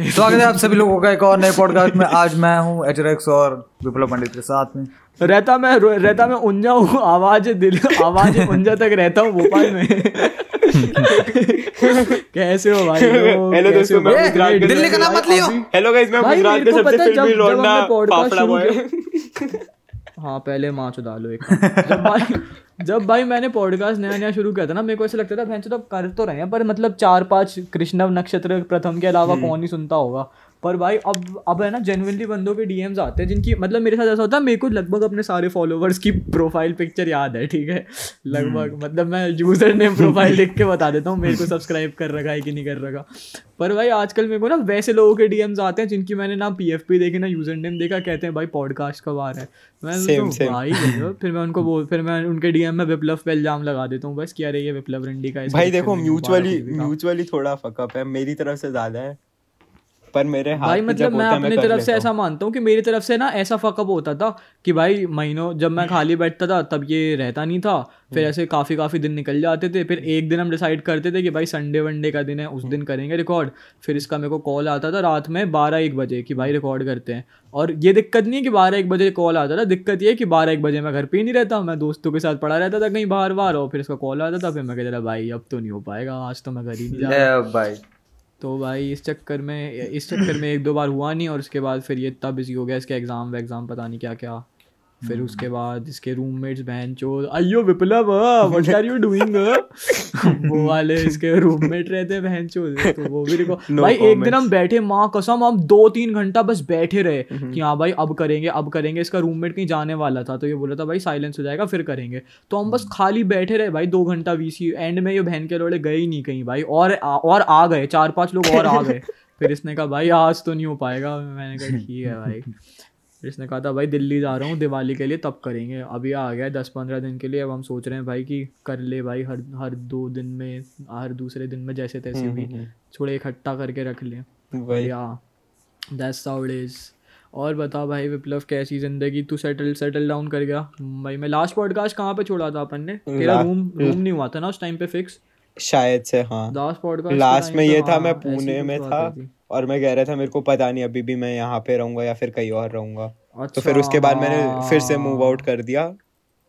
स्वागत है आप सभी लोगों का एक और नए पॉडकास्ट में। आज मैं हूँ एच और विप्लव पंडित के साथ में। रहता मैं रहता मैं उंजा हूँ आवाज़ दिल आवाज़ उंजा तक रहता हूँ भोपाल में। कैसे हो भाई हेलो दोस्तों मैं गुजरात दिल्ली का नाम मत लियो। हेलो गाइस मैं गुजरात के सबसे फिल्मी लौंडा फाफड़ा बॉय हाँ पहले माँ चुदा लो एक जब भाई मैंने पॉडकास्ट नया नया शुरू किया था ना मेरे को ऐसा लगता था भैंस तो कर तो रहे हैं पर मतलब चार पाँच कृष्णव नक्षत्र प्रथम के अलावा हम्म। कौन ही सुनता होगा पर भाई अब अब है ना जेनुअनली बंदों के डीएम्स आते हैं जिनकी मतलब मेरे साथ ऐसा होता है मेरे को लगभग अपने सारे फॉलोवर्स की प्रोफ़ाइल पिक्चर याद है ठीक है? लगभग हम्म। मतलब मैं यूज़र नेम प्रोफ़ाइल लिख के बता देता हूँ मेरे को सब्सक्राइब कर रखा है कि नहीं कर रखा। पर भाई आजकल मेरे को ना वैसे लोगों के डीएम्स आते हैं जिनकी मैंने ना पी एफ़ पी देखी ना यूज़र नेम देखा कहते हैं भाई पॉडकास्ट कब आ रहा है? मैं. भाई फिर मैं उनको बोल फिर मैं उनके डीएम में विप्लव पे इल्ज़ाम लगा देता हूँ बस क्या रही है विप्लव रंडी का भाई देखो म्यूचुअली म्यूचुअली थोड़ा फकअप है मेरी तरफ़ से ज़्यादा है। पर मेरे हाथ भाई मतलब मैं अपनी तरफ़ से ऐसा मानता हूँ कि मेरी तरफ़ से ना ऐसा फकअप होता था कि भाई महीनों जब मैं खाली बैठता था तब ये रहता नहीं था। फिर हम्म। ऐसे काफ़ी काफ़ी दिन निकल जाते थे। फिर एक दिन हम डिसाइड करते थे कि भाई संडे वनडे का दिन है उस दिन करेंगे रिकॉर्ड फिर इसका मेरे को कॉल आता था रात में बारह एक बजे कि भाई रिकॉर्ड करते हैं। और ये दिक्कत नहीं है कि बारह एक बजे कॉल आता था दिक्कत ये है कि बारह एक बजे मैं घर पे ही नहीं रहता मैं दोस्तों के साथ पड़ा रहता था कहीं बाहर बाहर और फिर इसका कॉल आता था फिर मैं कहता था भाई अब तो नहीं हो पाएगा आज तो मैं घर ही नहीं भाई। तो भाई इस चक्कर में, इस चक्कर में एक दो बार हुआ नहीं और उसके बाद फिर ये इतना बिज़ी हो गया, इसके एग्ज़ाम वेग्ज़ाम पता नहीं क्या क्या फिर उसके हम्म। बाद इसके रूममेट्स बहन चो अयो Viplav what are you doing वो वाले इसके रूममेट रहते बहन चो तो वो भी देखो no भाई comments. एक दिन हम बैठे माँ कसम हम दो तीन घंटा बस बैठे रहे हम्म। कि हाँ भाई अब करेंगे अब करेंगे इसका रूममेट कहीं जाने वाला था तो ये बोला था भाई साइलेंस हो जाएगा फिर करेंगे तो हम बस हम्म। खाली बैठे रहे भाई दो घंटा वीसी एंड में ये बहन के लोड़े गए ही नहीं कहीं भाई और और आ गए चार पाँच लोग और आ गए फिर इसने कहा भाई आज तो नहीं हो पाएगा मैंने कहा ठीक है भाई इसने कहा था भाई दिल्ली जा रहा हूँ दिवाली के लिए तब करेंगे। अभी आ गया दस पंद्रह दिन के लिए। अब हम सोच रहे हैं भाई कि कर ले भाई हर हर दो दिन में हर दूसरे दिन में जैसे तैसे हम्म, भी हम्म, हम्म। थोड़े इकट्ठा करके रख लें। या दैट्स हाउ इट इज़ और बता भाई विप्लव कैसी ज़िंदगी? तू सेटल सेटल डाउन कर गया। भाई मैं लास्ट पॉडकास्ट कहाँ पे छोड़ा था अपन ने? तेरा रूम रूम नहीं हुआ था ना उस टाइम पे फिक्स शायद से हाँ। लास्ट पॉडकास्ट लास्ट में ये था हाँ, मैं पुणे में था। और मैं कह रहा था मेरे को पता नहीं अभी भी मैं यहाँ पे रहूँगा या फिर कहीं और रहूँगा। अच्छा, तो फिर उसके बाद मैंने फिर से मूव आउट कर दिया।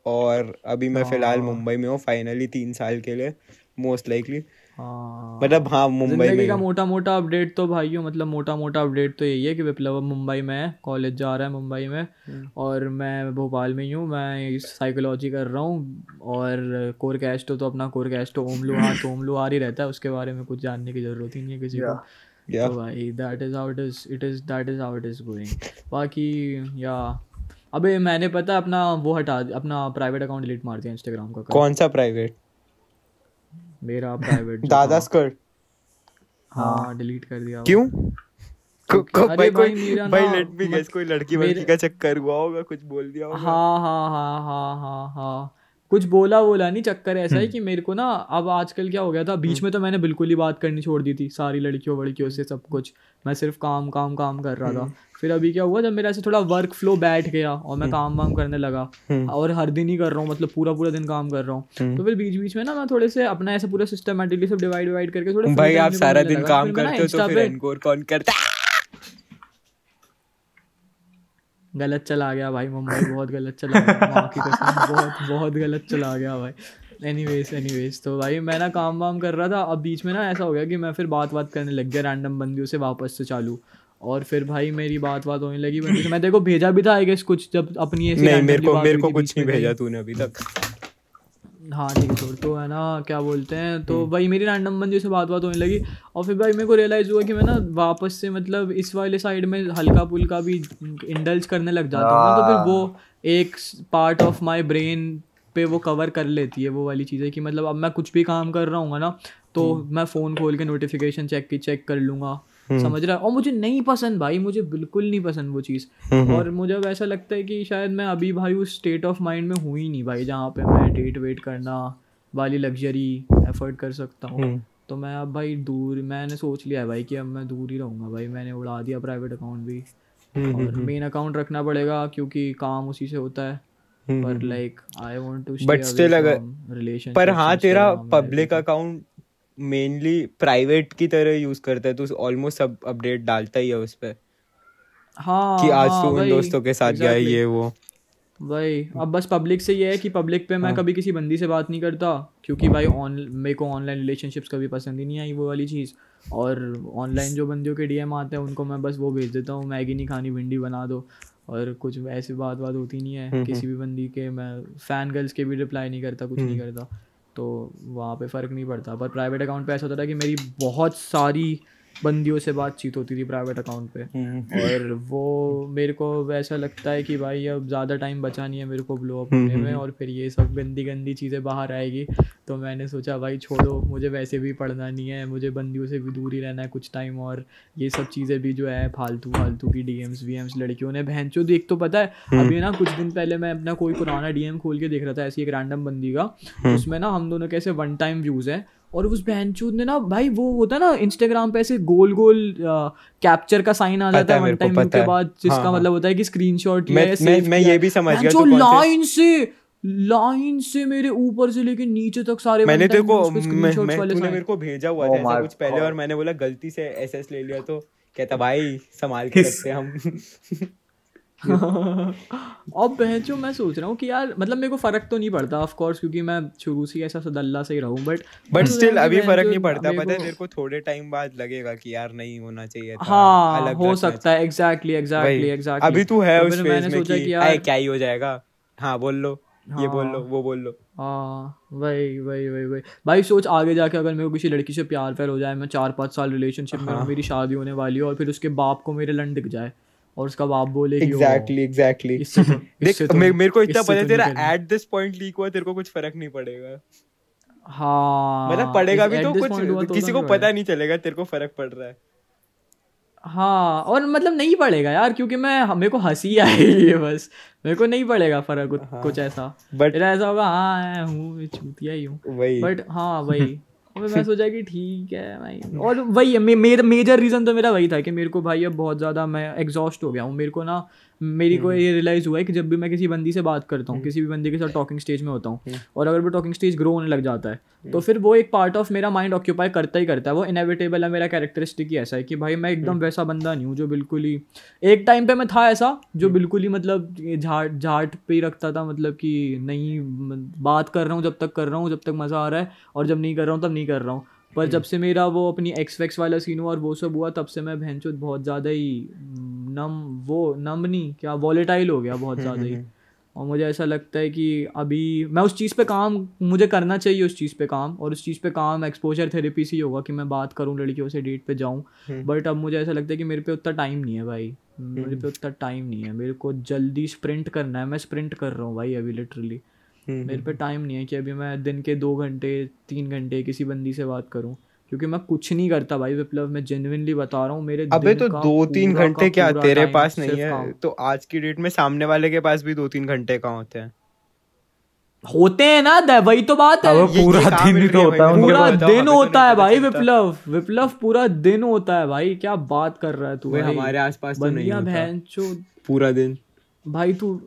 और अभी मैं फ़िलहाल हाँ। मुंबई में हूँ फाइनली तीन साल के लिए मोस्ट लाइकली हाँ। मतलब हाँ मुंबई में का मोटा मोटा अपडेट तो भाई मतलब मोटा मोटा अपडेट तो यही है कि विप्लव मुंबई में है कॉलेज जा रहा है मुंबई में। हम्म। और मैं भोपाल में ही हूँ मैं साइकोलॉजी कर रहा हूँ। और कोर कैस्टो तो अपना कोर कैस्टो ओमलू हाथ ओमलू आ ही रहता है उसके बारे में कुछ जानने की ज़रूरत ही नहीं है किसी को। तो भाई that is how it is it is that is how it is going बाकी या अबे मैंने पता अपना वो हटा अपना प्राइवेट अकाउंट डिलीट मार दिया इंस्टाग्राम का कौन सा प्राइवेट मेरा प्राइवेट दादा स्कर्ट। हाँ डिलीट कर दिया क्यों? भाई कोई भाई लेट मी गेस कोई लड़की वड़की का चक्कर हुआ होगा कुछ बोल दिया होगा। हाँ हाँ हाँ हाँ हाँ हाँ। कुछ बोला बोला नहीं चक्कर ऐसा है हम्म। कि मेरे को ना अब आजकल क्या हो गया था बीच हम्म। में तो मैंने बिल्कुल ही बात करनी छोड़ दी थी सारी लड़कियों वड़कियों से सब कुछ। मैं सिर्फ़ काम काम काम कर रहा था। हम्म। फिर अभी क्या हुआ जब मेरा ऐसे थोड़ा वर्क फ्लो बैठ गया और मैं काम वाम करने लगा और हर दिन ही कर रहा हूँ मतलब पूरा पूरा दिन काम कर रहा हूँ तो फिर बीच बीच में ना मैं थोड़े से अपना ऐसे पूरा सिस्टमेटिकली सब डिवाइड डिवाइड करके थोड़े भाई आप सारा दिन काम करते हो तो फिर कौन करता गलत चला गया भाई मुंबई बहुत गलत चला गया। की कसम बहुत बहुत गलत चला गया भाई। एनी वेज एनी वेज तो भाई मैं ना काम वाम कर रहा था। अब बीच में ना ऐसा हो गया कि मैं फिर बात बात करने लग गया रैंडम बंदियों से वापस से चालू। और फिर भाई मेरी बात बात होने लगी। मैं देखो भेजा भी था आई गेस कुछ जब अपनी ऐसी नहीं मेरे को मेरे को कुछ नहीं भेजा तूने अभी तक। हाँ ठीक है छोड़ तो है ना क्या बोलते हैं तो हम्म। भाई मेरी रैंडम बंदी से बात बात होने लगी और फिर भाई मेरे को रियलाइज़ हुआ कि मैं ना वापस से मतलब इस वाले साइड में हल्का पुल्का भी इंडल्ज करने लग जाता हूँ तो फिर वो एक पार्ट ऑफ़ माई ब्रेन पे वो कवर कर लेती है वो वाली चीज़ें कि मतलब अब मैं कुछ भी काम कर रहा हूँ ना तो हम्म। मैं फ़ोन खोल के नोटिफिकेशन चेक की चेक कर लूँगा। समझ रहा है? और मुझे नहीं पसंद भाई मुझे बिल्कुल नहीं पसंद वो चीज़। हम्म, और मुझे अब ऐसा लगता है कि शायद मैं अभी भाई उस स्टेट ऑफ़ माइंड में हूँ ही नहीं भाई जहाँ पे मैं डेट वेट करना वाली लग्जरी एफर्ट कर सकता हूँ। तो मैं अब भाई दूर मैंने सोच लिया है भाई कि अब मैं दूर ही रहूँगा भाई मैंने उड़ा दिया प्राइवेट अकाउंट भी। और मेन अकाउंट रखना पड़ेगा क्योंकि काम उसी से होता है। पर like I want to but still अगर रिलेशन पर हाँ तेरा पब्लिक अकाउंट मेनली प्राइवेट की तरह यूज़ करता है तो ऑलमोस्ट सब अपडेट डालता ही है उस पर हाँ कि आज हाँ, तू उन दोस्तों के साथ गया ये वो। भाई अब बस पब्लिक से ये है कि पब्लिक पे मैं कभी किसी बंदी से बात नहीं करता क्योंकि भाई ऑन मेरे को ऑनलाइन रिलेशनशिप्स कभी पसंद ही नहीं आई वो वाली चीज़। और ऑनलाइन जो बंदियों के डीएम आते हैं उनको मैं बस वो भेज देता हूँ मैगी नहीं खानी भिंडी बना दो। और कुछ ऐसी बात बात होती नहीं है किसी भी बंदी के मैं फ़ैन गर्ल्स के भी रिप्लाई नहीं करता कुछ नहीं करता। तो वहाँ पे फ़र्क नहीं पड़ता। पर प्राइवेट अकाउंट पे ऐसा होता था कि मेरी बहुत सारी बंदियों से बातचीत होती थी प्राइवेट अकाउंट पे। और वो मेरे को वैसा लगता है कि भाई अब ज़्यादा टाइम बचा नहीं है मेरे को ब्लो अप होने में और फिर ये सब गंदी गंदी चीज़ें बाहर आएगी। तो मैंने सोचा भाई छोड़ो मुझे वैसे भी पढ़ना नहीं है मुझे बंदियों से भी दूर ही रहना है कुछ टाइम और ये सब चीज़ें भी जो है फालतू फालतू की डी एम्स वी एम्स लड़कियों ने बहन चो देख तो पता है अभी ना कुछ दिन पहले मैं अपना कोई पुराना डीएम खोल के देख रहा था ऐसी एक रैंडम बंदी का उसमें ना हम दोनों कैसे वन टाइम व्यूज़ हैं। और उस बहनचोद ने ना भाई वो होता है ना इंस्टाग्राम पे ऐसे गोल गोल कैप्चर का साइन आ जाता है वन टाइम के बाद जिसका हाँ, मतलब होता है कि स्क्रीनशॉट मैं मैं, मैं ये भी समझ गया जो लाइन से लाइन से मेरे ऊपर से लेके नीचे तक सारे मैंने तेरे को मैं, मैं तूने मेरे को भेजा हुआ था ऐसा कुछ पहले और मैंने बोला गलती से एसएस ले लिया तो कहता भाई संभाल के रखते हम। अब बहचो मैं सोच रहा हूँ कि यार मतलब मेरे को फ़र्क तो नहीं पड़ता ऑफ़ कोर्स क्योंकि मैं शुरू से ऐसा सदल्ला से ही रहूँ बट बट स्टिल अभी फ़र्क नहीं पड़ता पता है मेरे को थोड़े टाइम बाद लगेगा कि यार नहीं होना चाहिए था हाँ हो सकता है एग्जैक्टली एग्जैक्टली एग्जैक्टली अभी तू है उस फ़ेज़ में कि यार क्या ही हो जाएगा? हाँ बोल लो ये बोल लो वो बोल लो। हाँ वही वही वही वही। भाई सोच आगे जाके अगर मेरे को किसी लड़की से प्यार प्यार हो जाए मैं चार पाँच साल रिलेशनशिप में मेरी शादी होने वाली है और फिर उसके बाप को मेरे लन दिख जाए। और उसका बाप बोले एग्जैक्टली एग्जैक्टली देख मेरे को इतना पता तेरा एट दिस पॉइंट लीक हुआ तेरे को कुछ फ़र्क नहीं पड़ेगा। हाँ मतलब पड़ेगा भी तो कुछ किसी को पता नहीं चलेगा तेरे को फ़र्क पड़ रहा है। हाँ और मतलब नहीं पड़ेगा यार क्योंकि मैं मेरे को हँसी आएगी है बस। मेरे को नहीं पड़ेगा फ़र्क हाँ, कुछ ऐसा बट ऐसा होगा हाँ हूँ छूतिया ही हूँ। बट हाँ वही। मैं सोचा कि ठीक है, भाई। और वही है मेरा मेजर रीज़न तो मेरा वही था कि मेरे को भाई अब बहुत ज़्यादा मैं एग्जॉस्ट हो गया हूँ। मेरे को ना मेरी को हम्म। ये रियलाइज़ हुआ है कि जब भी मैं किसी बंदी से बात करता हूँ हम्म। किसी भी बंदी के साथ टॉकिंग स्टेज में होता हूँ हम्म। और अगर वो टॉकिंग स्टेज ग्रो होने लग जाता है तो फिर वो एक पार्ट ऑफ़ मेरा माइंड ऑक्यूपाई करता ही करता है वो इनएविटेबल है मेरा कैरेक्टरिस्टिक ही ऐसा है कि भाई मैं एकदम वैसा बंदा नहीं हूँ जो बिल्कुल ही एक टाइम पे मैं था ऐसा जो बिल्कुल ही मतलब झाट झाट पे ही रखता था मतलब कि नहीं बात कर रहा हूँ जब तक कर रहा हूँ जब तक मज़ा आ रहा है और जब नहीं कर रहा हूँ तब नहीं कर रहा हूँ पर जब से मेरा वो अपनी एक्स वैक्स वाला सीन हुआ और वो सब हुआ तब से मैं बहन बहुत ज़्यादा ही नम वो नम नहीं क्या वॉलेटाइल हो गया बहुत ज़्यादा ही। और मुझे ऐसा लगता है कि अभी मैं उस चीज़ पे काम मुझे करना चाहिए उस चीज़ पे काम और उस चीज़ पे काम एक्सपोजर थेरेपी से ही होगा कि मैं बात करूँ लड़कियों से डेट पे जाऊँ। बट अब मुझे ऐसा लगता है कि मेरे पे उतना टाइम नहीं है भाई। मेरे पे उतना टाइम नहीं है। मेरे को जल्दी स्प्रिंट करना है। मैं स्प्रिंट कर रहा हूँ भाई अभी लिटरली मेरे पे टाइम नहीं है कि अभी मैं दिन के दो घंटे तीन घंटे किसी बंदी से बात करूँ। क्योंकि मैं कुछ नहीं करता भाई विप्लव मैं जेन्युइनली बता रहा हूँ मेरे अबे तो दो तीन घंटे क्या तेरे पास नहीं है? तो आज की डेट में सामने वाले के पास भी दो तीन घंटे कहाँ होते हैं? होते हैं ना वही तो बात है। पूरा दिन तो होता है पूरा दिन होता है भाई विप्लव। विप्लव पूरा दिन होता है भाई। क्या बात कर रहा है तू हमारे आसपास तो नहीं होता। पूरा दिन। भाई तू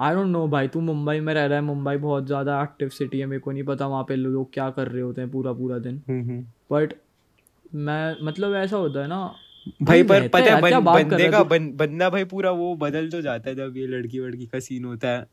आई डोंट नो भाई तू मुंबई में रह रहा है मुंबई बहुत ज़्यादा एक्टिव सिटी है मेरे को नहीं पता वहाँ पे लोग क्या कर रहे होते हैं पूरा पूरा दिन। But hmm, hmm. मैं मतलब ऐसा होता है ना भाई पर पता है बन, बंदे का बन, बंदा भाई पूरा वो बदल तो जाता है जब ये लड़की वड़की का सीन होता है।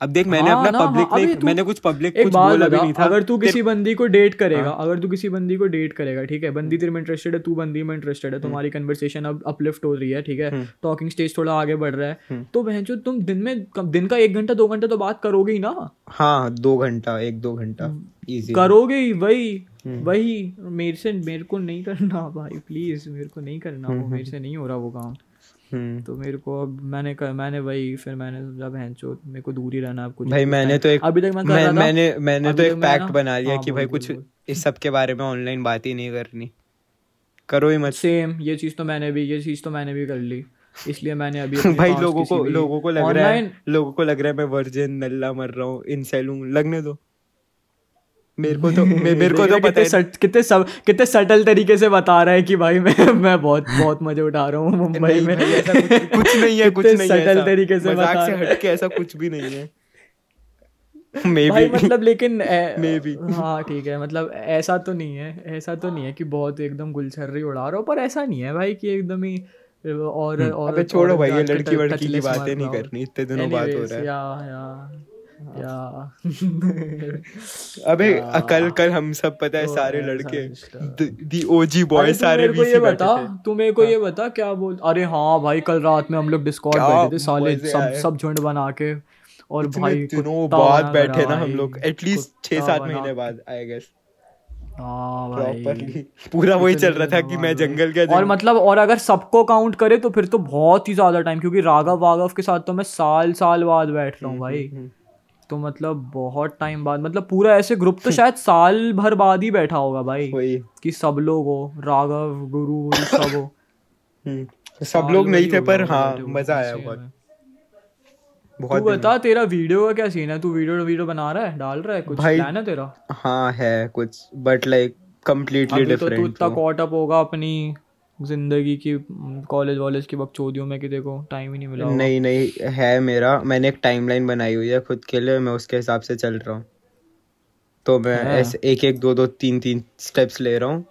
अब देख मैंने हाँ, अपना पब्लिक हाँ, नहीं मैंने कुछ पब्लिक कुछ बोला भी नहीं था अगर तू किसी बंदी को डेट करेगा हाँ? अगर तू किसी बंदी को डेट करेगा ठीक है बंदी तेरे में इंटरेस्टेड है तू बंदी में इंटरेस्टेड है हम्म। तुम्हारी कन्वर्सेशन अब अपलिफ्ट हो रही है ठीक है टॉकिंग स्टेज थोड़ा आगे बढ़ रहा है हम्म। तो बहन जो तुम दिन में दिन का एक घंटा दो घंटा तो बात करोगे ही ना हाँ दो घंटा एक दो घंटा हम्म। करोगे ही वही वही मेरे से मेरे को नहीं करना भाई प्लीज़ मेरे को नहीं करना वो मेरे से नहीं हो रहा वो काम हम्म। तो मेरे को अब मैंने कर, मैंने वही फिर मैंने सोचा बहन चो मेरे को दूर ही रहना कुछ भाई मैंने तो एक अभी तक मैं, मैं मैंने मैंने तो एक पैक्ट बना लिया हाँ, कि भाई कुछ इस सब के बारे में ऑनलाइन बात ही नहीं करनी। करो ही मत। सेम ये चीज़ तो मैंने भी ये चीज़ तो मैंने भी कर ली। इसलिए मैंने अभी भाई लोगों को लोगों को लग रहा है लोगों को लग रहा है मैं वर्जिन नल्ला मर रहा हूँ इन सैलून लगने दो। मेरे को तो मेरे को तो पता है कितने सब कितने सटल तरीके से बता रहा है कि भाई मैं मैं बहुत बहुत मज़े उठा रहा हूँ मुंबई में। कुछ, कुछ नहीं है कुछ नहीं सटल तरीके से मज़ाक से हट के ऐसा कुछ भी नहीं है। भाई मतलब लेकिन मे बी हाँ ठीक है मतलब ऐसा तो नहीं है ऐसा तो नहीं है कि बहुत एकदम गुलछर्री उड़ा रहा हो पर ऐसा नहीं है भाई कि एकदम ही और हम्म, और छोड़ो भाई ये लड़की वड़की की बातें नहीं करनी इतने दिनों बात हो रहा है। या या। अबे कल कल हम सब पता है सारे लड़के दी ओजी बॉय सारे वीसी ये बता तू मेरे को हाँ। ये बता क्या बोल अरे हाँ भाई कल रात में हम लोग डिस्कॉर्ड बैठे थे साले सब सब झुंड बना के और भाई दिनों बाद बैठे ना हम लोग एटलीस्ट छह सात महीने बाद आई गेस पूरा वही चल रहा था कि मैं जंगल के और मतलब और अगर सबको काउंट करे तो फिर तो बहुत ही ज़्यादा टाइम क्योंकि राघव वाघव के साथ तो मैं साल साल बाद बैठ रहा हूँ हम्म, भाई। हम्म, हम्म। तो मतलब बहुत टाइम बाद मतलब पूरा ऐसे ग्रुप तो शायद साल भर बाद ही बैठा होगा भाई कि सब लोग हो राघव गुरु सब हो। सब लोग नहीं थे पर हाँ मज़ा आया बहुत। बहुत तू बता तेरा वीडियो का क्या सीन है? तू वीडियो वीडियो बना रहा है? डाल रहा है कुछ? प्लान है तेरा? हाँ है कुछ बट लाइक कंप्लीटली डिफरेंट तो तू इतना कॉट अप होगा अपनी। ज़िंदगी की कॉलेज वॉलेज की बकचोदियों में कि देखो टाइम ही नहीं मिला नहीं नहीं है मेरा। मैंने एक टाइमलाइन बनाई हुई है खुद के लिए मैं उसके हिसाब से चल रहा हूँ। तो मैं ऐसे एक एक दो दो तीन तीन स्टेप्स ले रहा हूँ।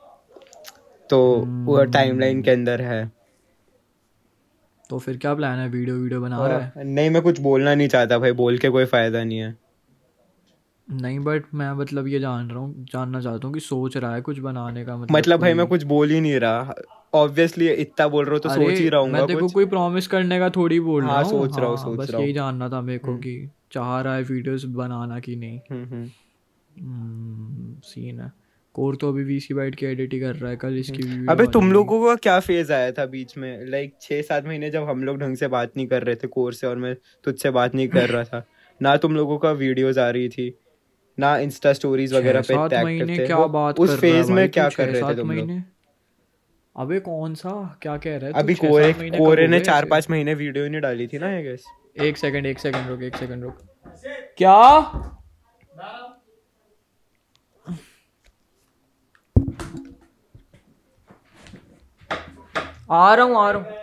तो वो टाइमलाइन के अंदर है। तो फिर क्या प्लान है? वीडियो वीडियो बना रहा है? नहीं मैं कुछ बोलना नहीं चाहता भाई बोल के कोई फ़ायदा नहीं है। नहीं बट मैं मतलब ये जान रहा हूँ जानना चाहता हूँ कि सोच रहा है कुछ बनाने का मतलब मतलब भाई मैं कुछ बोल ही नहीं रहा। ऑब्वियसली इतना बोल रहा हूँ तो सोच ही रहा हूँ मैं देखो कोई प्रॉमिस करने का थोड़ी बोल रहा हाँ, हूँ सोच रहा हूँ हाँ, सोच बस यही जानना था मेरे को हम्म। कि चाह रहा है वीडियोस बनाना कि नहीं। Scene hmm, hmm. है। कोर तो अभी वीसी बाइट की एडिट कर रहा है कल इसकी अबे तुम लोगों का क्या फ़ेज़ आया था बीच में? लाइक छह सात महीने जब हम लोग ढंग से बात नहीं कर रहे थे कोर से और मैं तुझसे बात नहीं कर रहा था। ना तुम लोगों का वीडियोस आ रही थी ना इंस्टा स्टोरीज वगैरह पे टैग करते। क्या बात उस फ़ेज़ में क्या कर रहे थे तुम लोग? अबे कौन सा? क्या कह रहा है अभी कोरे कोरे ने चार पाँच महीने वीडियो नहीं डाली थी ना आई गेस एक सेकंड एक सेकंड रुक एक सेकंड रुक। क्या? आ रहा हूँ आ रहा हूँ।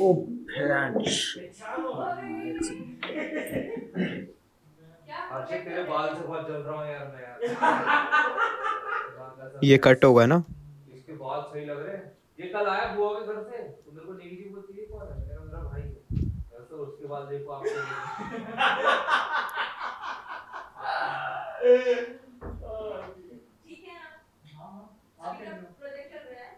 ओ बाल हूँ यार ये कट होगा ना? इसके बाल सही लग रहे हैं। ये कल आया बुआ के घर से। तो मेरे को नेगेटिव बोलती है कौन है? मेरा मेरा भाई है। तो उसके बाद देखो आपको ठीक है ना हाँ आप प्रोजेक्ट चल रहा है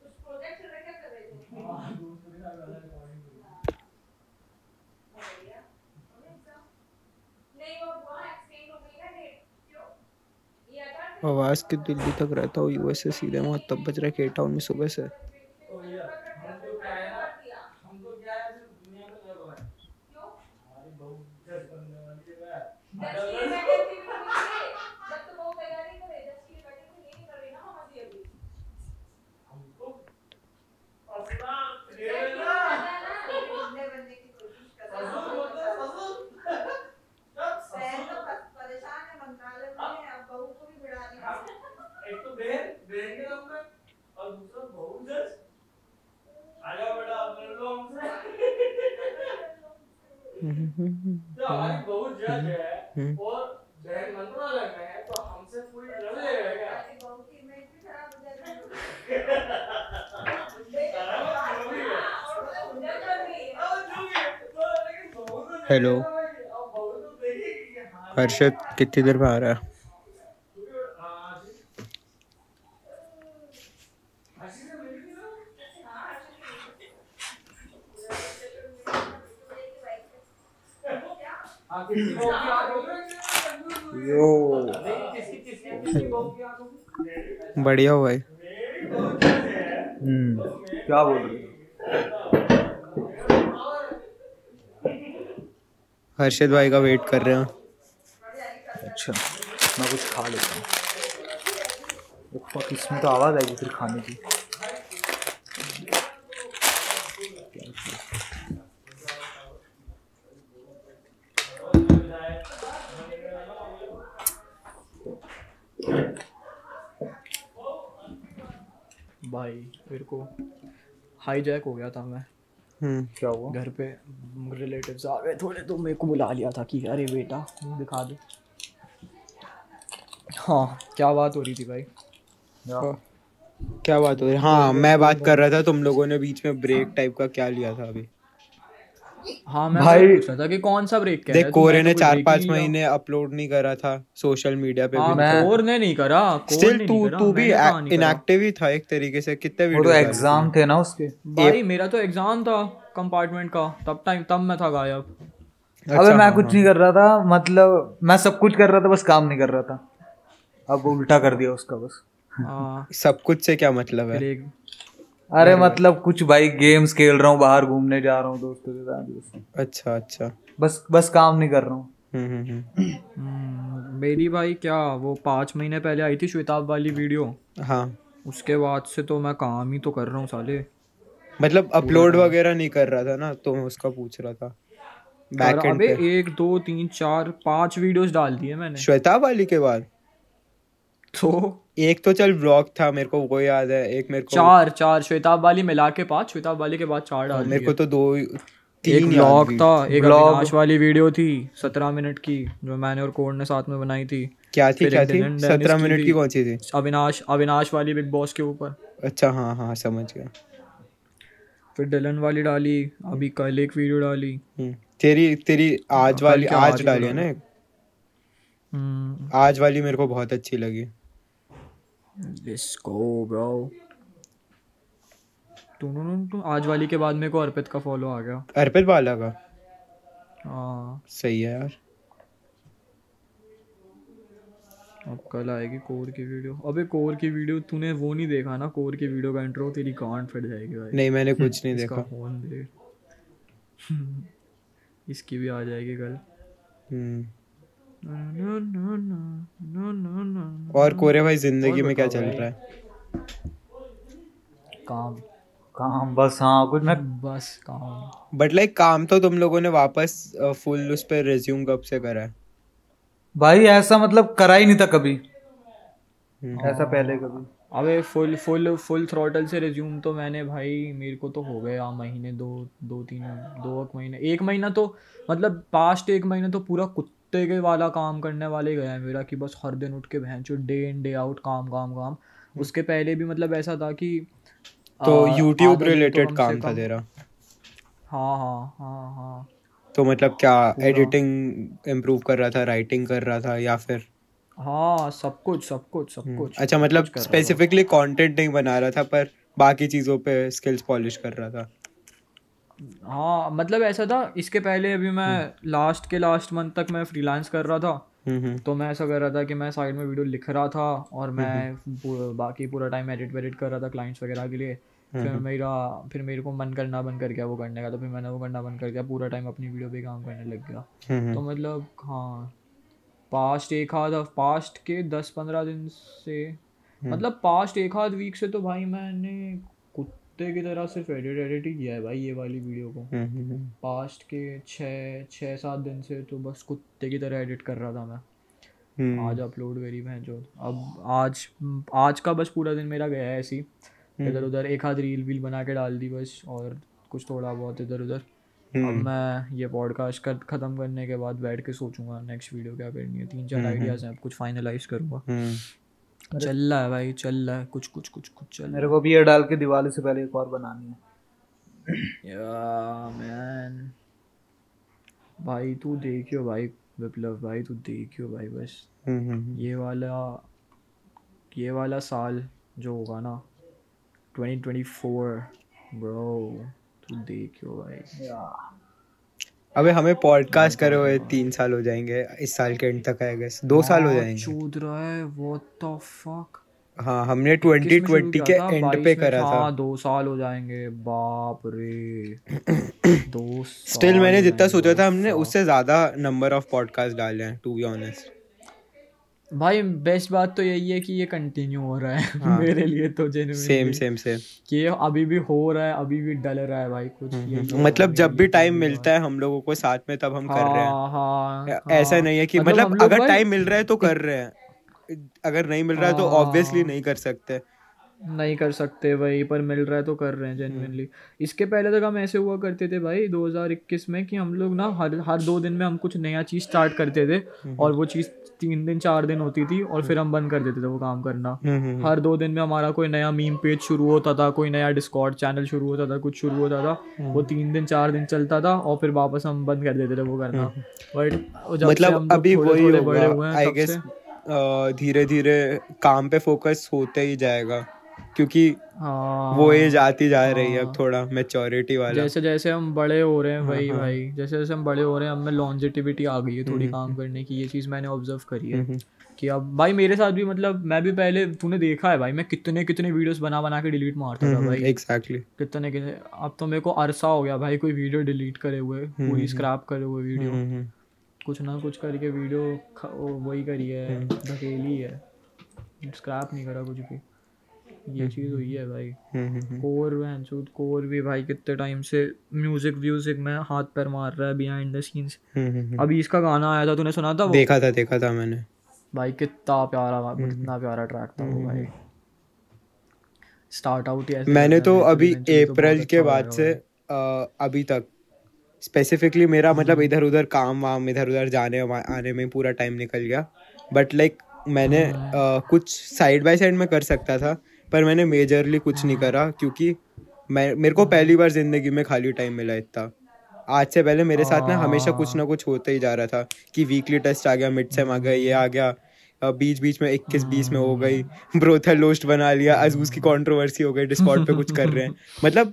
कुछ प्रोजेक्ट चल रहा है क्या कर रहे थे हाँ दूसरे का वाला रिकॉर्डिंग कर रहा नहीं वो वहाँ एक्सटेंड हो गई ना डेट क्यों आवाज़ के दिल्ली तक रहता हूँ यूएस से सीधे मोहत्तब बज रहा है केप टाउन में सुबह से। हेलो हर्षद कितनी देर में आ रहा है? यो। बढ़िया हो भाई हम्म। क्या बोल रहे हर्षद भाई का वेट कर रहे हैं। अच्छा मैं कुछ खा लेता हूँ। इसमें तो आवाज़ आएगी फिर खाने की भाई मेरे को हाईजैक हो गया था मैं। हम्म क्या हुआ? घर पे रिलेटिव्स आ गए थोड़े तो मेरे को बुला लिया था कि अरे बेटा दिखा दे। हाँ क्या बात हो रही थी भाई? क्या? बात हो रही? हाँ मैं बात कर रहा था तुम लोगों ने बीच में ब्रेक टाइप का क्या लिया था अभी? हाँ मैं भाई पूछ रहा था कि कौन सा ब्रेक देख कोरे ने चार पाँच महीने अपलोड नहीं करा था सोशल मीडिया पे हाँ, भी कोर ने नहीं करा स्टिल तू तू भी इनएक्टिव ही था एक तरीके से कितने वीडियो तो एग्ज़ाम थे ना उसके। भाई मेरा तो एग्ज़ाम था कंपार्टमेंट का तब टाइम तब मैं था गायब। अच्छा, अबे मैं कुछ। नहीं कर रहा था मतलब मैं सब कुछ कर रहा था बस काम नहीं कर रहा था। अब उल्टा कर दिया उसका बस। हाँ। सब कुछ से क्या मतलब है? अरे मतलब कुछ भाई गेम्स खेल रहा हूँ बाहर घूमने जा रहा हूँ दोस्तों के साथ अच्छा अच्छा। बस बस काम नहीं कर रहा हूँ। हम्म, हम्म, हम्म। मेरी भाई क्या वो पाँच महीने पहले आई थी श्वेताब वाली वीडियो। हाँ। उसके बाद से तो मैं काम ही तो कर रहा हूँ साले। मतलब अपलोड वगैरह नहीं कर रहा था ना तो मैं उसका पूछ रहा था। अबे एक दो तीन चार पाँच वीडियोस डाल दिए मैंने। श्वेताब वाली के बाद? तो एक तो चल ब्लॉग था मेरे को वो याद है एक मेरे को चार चार श्वेताब वाली मिला के पाँच श्वेताब वाली के बाद चार डाल मेरे को तो दो एक ब्लॉग था एक अविनाश वाली वीडियो थी सत्रह मिनट की जो मैंने और कोड ने साथ में बनाई थी। क्या थी क्या थी? सत्रह मिनट की कौन सी थी? अविनाश अविनाश वाली बिग बॉस के ऊपर। अच्छा हाँ हाँ समझ गया। फिर डिलन वाली डाली अभी कल एक वीडियो डाली। हम्म, तेरी तेरी आज वाली आज डाली है ना हम्म। आज वाली मेरे को बहुत अच्छी लगी। Go, bro. तू आज वाली के बाद मेरे को अर्पित का फॉलो आ गया। अर्पित वाला का? हाँ। सही है यार। अब कल आएगी कोर की वीडियो। अबे कोर की वीडियो तूने वो नहीं देखा ना? कोर की वीडियो का इंट्रो तेरी गांड फट जाएगी भाई। नहीं मैंने कुछ नहीं देखा। फ़ोन दे इसकी भी आ जाएगी कल। हम्म। और कोरे भाई ज़िंदगी में क्या चल रहा है? काम काम बस हाँ कुछ मैं बस काम। बट लाइक काम तो तुम लोगों ने वापस फुल उस पर रिज्यूम कब से करा है? भाई ऐसा मतलब करा ही नहीं था कभी। हम्म। ऐसा पहले कभी। अबे फुल फुल फुल थ्रॉटल से रिज्यूम तो मैंने भाई मेरे को तो हो गया महीने दो दो तीन दो एक महीने। एक महीना तो मतलब पास्ट एक महीना तो पूरा कुत्ता कुत्ते के वाला काम करने वाले गया है मेरा कि बस हर दिन उठ के बहन डे इन डे आउट काम काम काम। उसके पहले भी मतलब ऐसा था कि तो यूट्यूब रिलेटेड तो काम था तेरा? हाँ हाँ हाँ हाँ। तो मतलब क्या एडिटिंग इम्प्रूव कर रहा था राइटिंग कर रहा था या फिर? हाँ सब कुछ सब कुछ सब हम्म। कुछ। अच्छा मतलब स्पेसिफिकली कंटेंट नहीं बना रहा था पर बाकी चीज़ों पे स्किल्स पॉलिश कर रहा था। हाँ मतलब ऐसा था इसके पहले अभी मैं लास्ट हम्म। के लास्ट मंथ तक मैं फ्रीलांस कर रहा था। हम्म, हम्म। तो मैं ऐसा कर रहा था कि मैं साइड में वीडियो लिख रहा था और मैं बाकी पूरा टाइम एडिट वेडिट कर रहा था क्लाइंट्स वगैरह के लिए। फिर मेरा फिर मेरे को मन करना बंद कर गया वो करने का। तो फिर मैंने वो करना बंद कर दिया पूरा टाइम अपनी वीडियो पे काम करने लग गया। तो मतलब हाँ पास्ट एक आध पास्ट के दस पंद्रह दिन से मतलब पास्ट एक आध वीक से तो भाई मैंने कुत्ते की तरह सिर्फ़ एडिट एडिट ही किया है भाई ये वाली वीडियो को। पास्ट हम्म, हम्म, हम्म। के छः छः सात दिन से तो बस कुत्ते की तरह एडिट कर रहा था मैं। आज अपलोड करी मैं जो अब आज आज का बस पूरा दिन मेरा गया है ऐसी इधर उधर एक आध रील वील बना के डाल दी बस और कुछ थोड़ा बहुत इधर उधर। अब मैं ये पॉडकास्ट कर ख़त्म करने के बाद बैठ के सोचूँगा नेक्स्ट वीडियो क्या करनी है। तीन चार आइडियाज़ हैं अब कुछ फाइनलाइज करूँगा। चल रहा है भाई चल रहा है। कुछ कुछ कुछ कुछ चल मेरे को भी ये डाल के दिवाली से पहले एक और बनानी है। या मैन भाई तू देखियो भाई विप्लव भाई तू देखियो भाई बस। हम्म, हम्म, हम्म। ये वाला ये वाला साल जो होगा ना 2024 ब्रो तू देखियो भाई। या अबे हमें पॉडकास्ट करे हुए तीन साल हो जाएँगे। इस साल के एंड तक आएगा दो साल हो जाएँगे। चूद रहा है। व्हाट द फक हाँ हमने 2020 के एंड पे करा था। हाँ दो साल हो जाएँगे। बाप रे। दो स्टिल मैंने जितना सोचा था हमने उससे ज़्यादा नंबर ऑफ़ पॉडकास्ट डाले हैं टू बी ऑनेस्ट भाई बेस्ट बात तो यही है कि ये कंटिन्यू हो रहा है हाँ. मेरे लिए तो सेम सेम सेम कि ये अभी भी हो रहा है अभी भी डल रहा है भाई कुछ हम्म, हम्म। मतलब जब भी टाइम मिलता है हम लोगों को साथ में तब हम हाँ, कर रहे हैं हाँ, हाँ, ऐसा हाँ, नहीं है कि मतलब, मतलब अगर टाइम मिल रहा है तो कर रहे हैं अगर नहीं मिल रहा है तो ऑब्वियसली हाँ। नहीं कर सकते नहीं कर सकते भाई पर मिल रहा है तो कर रहे हैं जेनविनली हम्म। इसके पहले तक हम ऐसे हुआ करते थे भाई 2021 में कि हम लोग ना हर हर दो दिन में हम कुछ नया चीज़ स्टार्ट करते थे हम्म। और वो चीज़ तीन दिन चार दिन होती थी और फिर हम बंद कर देते थे वो काम करना। हम्म, हर दो दिन में हमारा कोई नया मीम पेज शुरू होता था कोई नया डिस्कॉर्ड चैनल शुरू होता था कुछ शुरू होता था वो तीन दिन चार दिन चलता था और फिर वापस हम बंद कर देते थे वो करना। बट मतलब अभी वही बड़े हुए हैं धीरे धीरे काम पे फोकस होते ही जाएगा। क्योंकि हाँ। वो एज आती जा रही है अब हाँ। थोड़ा मेच्योरिटी वाला। जैसे जैसे हम बड़े हो रहे हैं हाँ, भाई हाँ, भाई। जैसे जैसे हम बड़े हो रहे हैं हमें लॉन्जिटिविटी आ गई है थोड़ी हम्म, काम हम्म। करने की। ये चीज़ मैंने ऑब्ज़र्व करी है हम्म, कि अब भाई मेरे साथ भी मतलब मैं भी पहले तूने देखा है भाई मैं कितने कितने वीडियोस बना बना के डिलीट मारता था भाई। एग्जैक्टली कितने कितने अब तो मेरे को अरसा हो गया भाई कोई वीडियो डिलीट करे हुए पूरी स्क्रैप करे हुए वीडियो कुछ ना कुछ करके वीडियो वही करी है धकेली है। स्क्रैप नहीं करा कुछ भी। ये हम्म, चीज़ हुई है भाई कोर वैंसूद कोर भी भाई कितने टाइम से म्यूज़िक व्यूजिक में हाथ पैर मार रहा है बिहाइंड द सीन्स अभी इसका गाना आया था तूने सुना था वो? देखा था देखा था मैंने। भाई कितना प्यारा कितना प्यारा ट्रैक था वो भाई। स्टार्ट आउट ऐसे मैंने तो अभी अप्रैल तो के अच्छा बाद से अभी तक। स्पेसिफिकली मेरा मतलब इधर उधर काम वाम इधर उधर जाने आने में पूरा टाइम निकल गया। बट लाइक मैंने uh, कुछ साइड बाय साइड में कर सकता था। पर मैंने मेजरली कुछ नहीं करा क्योंकि मैं मेरे को पहली बार ज़िंदगी में खाली टाइम मिला इतना। आज से पहले मेरे साथ ना हमेशा कुछ ना कुछ होता ही जा रहा था कि वीकली टेस्ट आ गया मिड सेम आ गया ये आ गया बीच बीच में इक्कीस बीस में हो गई ब्रोथर लोस्ट बना लिया अजूज की कंट्रोवर्सी हो गई डिस्कॉर्ड पे कुछ कर रहे हैं। मतलब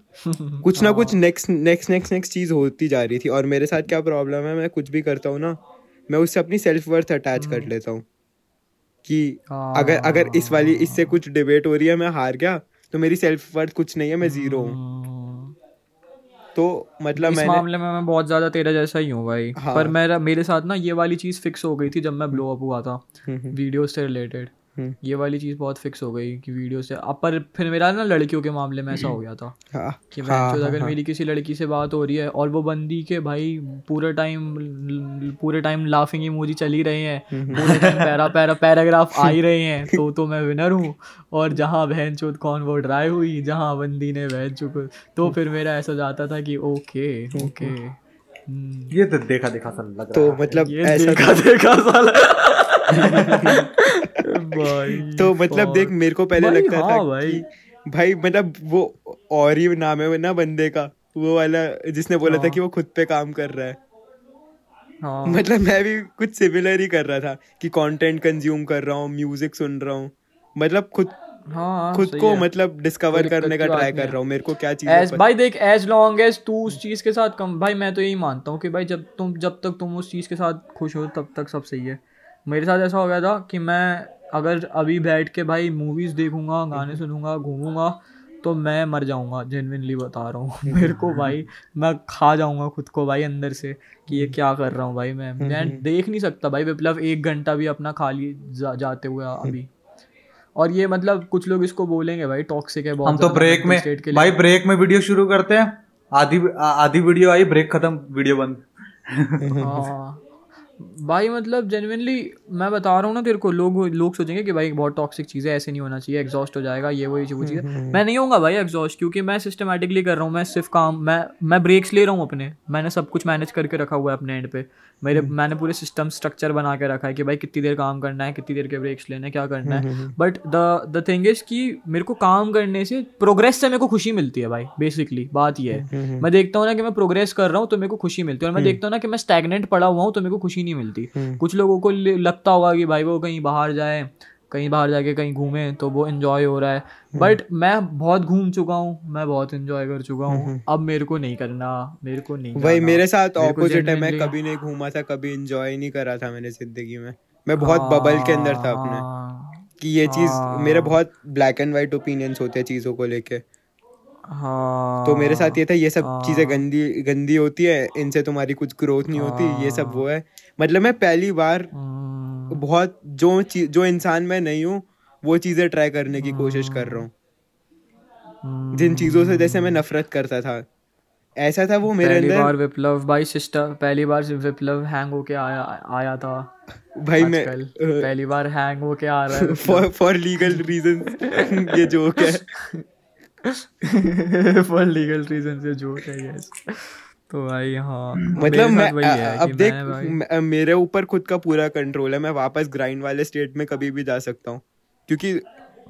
कुछ ना कुछ नेक्स्ट नेक्स्ट नेक्स्ट नेक्स्ट चीज़ होती जा रही थी और मेरे साथ क्या प्रॉब्लम है मैं कुछ भी करता हूँ ना मैं उससे अपनी सेल्फ वर्थ अटैच कर लेता हूँ। कि अगर अगर इस वाली इससे कुछ डिबेट हो रही है मैं हार गया तो मेरी सेल्फ वर्थ कुछ नहीं है मैं ज़ीरो हूँ हम्म। तो मतलब इस मैंने मामले में मैं बहुत ज़्यादा तेरा जैसा ही हूँ भाई हाँ। पर मेरा मेरे साथ ना ये वाली चीज़ फिक्स हो गई थी जब मैं ब्लो अप हुआ था वीडियो हम्म, हम्म। से रिलेटेड। ये वाली चीज़ बहुत फिक्स हो गई कि वीडियो से। अब पर फिर मेरा ना लड़कियों के मामले में ऐसा हो गया था हाँ, कि मैं हाँ, अगर हाँ, मेरी किसी लड़की से बात हो रही है और वो बंदी के भाई पूरे टाइम पूरे टाइम लाफिंग इमोजी चल ही रहे हैं हम्म, पूरे टाइम पैरा पैरा पैराग्राफ आ ही रहे हैं तो तो मैं विनर हूँ। और जहाँ बहन चौथ कौन वो ड्राई हुई जहाँ बंदी ने बहन चुक तो फिर मेरा ऐसा जाता था कि ओके ओके। हम्म। ये तो देखा देखा सा लग तो रहा तो मतलब ऐसा देखा देखा सा तो मतलब देख मेरे को पहले लगता हाँ था भाई। भाई मतलब वो और ही नाम है ना बंदे का वो वाला जिसने बोला था हाँ। कि वो खुद पे काम कर रहा है। हाँ। मतलब मैं भी कुछ सिमिलर ही कर रहा था कि कंटेंट कंज्यूम कर रहा हूँ म्यूज़िक सुन रहा हूँ। मतलब खुद हाँ, खुद को मतलब डिस्कवर करने का ट्राई कर रहा हूँ मेरे को क्या चीज़ भाई देख एज लॉन्ग एज तू उस चीज़ के साथ कम भाई मैं तो यही मानता हूँ कि भाई जब तुम जब तक तुम उस चीज़ के साथ खुश हो तब तक सब सही है। मेरे साथ ऐसा हो गया था कि मैं अगर अभी बैठ के भाई मूवीज़ देखूँगा गाने सुनूँगा घूमूँगा तो मैं मर जाऊँगा जेनविनली बता रहा हूँ। मेरे को भाई मैं खा जाऊँगा खुद को भाई अंदर से कि ये क्या कर रहा हूँ भाई मैं। मैं देख नहीं सकता भाई विप्लव एक घंटा भी अपना खाली जा, जाते हुए अभी। और ये मतलब कुछ लोग इसको बोलेंगे भाई टॉक्सिक है बहुत हम तो ब्रेक में भाई ब्रेक में वीडियो शुरू करते हैं। आधी आधी वीडियो आई ब्रेक खत्म वीडियो बंद। हाँ। भाई मतलब जेनविनली मैं बता रहा हूँ ना तेरे को लोग लोग सोचेंगे कि भाई बहुत टॉक्सिक चीज़ है ऐसे नहीं होना चाहिए एग्जॉस्ट हो जाएगा ये वही वो चीज़। मैं नहीं होगा भाई एग्जॉस्ट क्योंकि मैं सिस्टमेटिकली कर रहा हूँ मैं सिर्फ़ काम मैं मैं ब्रेक्स ले रहा हूँ अपने। मैंने सब कुछ मैनेज करके रखा हुआ है अपने एंड पे। मेरे हम्म। मैंने पूरे सिस्टम स्ट्रक्चर बना के रखा है कि भाई कितनी देर काम करना है कितनी देर के ब्रेक्स लेने क्या करना है। But the the thing is कि मेरे को काम करने से प्रोग्रेस से मेरे को खुशी मिलती है भाई बेसिकली बात ये है। हम्म, हम्म, मैं देखता हूँ ना कि मैं प्रोग्रेस कर रहा हूँ तो मेरे को खुशी मिलती है और मैं देखता हूँ ना कि मैं स्टेगनेंट पड़ा हुआ हूँ तो मेरे को खुशी नहीं मिलती। कुछ लोगों को लगता होगा कि भाई वो कहीं बाहर जाए कहीं बाहर जाके कहीं घूमे तो वो इन्जॉय हो रहा है बट हम्म। मैं बहुत घूम चुका हूँ मैं बहुत इन्जॉय कर चुका हूँ हम्म। अब मेरे को नहीं करना मेरे को नहीं वही मेरे साथ ऑपोजिट है मैं कभी नहीं घूमा था कभी इन्जॉय नहीं करा था मैंने ज़िंदगी में मैं बहुत बबल के अंदर था अपने हाँ। कि ये चीज़ मेरे हाँ। बहुत ब्लैक एंड व्हाइट ओपिनियंस होते हैं चीज़ों को लेके हाँ तो मेरे साथ ये था ये सब चीज़ें हाँ। गंदी गंदी होती है इनसे तुम्हारी कुछ ग्रोथ नहीं होती ये सब वो है मतलब मैं पहली बार हम्म। बहुत जो जो इंसान मैं नहीं हूँ वो चीज़ें ट्राई करने की कोशिश कर रहा हूँ। जिन चीज़ों से जैसे मैं नफरत करता था। ऐसा था वो मेरे पहली अंदर बार विप्लव भाई सिस्टर पहली बार विप्लव हैंग होके आया आया था। भाई मैं पहली बार हैंग होके आ रहा है फॉर फॉर लीगल रीजन ये जोक है। फॉर लीगल रीजन ये जोक है यस तो भाई हाँ मतलब मेरे मैं है अब देख मैं भाई मेरे ऊपर खुद का पूरा कंट्रोल है मैं वापस ग्राइंड वाले स्टेट में कभी भी जा सकता हूँ। क्योंकि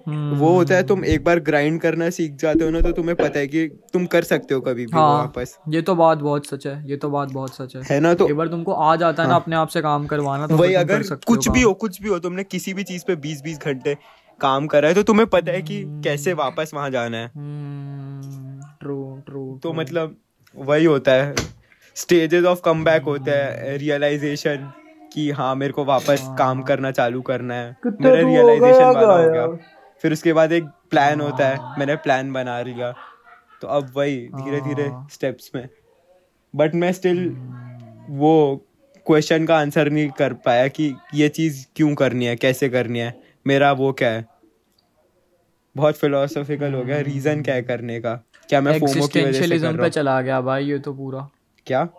हम्म, वो होता है तुम एक बार ग्राइंड करना सीख जाते हो ना तो तुम्हें पता है कि तुम कर सकते हो कभी भी हाँ वापस। ये तो बात बहुत सच है ये तो बात बहुत सच है। है ना तो एक बार तुमको आ जाता है ना अपने आप से काम करवाना तो वही अगर कर सकते कुछ भी हो कुछ भी हो तुमने किसी भी चीज़ पे बीस बीस घंटे काम करा है तो तुम्हें पता है कि कैसे वापस वहाँ जाना है। ट्रू ट्रू तो मतलब वही होता है। स्टेजेस ऑफ़ कम बैक होते हैं रियलाइजेशन कि हाँ मेरे को वापस काम करना चालू करना है। मेरा तो रियलाइजेशन गया वाला हो गया। फिर उसके बाद एक प्लान होता है मैंने प्लान बना लिया। तो अब वही धीरे धीरे हाँ। स्टेप्स में। बट मैं स्टिल वो क्वेश्चन का आंसर नहीं कर पाया कि ये चीज़ क्यों करनी है कैसे करनी है मेरा वो क्या है। बहुत फिलोसॉफिकल हो गया रीजन क्या है करने का। क्या मैं फोमो की वजह से कर पे चला गया भाई ये तो पूरा। क्या?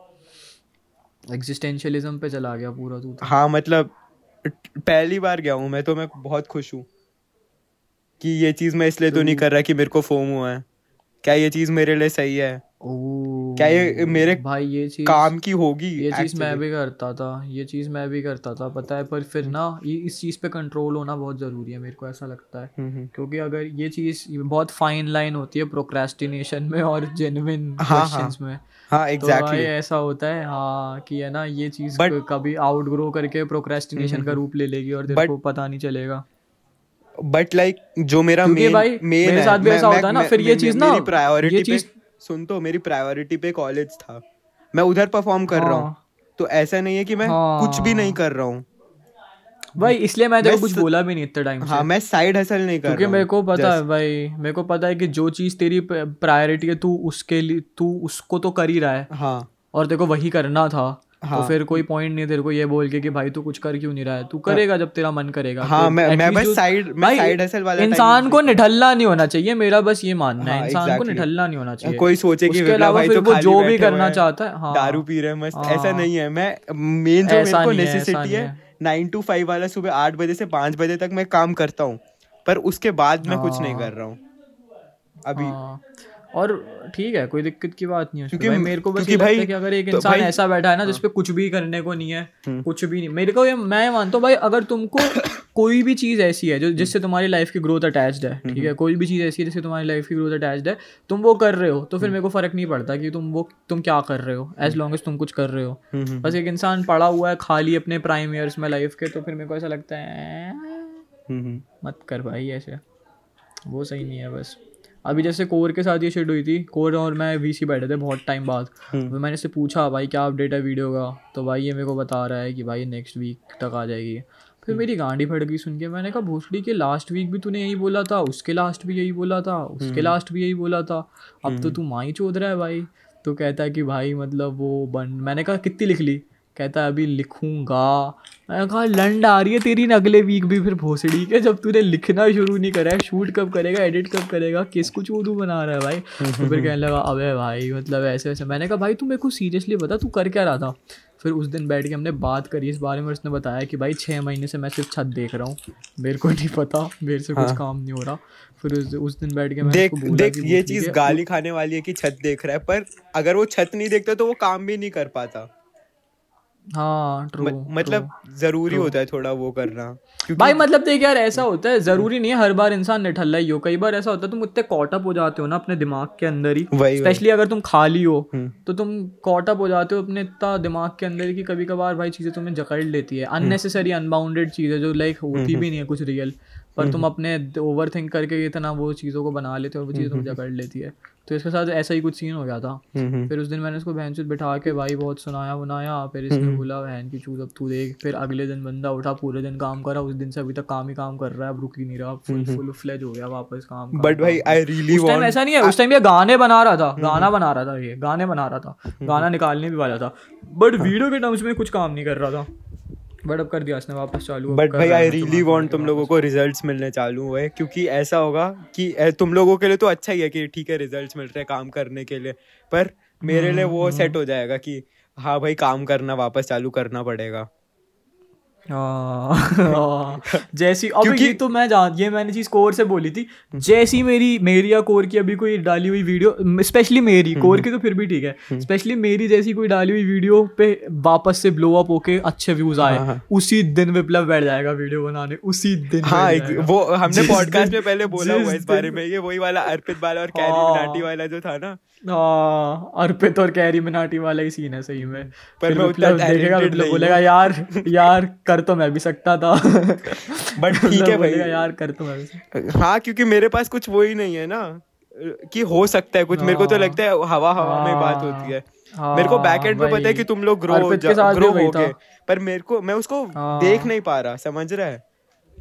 एग्जिस्टेंशियलिज्म पे चला गया पूरा तू तो। हाँ मतलब पहली बार गया हूँ मैं तो मैं बहुत खुश हूँ कि ये चीज़ मैं इसलिए तो नहीं कर रहा कि मेरे को फोम हुआ है। क्या ये चीज़ मेरे लिए सही है? क्या ये मेरे भाई ये चीज़ काम की होगी ये चीज़ मैं भी करता था ये चीज़ मैं भी करता था पता है पर फिर ना ये इस चीज़ पे कंट्रोल होना बहुत ज़रूरी है मेरे को ऐसा लगता है। हम्म, हम्म। क्योंकि अगर ये चीज़ बहुत फाइन लाइन होती है प्रोक्रेस्टिनेशन में और जेन्युइन हाँ, क्वेश्चंस में हाँ तो भाई एग्जैक्टली ऐसा होता है हाँ कि है ना ये चीज़ But- कभी आउट ग्रो करके प्रोक्रेस्टिनेशन का रूप ले लेगी और तेरे को पता नहीं चलेगा। बट लाइक जो मेरा मेन भाई, मेरे साथ भी ऐसा होता है ना, फिर ये चीज़ ना, ये चीज- सुन तो मेरी प्रायोरिटी पे कॉलेज था। मैं उधर परफॉर्म कर रहा हूँ। हाँ। तो ऐसा नहीं है कि मैं हाँ। कुछ भी नहीं कर रहा हूँ। भाई इसलिए मैं तेरे कुछ स- बोला भी नहीं इतने टाइम हाँ मैं साइड हसल नहीं कर क्योंकि मेरे को पता है भाई मेरे को पता है कि जो चीज़ तेरी प्रायोरिटी है तू उसके लिए तू उसको तो कर ही रहा है। हाँ। और तेरे को वही करना था। हाँ। तो फिर कोई पॉइंट नहीं तेरे को ये बोल के कि भाई तू कुछ कर क्यों नहीं रहा है? तू करेगा जब तेरा मन करेगा। हाँ, मैं- मैं बस मैं भाई, side वाला इंसान को निठल्ला नहीं होना चाहिए मेरा बस ये मानना है। हाँ, इंसान को निठल्ला नहीं होना चाहिए। कोई सोचे कि अलावा भाई फिर तो वो जो भी करना चाहता है हाँ। दारू पी रहे हैं मस्त। हाँ। ऐसा नहीं है। मैं मेन जो मेरे को है, नेसेसिटी है है। नाइन टू फाइव वाला सुबह आठ बजे से पाँच बजे तक मैं काम करता हूँ पर उसके बाद मैं कुछ नहीं हाँ। कर रहा हूँ। अभी। हाँ। और ठीक है कोई दिक्कत की बात नहीं है क्योंकि- भाई मेरे को बस क्योंकि ये भाई- है कि अगर एक तो इंसान भाई- ऐसा बैठा है ना जिसपे कुछ भी करने को नहीं है कुछ भी नहीं। मेरे को ये मैं मानता हूँ भाई अगर तुमको कोई भी चीज़ ऐसी है जो जिससे तुम्हारी लाइफ की ग्रोथ अटैच्ड है ठीक है? कोई भी चीज़ ऐसी है जिससे तुम्हारी लाइफ की ग्रोथ अटैच्ड है तुम वो कर रहे हो तो फिर मेरे को फ़र्क नहीं पड़ता कि तुम वो तुम क्या कर रहे हो एज लॉन्ग एज तुम कुछ कर रहे हो। बस एक इंसान पड़ा हुआ है खाली अपने प्राइम ईयर्स में लाइफ के तो फिर मेरे को ऐसा लगता है हम्म, हम्म। मत कर भाई ऐसे। वो सही नहीं है बस। अभी जैसे कोर के साथ ये शेड हुई थी कोर और मैं वीसी बैठे थे बहुत टाइम बाद। तो मैंने इससे पूछा भाई क्या अपडेट है वीडियो का? तो भाई ये मेरे को बता रहा है कि भाई नेक्स्ट वीक तक आ जाएगी। फिर मेरी गांडी फट गई सुन के। मैंने कहा भोसड़ी के लास्ट वीक भी तूने यही बोला था उसके लास्ट भी यही बोला था उसके लास्ट भी यही बोला था। अब तो तू माई चोद रहा है भाई। तो कहता है कि भाई मतलब वो बन मैंने कहा कितनी लिख ली? कहता है अभी लिखूँगा। मैंने कहा लंड आ रही है तेरी न अगले वीक भी फिर भोसड़ी के जब तूने लिखना शुरू नहीं करा है शूट कब करेगा एडिट कब करेगा किसको चोदू बना रहा है भाई? तो फिर कहने लगा अबे भाई मतलब ऐसे वैसे। मैंने कहा भाई तू मेरे को सीरियसली बता तू कर क्या रहा था? फिर उस दिन बैठ के हमने बात करी इस बारे में उसने बताया कि भाई छः महीने से मैं सिर्फ़ छत देख रहा हूँ मेरे को नहीं पता मेरे से कुछ काम नहीं हो रहा। फिर उस उस दिन बैठ के मैं देख बोला देख ये चीज़ गाली खाने वाली है कि छत देख रहा है पर अगर वो छत नहीं देखता तो वो काम भी नहीं कर पाता। हाँ ट्रू म- मतलब ज़रूरी होता है थोड़ा वो करना भाई मतलब देख यार ऐसा होता है ज़रूरी नहीं है हर बार इंसान निठल्ला ही हो। कई बार ऐसा होता है तुम इतने कॉटअप हो जाते हो ना अपने दिमाग के अंदर ही। स्पेशली अगर तुम खाली हो हम्म। तो तुम कॉटअप हो जाते हो अपने इतना दिमाग के अंदर ही कभी कभार भाई चीज़ें तुम्हें जकड़ लेती है। अननेसेसरी अनबाउंडेड चीज़ें जो लाइक होती भी नहीं है कुछ रियल पर तुम अपने ओवर थिंक करके इतना वो चीज़ों को बना लेते हो और वो चीज़ तुम्हें जकड़ लेती है। तो इसके साथ ऐसा ही कुछ सीन हो गया था। फिर उस दिन मैंने उसको बहन से बिठा के भाई बहुत सुनाया बुनाया फिर इसने बोला बहन की चूज़ अब तू देख। फिर अगले दिन बंदा उठा पूरे दिन काम करा उस दिन से अभी तक काम ही काम कर रहा है अब रुक ही नहीं रहा फुल फुल फ्लेज हो गया वापस काम काम, बट भाई आई रियली उस टाइम ऐसा नहीं है उस टाइम ये गाने बना रहा था गाना बना रहा था ये गाने बना रहा था गाना निकालने भी वाला था। बट वीडियो के टर्म्स में कुछ काम नहीं कर रहा था। बट अब कर दिया उसने वापस चालू बट भाई आई रियली वांट तुम लोगों को रिजल्ट्स मिलने चालू हुए क्योंकि ऐसा होगा कि तुम लोगों के लिए तो अच्छा ही है कि ठीक है रिजल्ट्स मिल रहे हैं काम करने के लिए पर मेरे लिए वो सेट हो जाएगा कि हाँ भाई काम करना वापस चालू करना पड़ेगा। जैसी अब ये तो मैं जान ये मैंने चीज़ कोर से बोली थी। जैसी मेरी मेरी या कोर की अभी कोई डाली हुई वीडियो स्पेशली मेरी। हम्म, कोर की तो फिर भी ठीक है। Specially hmm. मेरी जैसी कोई डाली हुई वीडियो पे वापस से ब्लो अप होके अच्छे व्यूज़ आए। हाँ, हाँ। उसी दिन विप्लव बैठ जाएगा वीडियो बनाने। उसी दिन हाँ वो हमने पॉडकास्ट में पहले बोला हुआ इस बारे में ये वही वाला अर्पित बाला और कैरी वाला जो था ना। हाँ, अर्पित और कैरी मिनाटी वाला ही सीन है सही में। पर मैं देखेगा बोलेगा यार यार कर तो मैं भी सकता था। बट ठीक है भाई। यार कर तो मैं भी हाँ क्योंकि मेरे पास कुछ वो ही नहीं है ना कि हो सकता है कुछ। मेरे को तो हाँ। लगता है हवा हवा में बात होती है। मेरे को बैक एंड पे पता है कि तुम लोग ग्रो ग्रो हो गए पर मेरे को मैं उसको हाँ। देख नहीं पा रहा समझ रहा है?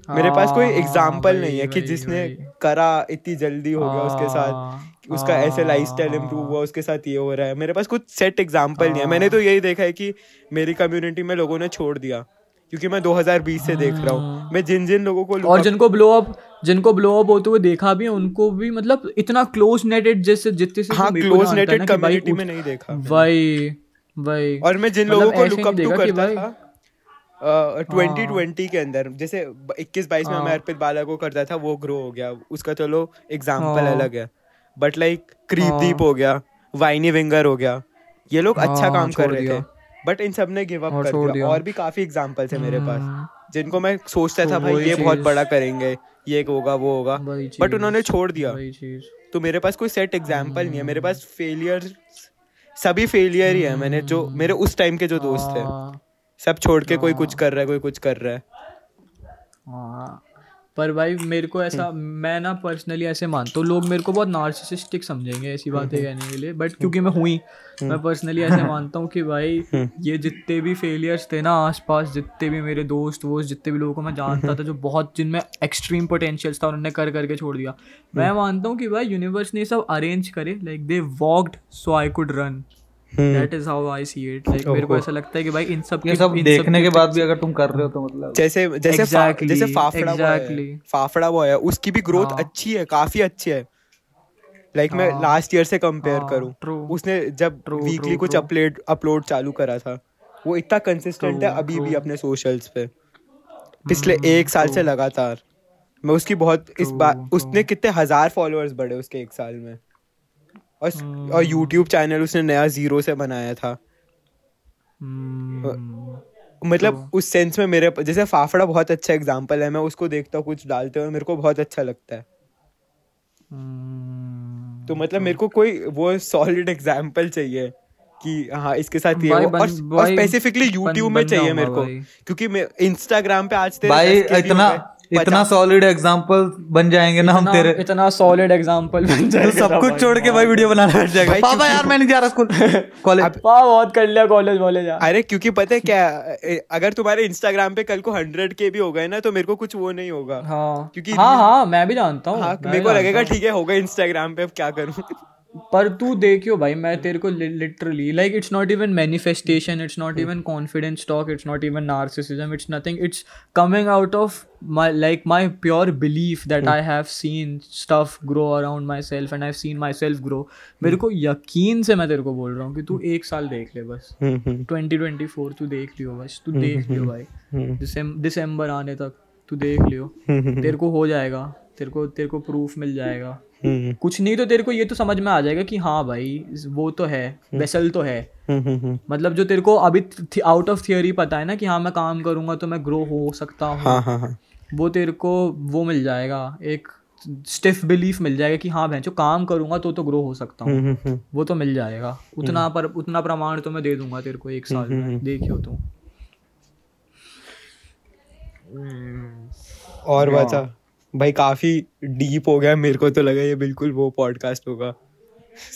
मेरे पास कोई एग्ज़ाम्पल नहीं है कि जिसने करा इतनी जल्दी हो गया उसके साथ। उसका ऐसे लाइफ स्टाइल इम्प्रूव हुआ उसके साथ ये हो रहा है। मेरे पास कुछ सेट एग्ज़ाम्पल नहीं है। मैंने तो यही देखा है कि मेरी कम्युनिटी में लोगों ने छोड़ दिया क्योंकि मैं 2020 से देख रहा हूँ। हाँ। मैं जिन जिन लोगों को और जिनको ब्लो अप जिनको ब्लो अप होते हुए देखा भी उनको भी मतलब इतना क्लोज नेटेड जैसे जितने से हाँ क्लोज नेटेड कम्युनिटी में नहीं देखा वही वही। और मैं जिन लोगों मतलब को लुक अप टू करता था ट्वेंटी ट्वेंटी के अंदर जैसे इक्कीस बाईस में मैं हाँ। अर्पित बाला को करता था वो ग्रो हो गया। उसका चलो एग्ज़ाम्पल हाँ। अलग है। बट लाइक क्रीपदीप हो। गया वाइनी विंगर हो गया ये लोग अच्छा हाँ, काम कर रहे थे। बट इन सबने गिव अप कर दिया, दिया। और भी काफ़ी एग्जांपल्स है मेरे पास हम्म। जिनको मैं सोचता था तो भाई ये बहुत बड़ा करेंगे ये होगा वो होगा। बट उन्होंने छोड़ दिया। तो मेरे पास कोई सेट एग्ज़ाम्पल नहीं है। मेरे पास फेलियर सभी फेलियर ही है मैंने जो मेरे उस टाइम के जो दोस्त थे। हाँ। सब छोड़ के कोई कुछ कर रहा है कोई कुछ कर रहा है। हाँ। पर भाई मेरे को ऐसा हम्म। मैं ना पर्सनली ऐसे मानता हूँ लोग मेरे को बहुत नार्सिसिस्टिक समझेंगे ऐसी हम्म, बातें हम्म। कहने के लिए बट क्योंकि मैं हुई मैं पर्सनली ऐसे मानता हूँ कि भाई ये जितने भी फेलियर्स थे ना आसपास जितने भी मेरे दोस्त वोस्त जितने भी लोगों को मैं जानता था जो बहुत जिनमें एक्सट्रीम पोटेंशियल्स था उन्होंने कर करके छोड़ दिया। मैं मानता हूँ कि भाई यूनिवर्स ने सब अरेंज करे like they walked so I could run that is how I see it like मेरे को ऐसा लगता है कि भाई इन सब ये सब देखने के बाद भी अगर तुम कर रहे हो तो मतलब जैसे जैसे exactly, जैसे फाफड़ा exactly. फाफड़ा वो है। उसकी भी ग्रोथ हाँ. अच्छी है काफ़ी अच्छी है। लाइक like मैं लास्ट ईयर से कंपेयर हाँ, करूँ। उसने जब वीकली कुछ अपलोड अपलोड चालू करा था वो इतना कंसिस्टेंट है अभी भी अपने सोशल्स पे। पिछले hmm, एक साल से लगातार। मैं उसकी बहुत इस बार उसने कितने हज़ार फॉलोअर्स बढ़े उसके एक साल में। और hmm. और यूट्यूब चैनल उसने नया ज़ीरो से बनाया था hmm. मतलब तो, उस सेंस में मेरे जैसे फाफड़ा बहुत अच्छा एग्जांपल है मैं उसको देखता हूँ कुछ डालते हुए मेरे को बहुत अच्छा लगता है hmm. तो मतलब मेरे को कोई वो सॉलिड एग्जांपल चाहिए कि हाँ इसके साथ ये वो और, और स्पेसिफिकली यूट्यूब में चाहिए मेरे को क्योंकि मैं इंस्टाग्राम पे आज भाई इतना इतना सॉलिड एग्जांपल बन जाएँगे ना हम तेरे इतना सॉलिड एग्जांपल बन जाएगा तो सब कुछ छोड़ के भाई वीडियो बनाने बैठ जाएगा। पापा यार मैं नहीं जा रहा स्कूल कॉलेज पापा बहुत कर लिया कॉलेज कॉलेज अरे क्योंकि पता है क्या अगर तुम्हारे इंस्टाग्राम पे कल को हंड्रेड के भी हो गए ना तो मेरे को कुछ वो नहीं होगा। हाँ। क्योंकि हाँ हाँ मैं भी जानता हूँ। हाँ, मेरे को लगेगा ठीक है होगा इंस्टाग्राम पे अब क्या करूँ? पर तू देखियो भाई मैं तेरे को literally like it's not even manifestation it's not even confidence talk it's not even narcissism it's nothing it's coming out of my like my pure belief that mm. I have seen stuff grow around myself and I've seen myself grow. मेरे को यकीन से मैं तेरे को बोल रहा हूँ कि तू एक साल देख ले बस। ट्वेंटी ट्वेंटी फोर तू देख लियो बस। तू देख लियो भाई। दिसंबर आने तक तू देख लियो। तेरे को हो जाएगा। तेरे को तेरे को प्रूफ मिल जाएगा। हम्म। कुछ नहीं तो तेरे को ये तो समझ में आ जाएगा कि हाँ भाई वो तो है वेसल हम्म। तो है। हम्म, मतलब जो तेरे को अभी आउट ऑफ़ थियोरी पता है ना कि हाँ मैं काम करूँगा तो मैं ग्रो हो सकता हूँ। हाँ, हाँ, हाँ. वो तेरे को वो मिल जाएगा एक स्टिफ बिलीफ मिल जाएगा कि हाँ जो काम करूँगा तो तो ग्रो हो सकता हूँ। वो तो मिल जाएगा। उतना पर उतना प्रमाण तो मैं दे दूँगा तेरे को एक साल में। देखियो तू। और बचा। भाई काफ़ी डीप हो गया मेरे को तो लगा ये बिल्कुल वो पॉडकास्ट होगा।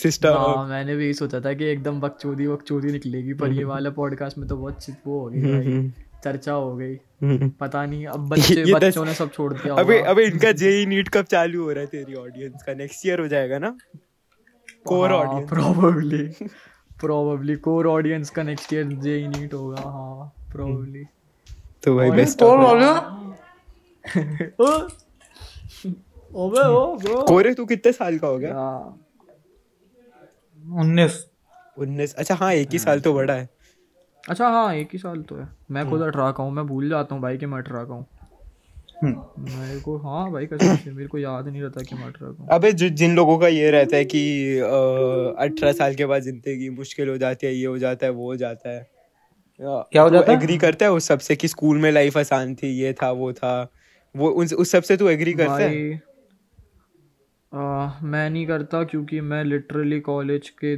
सिस्टर हाँ। मैंने भी सोचा था कि एकदम बकचोदी बकचोदी निकलेगी पर ये वाला पॉडकास्ट में तो बहुत वो हो गई भाई। चर्चा हो गई। पता नहीं अब बच्चे बच्चों ने सब छोड़ दिया अबे अबे इनका जेई नीट कब चालू हो रहा है तेरी ऑडियंस का? नेक्स्ट ईयर हो जाएगा ना? Core audience probably probably core audience का नेक्स्ट ईयर जेई नीट होगा हाँ प्रोबेबली तो भाई बेस्ट कोर ऑडियंस ओबे ओ ब्रो कोरे तू कितने साल का हो गया? उन्नीस। उन्नीस। अच्छा हाँ एक ही साल तो बड़ा है। अच्छा हाँ एक ही साल तो है। मैं खुद अठारह का हूँ मैं भूल जाता हूँ भाई कि मैं अठारह का हूँ। मेरे को हाँ भाई कसम से मेरे को याद नहीं रहता कि मैं अठारह का हूँ। अबे जो जिन लोगों का ये रहता है कि अठारह साल के बाद ज़िंदगी मुश्किल हो जाती है ये हो जाता है वो हो जाता है। क्या हो जाता है? एग्री करता है उस सबसे कि स्कूल में लाइफ आसान थी ये था वो था? वो उस उस सबसे तू एग्री करता है? आ, मैं नहीं करता क्योंकि मैं लिटरली कॉलेज के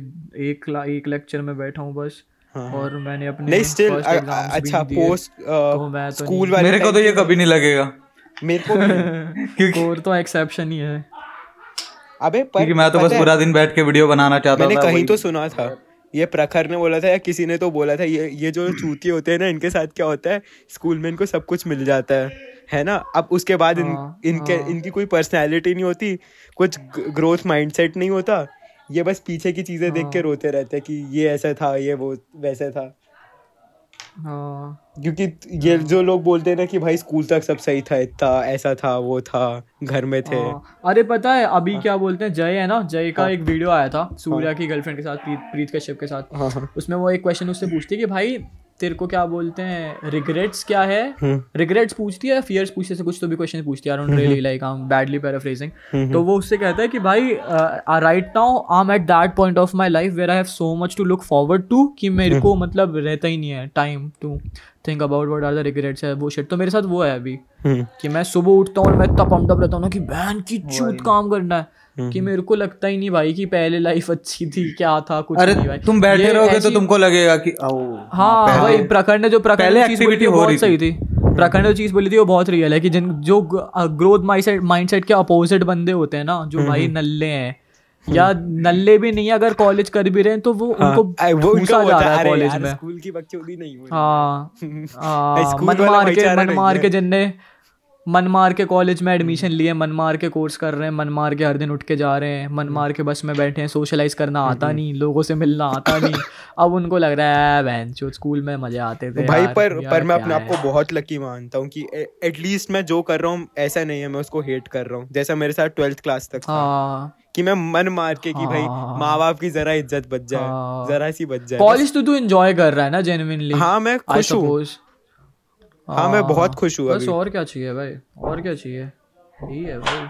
एक ला, एक लेक्चर में बैठा हूँ बस। हाँ, और मैंने अपने नहीं स्टिल first अच्छा पोस्ट तो मैं तो स्कूल वाले मेरे को तो ये कभी नहीं लगेगा। मेरे को क्योंकि कोर तो एक्सेप्शन ही है। अबे पर क्योंकि मैं तो बस पूरा दिन बैठ के वीडियो बनाना चाहता मैंने था कहीं तो सुना था। ये प्रखर ने बोला था या किसी ने तो बोला था ये ये जो चूती होते हैं ना इनके साथ क्या होता है? स्कूल में इनको सब कुछ मिल जाता है। है ना? अब उसके बाद इन, हाँ, इनके हाँ। इनकी कोई पर्सनैलिटी नहीं होती कुछ ग्रोथ माइंडसेट नहीं होता ये बस पीछे की चीज़ें देख के हाँ। रोते रहते हैं कि ये ऐसा था ये वो वैसा था। हाँ। क्योंकि ये जो लोग बोलते हैं ना कि भाई स्कूल तक सब सही था इतना ऐसा था वो था घर में थे। अरे पता है अभी क्या बोलते हैं जय है ना? जय का एक वीडियो आया था सूर्या की गर्लफ्रेंड के साथ प्रीत प्रीत कश्यप के साथ। उसमें वो एक क्वेश्चन उससे पूछती है कि भाई तेरे को क्या बोलते हैं रिग्रेट्स क्या है? हम्म। रिग्रेट्स पूछती है फियर्स पूछते से कुछ तो भी क्वेश्चन पूछती है I don't really like I am badly paraphrasing hmm, तो वो उससे कहता है कि भाई right now I am at that point of my life where I have so much to look forward to कि मेरे को मतलब रहता ही नहीं है time to think about what are the regrets है वो शिट तो मेरे साथ वो है अभी हम्म, कि मैं सुबह उठता हूँ और मैं इतना पम्प रहता हूँ ना कि बहन की चूत काम करना है। कि मेरे को लगता ही नहीं भाई कि पहले लाइफ अच्छी थी क्या था कुछ अरे नहीं भाई। तुम बैठे रहोगे तो तुमको लगेगा कि आओ हाँ वही प्रखंड ने जो प्रखंड पहले चीज़ बोली थी हो बहुत रही सही थी। प्रखंड जो चीज़ बोली थी वो बहुत रियल है कि जिन जो ग्रोथ माइंडसेट माइंडसेट के अपोजिट बंदे होते हैं ना जो भाई नल्ले हैं या नल्ले भी नहीं है, अगर कॉलेज कर भी रहे हैं तो वो हाँ, उनको वो जा रहा है। है कॉलेज में। स्कूल की बकचोदी नहीं हुई हाँ हाँ, मन मार के मन मार के जिनने मन मार के कॉलेज में एडमिशन लिए मन मार के कोर्स कर रहे हैं मन मार के हर दिन उठ के जा रहे हैं मन मार के बस में बैठे हैं सोशलाइज करना आता नहीं लोगों से मिलना आता नहीं। अब उनको लग रहा है बहन जो स्कूल में मज़े आते थे भाई पर पर मैं अपने आप को बहुत लकी मानता हूँ कि एटलीस्ट मैं जो कर रहा हूँ ऐसा नहीं है मैं उसको हेट कर रहा हूँ। जैसा मेरे साथ ट्वेल्थ क्लास तक हाँ। कि मैं मन मार के कि भाई हाँ। माँ बाप की जरा इज़्ज़त बच जाए हाँ। जरा सी बच जाए कॉलेज तो तू एंजॉय कर रहा है ना जेन्युइनली हाँ मैं खुश हूँ। हाँ मैं बहुत खुश हुआ बस और क्या चाहिए भाई? और क्या चाहिए? यही है भाई।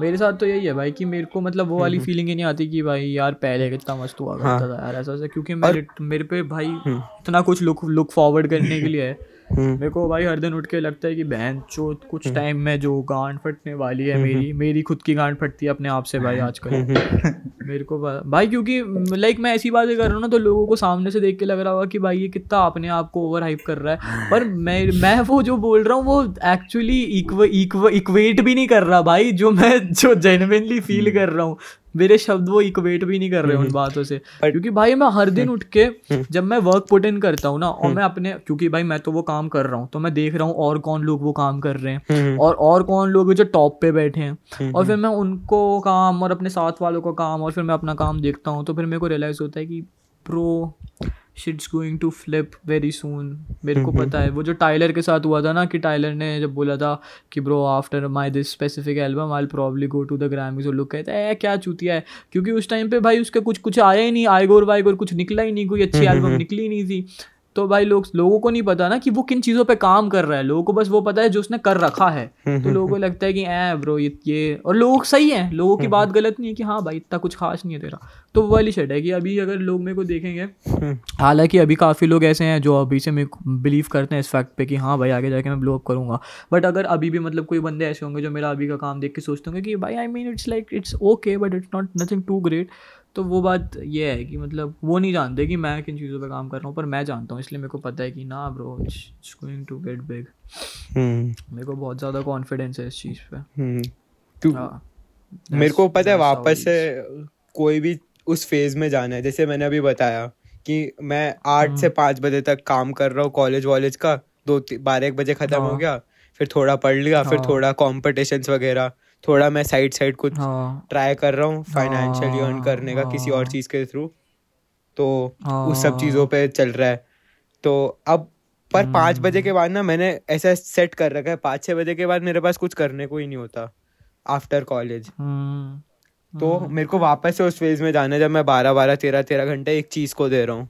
मेरे साथ तो यही है भाई कि मेरे को मतलब वो वाली फीलिंग ही नहीं आती कि भाई यार पहले कितना मस्त हुआ करता था यार ऐसा ऐसा क्योंकि मेरे मेरे पे भाई इतना कुछ लुक लुक फॉरवर्ड करने के लिए है। हम्म। मेरे को भाई हर दिन उठ के लगता है कि बहन चो कुछ टाइम में जो गांड फटने वाली है मेरी मेरी खुद की गांड फटती है अपने आप से भाई आजकल। मेरे को भाई क्योंकि लाइक मैं ऐसी बातें कर रहा हूँ ना तो लोगों को सामने से देख के लग रहा होगा कि भाई ये कितना अपने आप को ओवर हाइप कर रहा है। पर मैं मैं वो जो बोल रहा हूँ वो एक्चुअली इक्वेट भी नहीं कर रहा भाई जो मैं जो जेनविनली फील कर रहा हूँ। मेरे शब्द वो इक्वेट भी नहीं कर रहे उन बातों से। क्योंकि भाई मैं हर दिन उठ के जब मैं वर्क पुट इन करता हूँ ना और मैं अपने क्योंकि भाई मैं तो वो काम कर रहा हूँ तो मैं देख रहा हूँ और कौन लोग वो काम कर रहे हैं। और और कौन लोग जो टॉप पे बैठे हैं। और फिर मैं उनको काम और अपने साथ वालों का काम और फिर मैं अपना काम देखता हूँ तो फिर मेरे को रियलाइज़ होता है कि bro shit's going to flip very soon मेरे को पता है। वो जो टाइलर के साथ हुआ था ना कि टाइलर ने जब बोला था कि bro after my this specific album I probably go to the Grammys और लुक कहते हैं क्या चूतिया है? क्योंकि उस टाइम पे भाई उसका कुछ कुछ आया ही नहीं। आयगोर वायगोर कुछ निकला ही नहीं। कोई अच्छी एल्बम निकली नहीं थी। तो भाई लोग लोगों को नहीं पता ना कि वो किन चीज़ों पे काम कर रहा है। लोगों को बस वो पता है जो उसने कर रखा है। तो लोगों को लगता है कि ए ब्रो ये ये। और लोग सही हैं। लोगों की बात गलत नहीं है कि हाँ भाई इतना कुछ खास नहीं है तेरा। तो वो वाली शेड है कि अभी अगर लोग मेरे को देखेंगे हालाँकि अभी काफ़ी लोग ऐसे हैं जो अभी से मेरे को बिलीव करते हैं इस फैक्ट पे कि हाँ भाई आगे जाके मैं ब्लो अप करूँगा। बट अगर अभी भी मतलब कोई बंदे ऐसे होंगे जो मेरा अभी का काम देख के सोचते होंगे कि भाई I mean it's like it's okay but it's not nothing too great तो वो बात ये है कि मतलब वो नहीं जानते कि मैं किन चीज़ों पे काम कर रहा हूँ पर मैं जानता हूँ इसलिए मेरे को पता है कि ना bro it's going to get big hmm. मेरे को बहुत ज़्यादा कॉन्फिडेंस है इस चीज़ पे। हम्म। हाँ। मेरे को पता है वापस से कोई भी उस फ़ेज़ में जाना है जैसे मैंने अभी बताया कि मैं आठ से पाँच बजे तक काम कर रहा हूँ कॉलेज वॉलेज का दो बारह एक बजे खत्म हो हाँ। गया फिर थोड़ा पढ़ लिया फिर हाँ। थोड़ा कॉम्पिटिशन्स वगैरह। थोड़ा मैं साइड साइड कुछ हाँ। ट्राई कर रहा हूँ फाइनेंशियली अर्न हाँ, करने का किसी और हाँ। चीज़ के थ्रू तो उस सब हाँ। चीज़ों पे चल रहा है। तो अब पर पाँच बजे के बाद ना मैंने ऐसा सेट कर रखा है पाँच छः बजे के बाद मेरे पास कुछ करने को ही नहीं होता आफ्टर कॉलेज हम्म। तो हाँ। मेरे को वापस से उस फ़ेज़ में जाना है जब मैं बारह बारह तेरह तेरह घंटे एक चीज़ को दे रहा हूँ।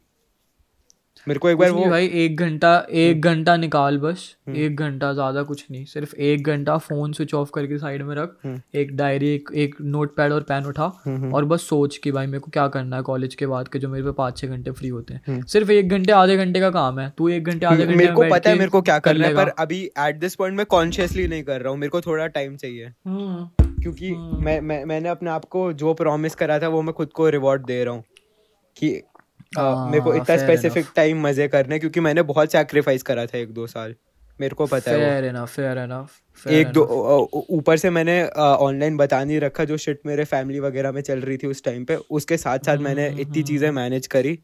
मेरे को एक बार वो भाई एक घंटा एक घंटा निकाल बस। हम्म। एक घंटा ज़्यादा कुछ नहीं सिर्फ़ एक घंटा फ़ोन स्विच ऑफ़ करके साइड में रख। हम्म। एक डायरी एक, एक नोट पैड और पेन उठा हम्म, और बस सोच कि भाई मेरे को क्या करना है कॉलेज के बाद के जो मेरे पे पाँच छह घंटे फ्री होते हैं। हम्म। सिर्फ़ एक घंटे आधे घंटे का काम है। तू एक घंटे आधे घंटे मेरे को पता है मेरे को क्या करना है पर अभी एट दिस पॉइंट मैं कॉन्शियसली नहीं कर रहा हूँ। मेरे को थोड़ा टाइम चाहिए। हम्म, क्योंकि हम्म। मैं मैं मैंने अपने आप को जो प्रॉमिस करा था वो मैं खुद को रिवॉर्ड दे रहा हूँ। कि मेरे को हाँ, इतना स्पेसिफिक टाइम मज़े करने क्योंकि मैंने बहुत सैक्रिफाइस करा था एक दो साल। मेरे को पता है enough, fair enough, एक दो ऊपर से मैंने ऑनलाइन बता नहीं रखा जो शिट मेरे फैमिली वगैरह में चल रही थी उस टाइम पे उसके साथ साथ मैंने हम्म, इतनी चीज़ें मैनेज करी।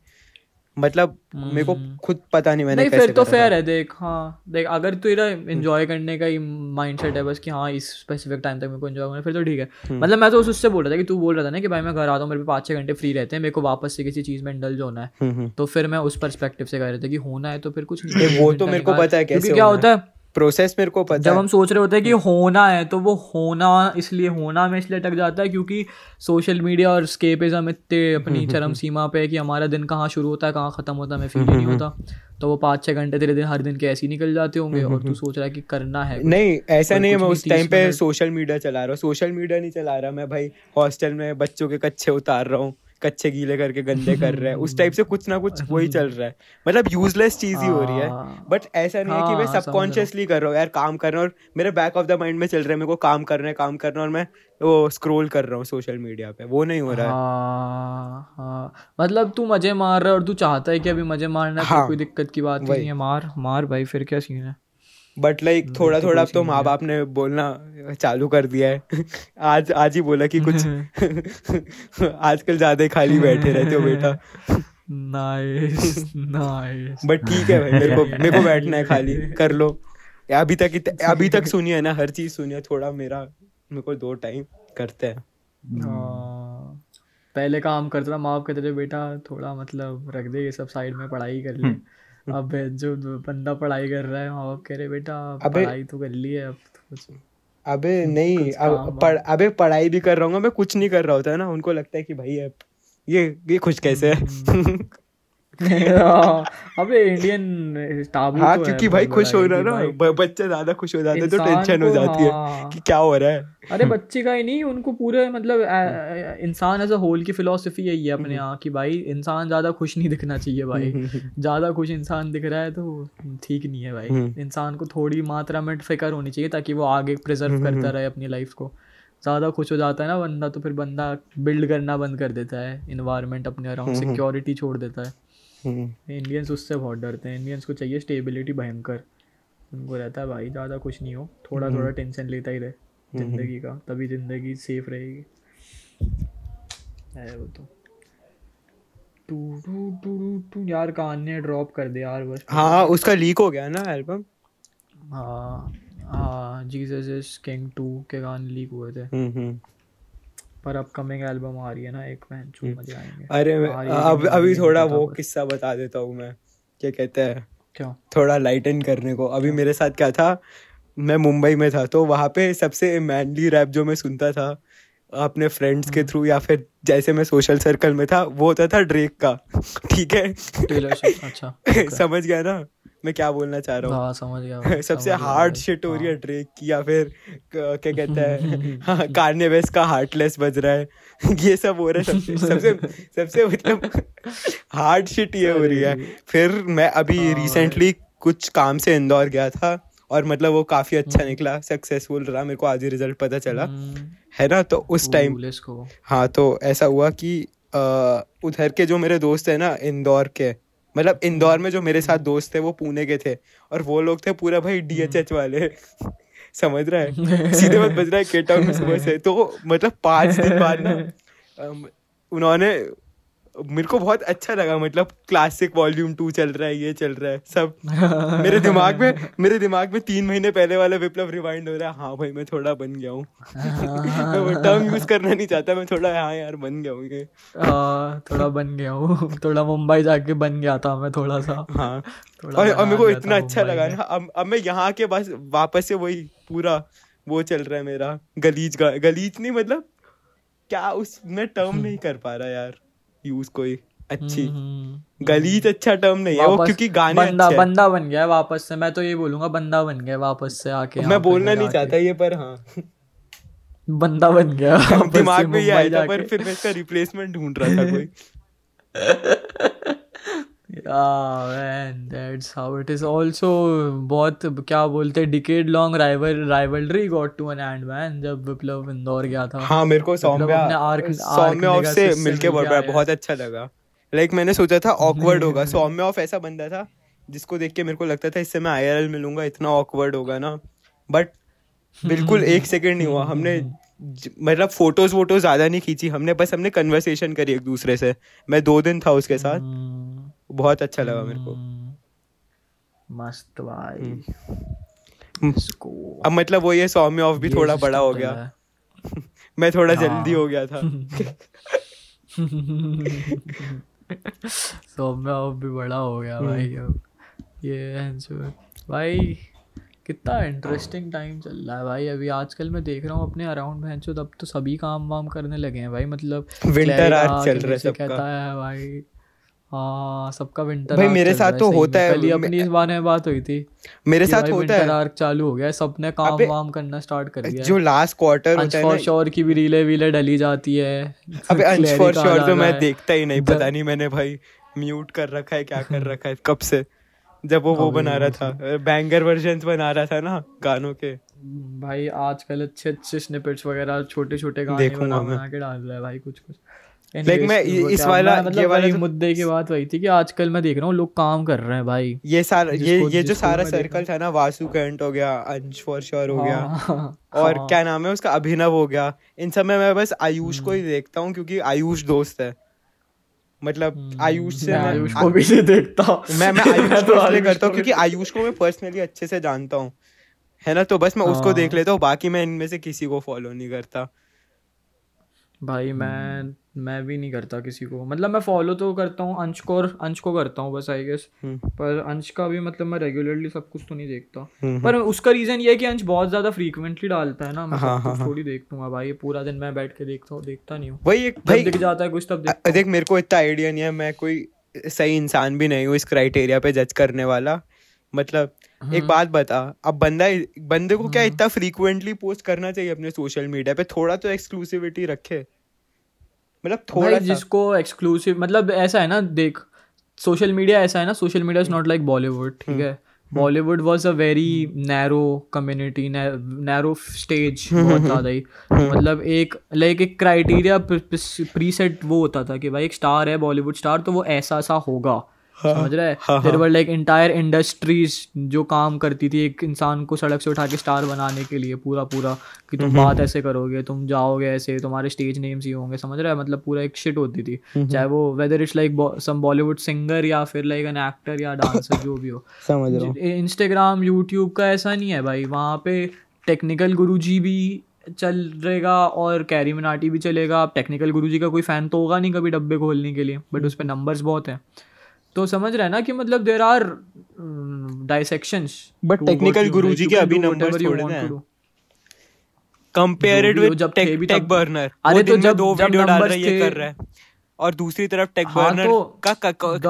मतलब मेरे को हम्म। खुद पता नहीं मैंने नहीं कैसे फिर तो फेयर है देख हाँ देख अगर तेरा एंजॉय करने का ही माइंडसेट है बस कि हाँ इस स्पेसिफिक टाइम तक मेरे को एंजॉय करना फिर तो ठीक है हम्म। मतलब मैं तो उस उससे बोल रहा था कि तू बोल रहा था ना कि भाई मैं घर आता हूँ मेरे पे पाँच छः घंटे फ्री रहते हैं मेरे को वापस से किसी चीज़ में इंडल्ज होना है हम्म, हम्म। तो फिर मैं उस परस्पेक्टिव से कह रहे थे कि होना है तो फिर कुछ नहीं वो तो मेरे को पता है कैसे क्या होता है प्रोसेस मेरे को पता जब है। हम सोच रहे होते हैं कि होना है तो वो होना इसलिए होना में इसलिए अटक जाता है क्योंकि सोशल मीडिया और स्केपिज्म इतने अपनी चरम सीमा पे है कि हमारा दिन कहाँ शुरू होता है कहाँ खत्म होता है हमें फील ही नहीं होता। तो वो पाँच छः घंटे तेरे दिन हर दिन के ऐसे ही निकल जाते होंगे और तू सोच रहा है कि करना है नहीं ऐसा नहीं है मैं उस टाइम 30 पे सोशल मीडिया चला रहा हूँ। सोशल मीडिया नहीं चला रहा मैं भाई हॉस्टल में बच्चों के कच्चे उतार रहा हूँ। कच्चे गीले करके गंदे कर रहे हैं। उस टाइप से कुछ ना कुछ वही चल रहा है। मतलब यूजलेस चीज़ ही हो रही है। हाँ। बट ऐसा नहीं है कि मैं हाँ, हूँ। सबकॉन्शियसली कर रहा हूँ। यार काम कर रहा हूँ और मेरे बैक ऑफ़ द माइंड में चल रहा है। मेरे को काम करना है काम करना और मैं वो स्क्रोल कर रहा हूँ सोशल मीडिया पे। वो नहीं हो रहा है। हाँ हाँ। मतलब तू मज़े मार रहा है और तू चाहता है कि अभी मज़े मारना हाँ, कोई दिक्कत की बात नहीं है। मार मार भाई फिर क्या सीन है? बट लाइक थोड़ा थोड़ा अब तो माँ बाप ने बोलना चालू कर दिया है। आज आज ही बोला कि कुछ आजकल ज़्यादा खाली बैठे रहते हो बेटा। नाइस नाइस बट ठीक है भाई मेरे को मेरे को बैठना है खाली कर लो। अभी तक अभी तक सुनिए ना हर चीज़ सुनिए थोड़ा मेरा मेरे को दो टाइम करते हैं। हाँ। पहले काम करता था माँ बाप कहते थे बेटा थोड़ा मतलब रख दे ये सब साइड में पढ़ाई कर ले। हम्म। अब जो बंदा पढ़ाई कर रहा है माँ कह रहे बेटा पढ़ाई तो कर ली है अब तो कुछ अबे नहीं अब पढ़ अबे पढ़ाई भी कर रहा हूँ मैं कुछ नहीं कर रहा होता है ना उनको लगता है कि भाई अब ये ये खुश कैसे हम्म। है अबे इंडियन टाबू हाँ तो क्योंकि भाई खुश हो रहा कि ना बच्चे ज़्यादा खुश हो जाते हैं तो टेंशन हो जाती है हाँ। कि क्या हो रहा है। अरे बच्चे का ही नहीं उनको पूरे मतलब इंसान एज अ होल की फिलोसफी यही है हम्म। अपने यहाँ की भाई इंसान ज़्यादा खुश नहीं दिखना चाहिए भाई। ज़्यादा खुश इंसान दिख रहा है तो ठीक नहीं है भाई। हम्म। इंसान को थोड़ी मात्रा में फ़िक्र होनी चाहिए ताकि वो आगे प्रिजर्व हम्म, करता रहे अपनी लाइफ को। ज़्यादा खुश हो जाता है ना बंदा तो फिर बंदा बिल्ड करना बंद कर देता है इन्वायरमेंट अपने हम्म, अराउंड सिक्योरिटी छोड़ देता है। हम्म, इंडियंस उससे बहुत डरते हैं। इंडियंस को चाहिए स्टेबिलिटी भयंकर। उनको रहता है भाई ज़्यादा कुछ नहीं हो। थोड़ा हम्म। थोड़ा टेंशन लेता ही रहे ज़िंदगी का। तभी ज़िंदगी सेफ़ रहेगी। है वो तो। टू टू टू टू यार कान ने ड्रॉप कर दे यार बस। हाँ उसका लीक हो गया ना एल्बम हाँ हाँ जीसस इज़ किंग टू के गाने लीक हुए थे। हम्म, पर अपकमिंग एल्बम आ रही है ना एक में जो मज़े आएँगे। अरे अब अभी थोड़ा वो किस्सा बता देता हूँ मैं क्या कहते हैं? क्यों? थोड़ा लाइटन करने को। अभी मेरे साथ क्या था मैं मुंबई में था तो वहाँ पे सबसे मैनली रैप जो मैं सुनता था अपने फ्रेंड्स के थ्रू या फिर जैसे मैं सोशल सर्कल में था वो होता था ड्रेक का ठीक है? अच्छा समझ गया ना? मैं क्या बोलना चाह रहा हूँ? हाँ समझ गया सबसे हार्ड शिट हो रही है हाँ। ड्रेक की या फिर क्या कहते हैं? हाँ कार्ने का हार्टलेस बज रहा है। ये सब हो रहा है सबसे सबसे सबसे मतलब हार्ड शिट ये हो रही है। फिर मैं अभी हाँ रिसेंटली कुछ काम से इंदौर गया था और मतलब वो काफ़ी हम्म। अच्छा निकला सक्सेसफुल रहा मेरे को आज ही रिज़ल्ट पता चला। हम्म, है ना? तो उस टाइम हाँ तो ऐसा हुआ कि उधर के जो मेरे दोस्त है ना इंदौर के मतलब इंदौर में जो मेरे साथ दोस्त थे वो पुणे के थे। और वो लोग थे पूरा भाई डीएचएच वाले। समझ रहा है? सीधे मत बज रहा है केटाउन में सुबह से। तो मतलब पाँच दिन बाद ना उन्होंने मेरे को बहुत अच्छा लगा मतलब क्लासिक वॉल्यूम टू चल रहा है ये चल रहा है सब। मेरे दिमाग में मेरे दिमाग में तीन महीने पहले वाला विप्लव रिवाइंड हो रहा है हाँ भाई मैं थोड़ा बन गया हूँ। मैं टर्म यूज़ करना नहीं चाहता मैं थोड़ा हाँ यार बन गया हूँ ये। थोड़ा बन गया हूँ थोड़ा मुंबई जाके बन गया था मैं थोड़ा सा। हाँ। और, और मेरे को इतना अच्छा लगा ना अब अब मैं यहाँ के पास वापस से वही पूरा वो चल रहा है मेरा गलीज गलीज नहीं मतलब क्या उस मैं टर्म नहीं कर पा रहा यार। यूज़ कोई अच्छी। गलीज गलीच अच्छा टर्म नहीं है वो क्योंकि गाने बंदा अच्छे। बंदा बन गया वापस से मैं तो ये बोलूँगा बंदा बन गया वापस से आके मैं बोलना नहीं चाहता ये पर हाँ। बंदा बन गया दिमाग में ये आया था पर फिर मैं इसका रिप्लेसमेंट ढूंढ रहा था कोई। बहुत क्या बोलते हैं decade long rival rivalry got to an end man जब विप्लव इंदौर गया था। हाँ मेरे को सौम्या आर्क- सौम्या ऑफ़ से मिलके बहुत अच्छा लगा। लाइक मैंने सोचा था ऑकवर्ड होगा। सौम्या ऑफ़ ऐसा बंदा था जिसको देख के मेरे को लगता था इससे मैं आईआरएल मिलूँगा इतना ऑकवर्ड होगा ना। बट बिल्कुल एक सेकंड नहीं हुआ। हमने मतलब फ़ोटोज़ वोटोज ज़्यादा नहीं खींची। हमने बस हमने कन्वर्सेशन करी एक दूसरे से। मैं दो दिन था उसके साथ। हम्म, बहुत अच्छा लगा मेरे को हम्म, मस्त भाई हम्म। अब मतलब वो ये सौम्या ऑफ़ भी थोड़ा बड़ा हो तो गया है। मैं थोड़ा हाँ। जल्दी हो गया था सौम्या अब भी बड़ा हो गया हम्म। भाई अब ये भाई कितना इंटरेस्टिंग टाइम चल रहा है भाई अभी आजकल मैं देख रहा हूँ अपने अराउंड भैंसो तब तो सभी काम वाम करने लगे हैं भाई मतलब arc आके चल रहा है सबका। कहता है भाई हाँ सबका विंटर भाई, मेरे साथ तो होता है, अपनी इस बारे में बात हुई थी मेरे साथ होता है। आर्क चालू हो गया सबने काम वाम करना स्टार्ट कर दिया जो लास्ट क्वार्टर होता है श्योर की भी रीले वीले डली जाती है। अबे अंश फॉर श्योर तो मैं देखता ही नहीं पता नहीं मैंने भाई म्यूट कर रखा है क्या कर रखा है कब से? जब वो वो बना रहा था बैंगर वर्जन बना रहा था ना गानों के। भाई आजकल अच्छे अच्छे स्निपेट्स वगैरह छोटे छोटे गाने। बना के डाल रहा है भाई कुछ कुछ Like मैं वो इस वाला- मतलब ये वाला वही मुद्दे की बात वही थी कि आजकल मैं देख रहा हूँ लोग काम कर रहे हैं भाई। ये सारा ये ये जो सारा सर्कल था ना वासु कैंट हो गया अंश फॉर श्योर हो गया। हाँ, और हाँ, क्या नाम है उसका? अभिनव हो गया। इन सब में मैं बस आयुष को ही देखता हूँ क्योंकि आयुष दोस्त है। मतलब आयुष से हम्म। मैं आयुष को भी नहीं देखता। मैं मैं आयुष को तो इसलिए करता हूँ क्योंकि आयुष को मैं पर्सनली अच्छे से जानता हूँ। है ना? तो बस मैं उसको हाँ। देख लेता हूँ बाकी मैं इनमें से किसी को फॉलो नहीं करता। भाई मैं मैं भी नहीं करता किसी को। मतलब मैं फॉलो तो करता हूँ अंश को और अंश को करता हूँ बस आई गेस हम्म। पर अंश का भी मतलब मैं रेगुलरली सब कुछ तो नहीं देखता। हम्म, पर उसका रीजन ये है कि अंश बहुत ज़्यादा फ्रीक्वेंटली डालता है ना मैं हाँ, हाँ, हाँ। थोड़ी देखूँगा भाई पूरा दिन मैं बैठ के देखता हूँ देखता नहीं हूँ। वही एक भाई दिख जाता है कुछ तब देख देख मेरे को इतना आइडिया नहीं है मैं कोई सही इंसान भी नहीं हूँ इस क्राइटेरिया पे जज करने वाला। मतलब हम्म। एक बात बता अब बंदा बंदे को क्या इतना फ्रीक्वेंटली पोस्ट करना चाहिए अपने सोशल मीडिया पे? थोड़ा तो एक्सक्लूसिविटी रखे। मतलब थोड़ा सा। जिसको एक्सक्लूसिव मतलब ऐसा है ना देख सोशल मीडिया ऐसा है ना social media is not like Bollywood ठीक है? Bollywood was a very narrow community narrow stage बहुत ज़्यादा ही। मतलब एक लाइक एक क्राइटेरिया प्री सेट वो होता था कि भाई एक स्टार है बॉलीवुड स्टार तो वो ऐसा सा होगा। समझ रहा है? There were like entire industries जो काम करती थी एक इंसान को सड़क से उठा के स्टार बनाने के लिए पूरा पूरा कि तुम बात ऐसे करोगे तुम जाओगे ऐसे तुम्हारे स्टेज नेम्स ही होंगे समझ रहा है? मतलब पूरा एक शिट होती थी। चाहे वो whether it's like some Bollywood singer या फिर लाइक एन एक्टर या डांसर जो भी हो। समझ रहा हूँ। इंस्टाग्राम यूट्यूब का ऐसा नहीं है भाई। वहाँ पे टेक्निकल गुरुजी भी चल रहेगा और कैरी मनाटी भी चलेगा। अब टेक्निकल गुरुजी का कोई फ़ैन तो होगा नहीं कभी डब्बे खोलने के लिए बट उस पर नंबर्स बहुत हैं। तो समझ रहे हैं ना कि मतलब there are dissections But technical गुरुजी के अभी numbers थोड़े हैं। कंपेयर इट हो, विद जब टेक टेक बर्नर अरे तो जब- दो वीडियो डाल रहा है ये कर रहा है। और दूसरी तरफ़ टेक हाँ बर्नर तो का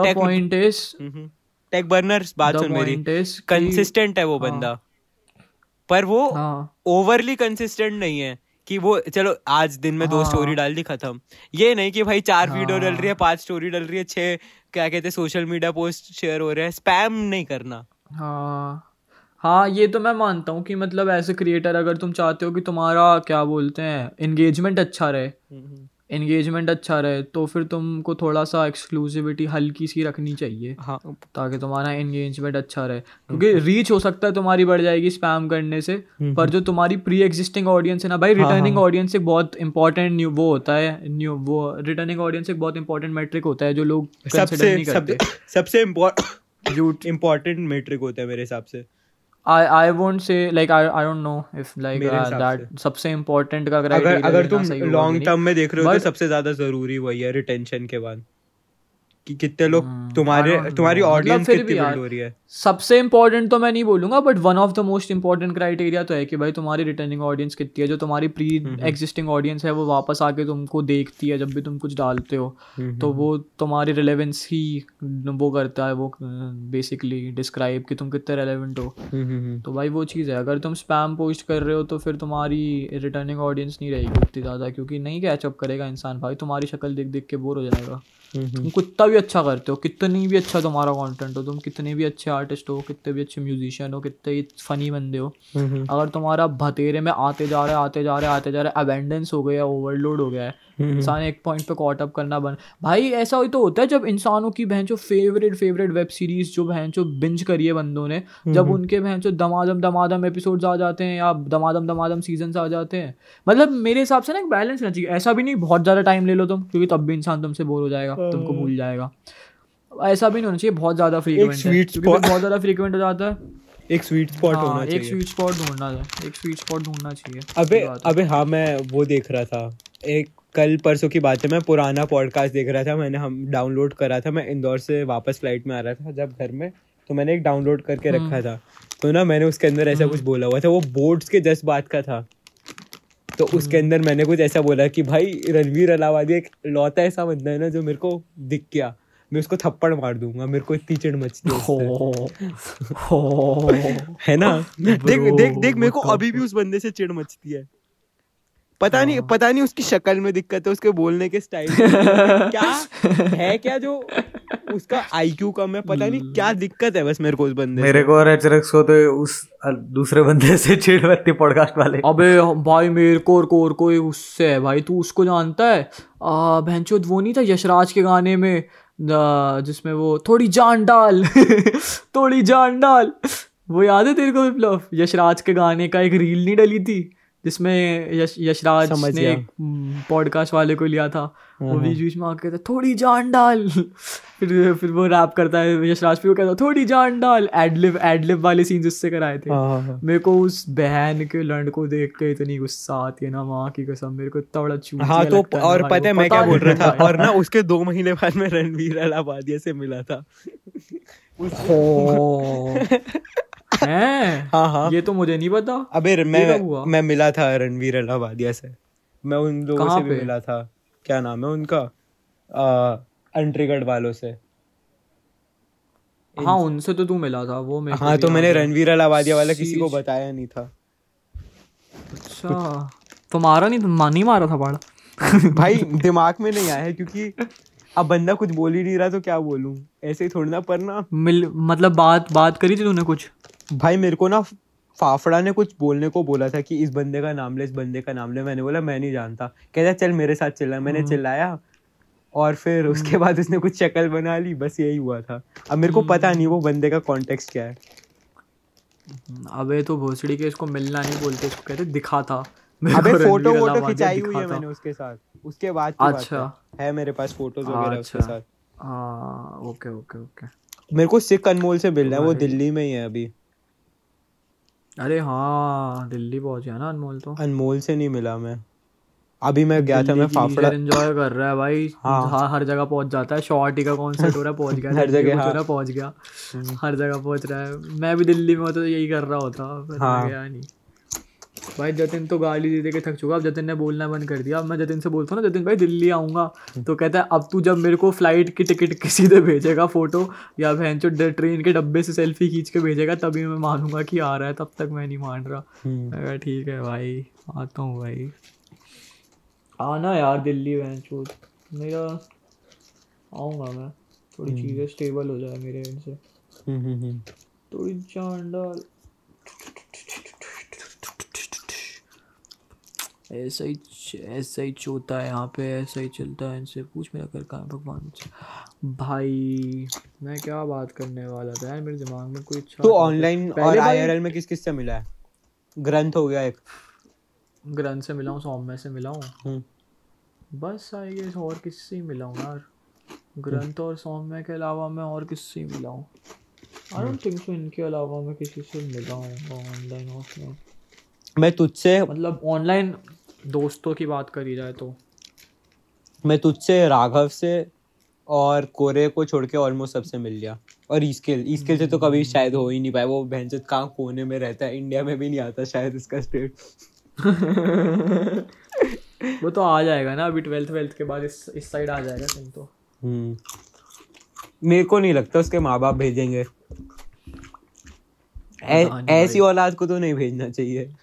tech point is tech burner बात सुन मेरी। कंसिस्टेंट है वो हाँ। बंदा। पर वो हाँ। ओवरली कंसिस्टेंट नहीं है। कि वो चलो आज दिन में दो हाँ। स्टोरी डाल दी खत्म। ये नहीं कि भाई चार वीडियो डल रही है हाँ। पाँच स्टोरी डल रही है छह क्या कहते हैं सोशल मीडिया पोस्ट शेयर हो रहे हैं। स्पैम नहीं करना। हाँ। हाँ ये तो मैं मानता हूँ कि मतलब ऐसे ए क्रिएटर अगर तुम चाहते हो कि तुम्हारा क्या बोलते हैं एंगेजमेंट अच्छा रहे। एंगेजमेंट अच्छा रहे तो फिर तुमको थोड़ा सा एक्सक्लूसिविटी हल्की सी रखनी चाहिए हाँ। ताकि तुम्हारा एंगेजमेंट अच्छा रहे। क्योंकि रीच हो सकता है तुम्हारी बढ़ जाएगी स्पैम करने से पर जो तुम्हारी प्री एग्जिस्टिंग ऑडियंस है ना भाई रिटर्निंग ऑडियंस एक बहुत इंपॉर्टेंट न्यू वो होता है न्यू वो रिटर्निंग ऑडियंस एक बहुत इंपॉर्टेंट मेट्रिक होता है जो लोग सबसे सबसे मेट्रिक होता है मेरे हिसाब से। I I won't say like I I don't know if like that uh, that सबसे इम्पोर्टेंट का अगर अगर तुम लॉन्ग टर्म में देख रहे हो तो सबसे ज़्यादा ज़रूरी वही है रिटेंशन के बाद। कि कितने लोग तुम्हारे तुम्हारी ऑडियंस मतलब कितनी बिल्ड हो रही है? सबसे इम्पोर्टेंट तो मैं नहीं बोलूँगा but one of the most important criteria तो है कि भाई तुम्हारी रिटर्निंग ऑडियंस कितनी है। जो तुम्हारी प्री एग्जिस्टिंग ऑडियंस है वो वापस आके तुमको देखती है जब भी तुम कुछ डालते हो। तो वो तुम्हारी रिलेवेंस ही वो करता है वो बेसिकली डिस्क्राइब कि तुम कितने रेलेवेंट हो। तो भाई वो चीज़ है अगर तुम स्पैम पोस्ट कर रहे हो तो फिर तुम्हारी रिटर्निंग ऑडियंस नहीं रहेगी उतनी ज़्यादा क्योंकि नहीं कैचअप करेगा इंसान। भाई तुम्हारी शक्ल देख देख के बोर हो जाएगा। तुम कितना भी अच्छा करते हो कितनी भी अच्छा तुम्हारा कंटेंट हो तुम कितने भी अच्छे आर्टिस्ट हो कितने भी अच्छे म्यूजिशियन हो कितने भी फनी बंदे हो अगर तुम्हारा भतेरे में आते जा रहे आते जा रहे आते जा रहे अबेंडेंस हो गया ओवरलोड हो गया है इंसान एक पॉइंट पे कॉट अप करना बन भाई ऐसा ही तो होता है जब इंसानों की बहन जो फेवरेट फेवरेट वेब सीरीज़ जो बहन जो बिंज करी है बंदों ने जब उनके बहन जो दमादम दमादम एपिसोड्स आ जाते हैं या दमादम दमादम सीज़न आ जाते हैं। मतलब मेरे हिसाब से ना एक बैलेंस रहना चाहिए। ऐसा भी नहीं बहुत ज़्यादा टाइम ले लो तुम क्योंकि तब भी इंसान तुमसे बोर हो जाएगा तुमको भूल जाएगा। ऐसा भी नहीं होना चाहिए बहुत ज़्यादा फ्रीक्वेंट है बहुत ज़्यादा फ्रीक्वेंट हो जाता है। एक स्वीट स्पॉट हाँ, होना एक चाहिए। स्वीट स्पॉट ढूंढना है एक स्वीट स्पॉट ढूंढना चाहिए अबे है। अबे हाँ मैं वो देख रहा था एक कल परसों की बात है मैं पुराना पॉडकास्ट देख रहा था मैंने हम डाउनलोड करा था मैं इंदौर से वापस फ़्लाइट में आ रहा था जब घर में तो मैंने एक डाउनलोड करके हम्म। रखा था। तो ना मैंने उसके अंदर ऐसा कुछ बोला हुआ था वो बोर्ड्स के जस्ट बात का था। तो उसके हम्म। अंदर मैंने कुछ ऐसा बोला कि भाई रणवीर अलावादी एक लौता ऐसा बंदा है ना जो मेरे को दिख गया मैं उसको थप्पड़ मार दूँगा मेरे को इतनी चिड़ मचती है हो हो। है ना? देख देख देख मेरे को अभी भी उस बंदे से चिड़ मचती है। पता नहीं पता नहीं उसकी शक्ल में दिक्कत है उसके बोलने के स्टाइल क्या है क्या जो उसका आईक्यू कम है? पता नहीं क्या दिक्कत है बस मेरे को उस बंदे मेरे को और एचरक्स को तो उस दूसरे बंदे से चिढ़ लगती पॉडकास्ट वाले। अबे भाई मेरे को और को और कोई उससे है भाई तू उसको जानता है? आ भैंचोद वो नहीं था यशराज के गाने में जिसमें वो थोड़ी जान डाल थोड़ी जान डाल। वो याद है तेरे को विप्लव? यशराज के गाने का एक रील नहीं डली थी? जिसमें यश यशराज ने पॉडकास्ट वाले को लिया था। वो बीच बीच में आके कहता थोड़ी जान डाल। फिर फिर वो रैप करता है यशराज फिर वो कहता थोड़ी जान डाल। एडलिव एडलिव वाले सीन्स उससे कराए थे। हाँ, हाँ, हाँ। मेरे को उस बहन के लंड को देख के इतनी गुस्सा आती है ना माँ की कसम मेरे को इतना बड़ा चूतिया हाँ तो और पता है मैं क्या बोल रहा था? और ना उसके दो महीने बाद में रणवीर अलाहाबादिया से मिला था। हो? हैं ये तो मुझे नहीं पता। अबे मैं मैं मिला था रणवीर अलाहाबादिया से। मैं उन लोगों से भी मिला था। क्या नाम है उनका? अंट्रीगढ़ वालों से। हाँ उनसे तो तू मिला था वो मेरे हाँ तो मैंने रणवीर अलाहाबादिया वाला किसी को बताया नहीं था। अच्छा। तो मारा नहीं मा- नहीं मारा था बाढ़? भाई दिमाग में नहीं आया क्योंकि अब बंदा कुछ बोल ही नहीं रहा तो क्या बोलूँ? ऐसे ही थोड़ी ना पर ना मिल मतलब बात बात करी थी तूने कुछ? भाई मेरे को ना फाफड़ा ने कुछ बोलने को बोला था कि इस बंदे का नाम ले इस बंदे का नाम ले। मैंने बोला मैं नहीं जानता। कहता चल मेरे साथ चिल्ला मैंने चिल्लाया और फिर उसके बाद उसने कुछ शक्ल बना ली बस यही हुआ था। अब मेरे को पता नहीं वो बंदे का कॉन्टेक्स्ट क्या है। अबे तो भोसड़ी के इसको मिलना नहीं बोलते इसको कहते दिखा था। अबे फ़ोटो वोटो खिंचाई हुई है मैंने उसके साथ। उसके बाद की बात अच्छा। है। है मेरे पास फ़ोटोज़ वगैरह उसके अच्छा। साथ। हाँ ओके ओके ओके। मेरे को सिख अनमोल से मिलना है वो दिल्ली में ही है अभी। अरे हाँ दिल्ली पहुँच गया ना अनमोल तो। अनमोल से नहीं मिला मैं। अभी मैं गया था मैं फाफड़ा एंजॉय कर रहा है भाई। हाँ। हाँ हर जगह पहुँच जाता है शॉर्ट ही का कॉन्सर्ट हो रहा है पहुँच गया। हर जगह, हाँ। पहुँच गया। हर जगह पहुँच रहा है। मैं भी दिल्ली में होता तो यही कर रहा होता हाँ। गया नहीं। भाई जतिन तो गाली दे दे के थक चुका अब जतिन ने बोलना बंद कर दिया। अब मैं जतिन से बोलता हूँ ना जतिन भाई दिल्ली आऊँगा। तो कहता है अब तू जब मेरे को फ़्लाइट की टिकट के सीधे भेजेगा फ़ोटो या बहन चो ट्रेन के डब्बे से सेल्फी खींच के भेजेगा तभी मैं मानूँगा कि आ रहा है तब तक मैं नहीं मान रहा। हम्म। मैं ठीक है भाई आता हूँ भाई। आना यार दिल्ली बहन चो। मेरा आऊँगा मैं। थोड़ी चीज़ें स्टेबल हो जाए मेरे एंड से। हम्म, हम्म, हम्म। थोड़ी जान डाल। ऐसा ही ऐसा ही चोता है यहाँ पे ऐसा ही चलता है इनसे। पूछ मेरा कर कहाँ भगवान भाई मैं क्या बात करने वाला था यार? मेरे दिमाग में कोई अच्छा तो ऑनलाइन और आईआरएल में किस किस से मिला है? ग्रंथ हो गया एक। ग्रंथ से मिला हूँ सौम्य से मिला हूँ। हम्म। बस आई गेस और किससे ही मिला हूँ यार? ग्रंथ और सौम्य के अलावा मैं और किससे ही मिला हूँ? आई डोंट थिंक सो इनके अलावा मैं किसी से मिला हूँ ऑनलाइन ऑफलाइन मैं तुझसे मतलब ऑनलाइन दोस्तों की बात करी जाए तो। मैं तुझसे राघव से और कोरे को छोड़ के ऑलमोस्ट सबसे मिल गया। और ईस्किल ईस्किल से तो कभी शायद हो ही नहीं पाया। वो बहन कहाँ कोने में रहता है? इंडिया में भी नहीं आता शायद इसका स्टेट वो तो आ जाएगा ना अभी ट्वेल्थ वेल्थ के बाद इस इस साइड आ जाएगा कहीं तो। हम्म। मेरे को नहीं लगता उसके माँ बाप भेजेंगे ऐसी औलाद को तो नहीं भेजना चाहिए।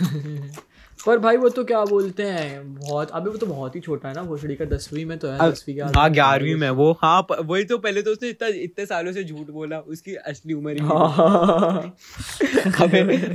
पर भाई वो तो क्या बोलते हैं बहुत अभी वो तो बहुत ही छोटा है ना भोसड़ी का दसवीं में तो है दसवीं का हाँ ग्यारहवीं में वो हाँ वही तो पहले तो उसने इतना इतने सालों से झूठ बोला उसकी असली उम्र ही हाँ।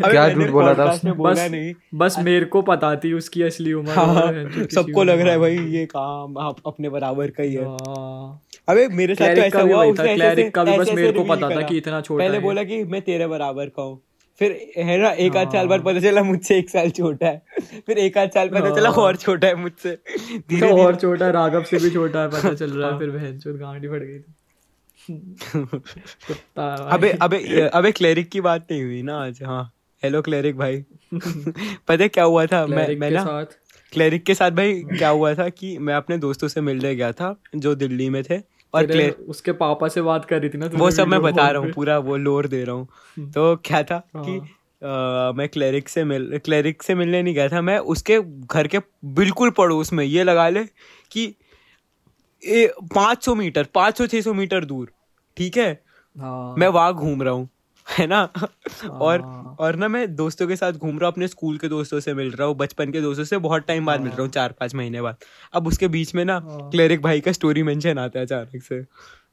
क्या झूठ बोला था उसने? बस नहीं। बस मेरे को पता थी उसकी असली उम्र हाँ, सबको लग रहा है भाई ये काम अपने बराबर का ही है। हाँ। अबे मेरे साथ तो ऐसा हुआ क्लैरिक का भी बस मेरे को पता था कि इतना छोटा पहले बोला कि मैं तेरे बराबर का हूँ। फिर है ना एक आध साल बाद हाँ। पता चला मुझसे एक साल छोटा है। फिर एक आध साल पता चला हाँ। और छोटा है मुझसे। तो और छोटा है राघव से भी छोटा है पता चल रहा है। फिर बहन चोर गांडी फट गई अबे अबे अबे क्लेरिक की बात नहीं हुई ना आज हाँ। हेलो क्लेरिक भाई। पता क्या हुआ था? मैं मैं ना क्लेरिक के साथ भाई क्या हुआ था कि मैं अपने दोस्तों से मिलने गया था जो दिल्ली में थे। और क्लेर उसके पापा से बात कर रही थी ना वो सब मैं बता रहा हूँ पूरा वो लोर दे रहा हूँ हम्म। तो क्या था हाँ। कि आ, मैं क्लेरिक से मिल क्लेरिक से मिलने नहीं गया था मैं उसके घर के बिल्कुल पड़ोस में ये लगा ले कि पाँच सौ मीटर पाँच सौ छः सौ मीटर दूर ठीक है हाँ। मैं वहाँ घूम रहा हूँ है ना? और हाँ। और ना मैं दोस्तों के साथ घूम रहा हूँ अपने स्कूल के दोस्तों से मिल रहा हूँ बचपन के दोस्तों से बहुत टाइम बाद मिल रहा हूँ हाँ। चार पाँच महीने बाद। अब उसके बीच में ना क्लेरिक हाँ। भाई का स्टोरी मेंशन आता है अचानक से।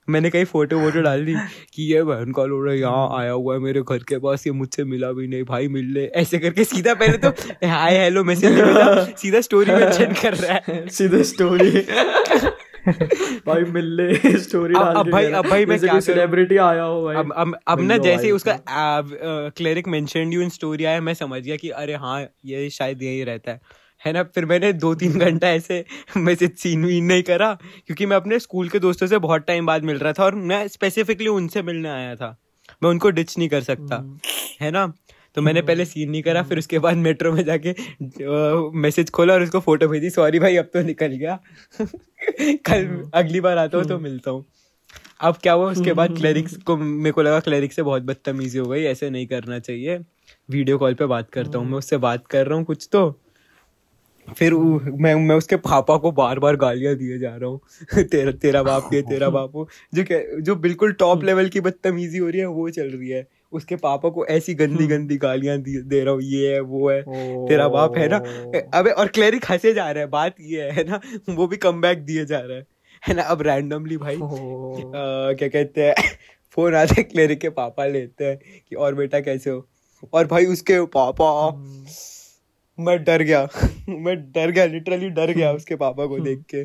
मैंने कई फ़ोटो वोटो डाल दी कि ये बहन का लोड़ा यहाँ आया हुआ है मेरे घर के पास ये मुझसे मिला भी नहीं भाई मिल ले। ऐसे करके सीधा पहले तो हाय हेलो मैसेज सीधा स्टोरी मेंशन कर रहा है। सीधा स्टोरी भाई मिल ले स्टोरी डाल अब भाई अब भाई मैं क्या सेलिब्रिटी आया हो भाई। अब अब अब ना जैसे ही उसका cleric mentioned you in story आया मैं समझ गया कि अरे हाँ ये शायद यही रहता है। है ना? फिर मैंने दो तीन घंटा ऐसे मैसेज सीन वीन नहीं करा क्योंकि मैं अपने स्कूल के दोस्तों से बहुत टाइम बाद मिल रहा था और मैं स्पेसिफिकली उनसे मिलने आया था। मैं उनको डिच नहीं कर सकता। हम्म। है ना? तो मैंने पहले सीन नहीं करा, फिर उसके बाद मेट्रो में जाके मैसेज खोला और उसको फ़ोटो भेजी सॉरी भाई, अब तो निकल गया। कल। अगली बार आता हूँ तो। मिलता हूँ। अब क्या हुआ, उसके बाद क्लैरिक्स को मेरे को लगा क्लैरिक्स से बहुत बदतमीजी हो गई, ऐसे नहीं करना चाहिए। वीडियो कॉल पे बात करता हूँ, मैं उससे बात कर रहा हूँ कुछ तो। फिर मैं मैं उसके पापा को बार बार गालियाँ दिए जा रहा हूँ। तेरा तेरा बाप ये, तेरा बाप हो जो जो बिल्कुल टॉप लेवल की बदतमीजी हो रही है, वो चल रही है। उसके पापा को ऐसी गंदी हम्म। गंदी गालियाँ दे रहा हूँ ये है वो है। तेरा बाप है ना? अबे और क्लेरिक हंसे जा रहा है बात ये है ना वो भी कम बैक दिए जा रहा है। है ना अब रैंडमली भाई आ, क्या कहते हैं फ़ोन आते हैं क्लेरिक के पापा लेते हैं कि और बेटा कैसे हो? और भाई उसके पापा हम्म। मैं डर गया मैं डर गया लिटरली डर गया उसके पापा को देख के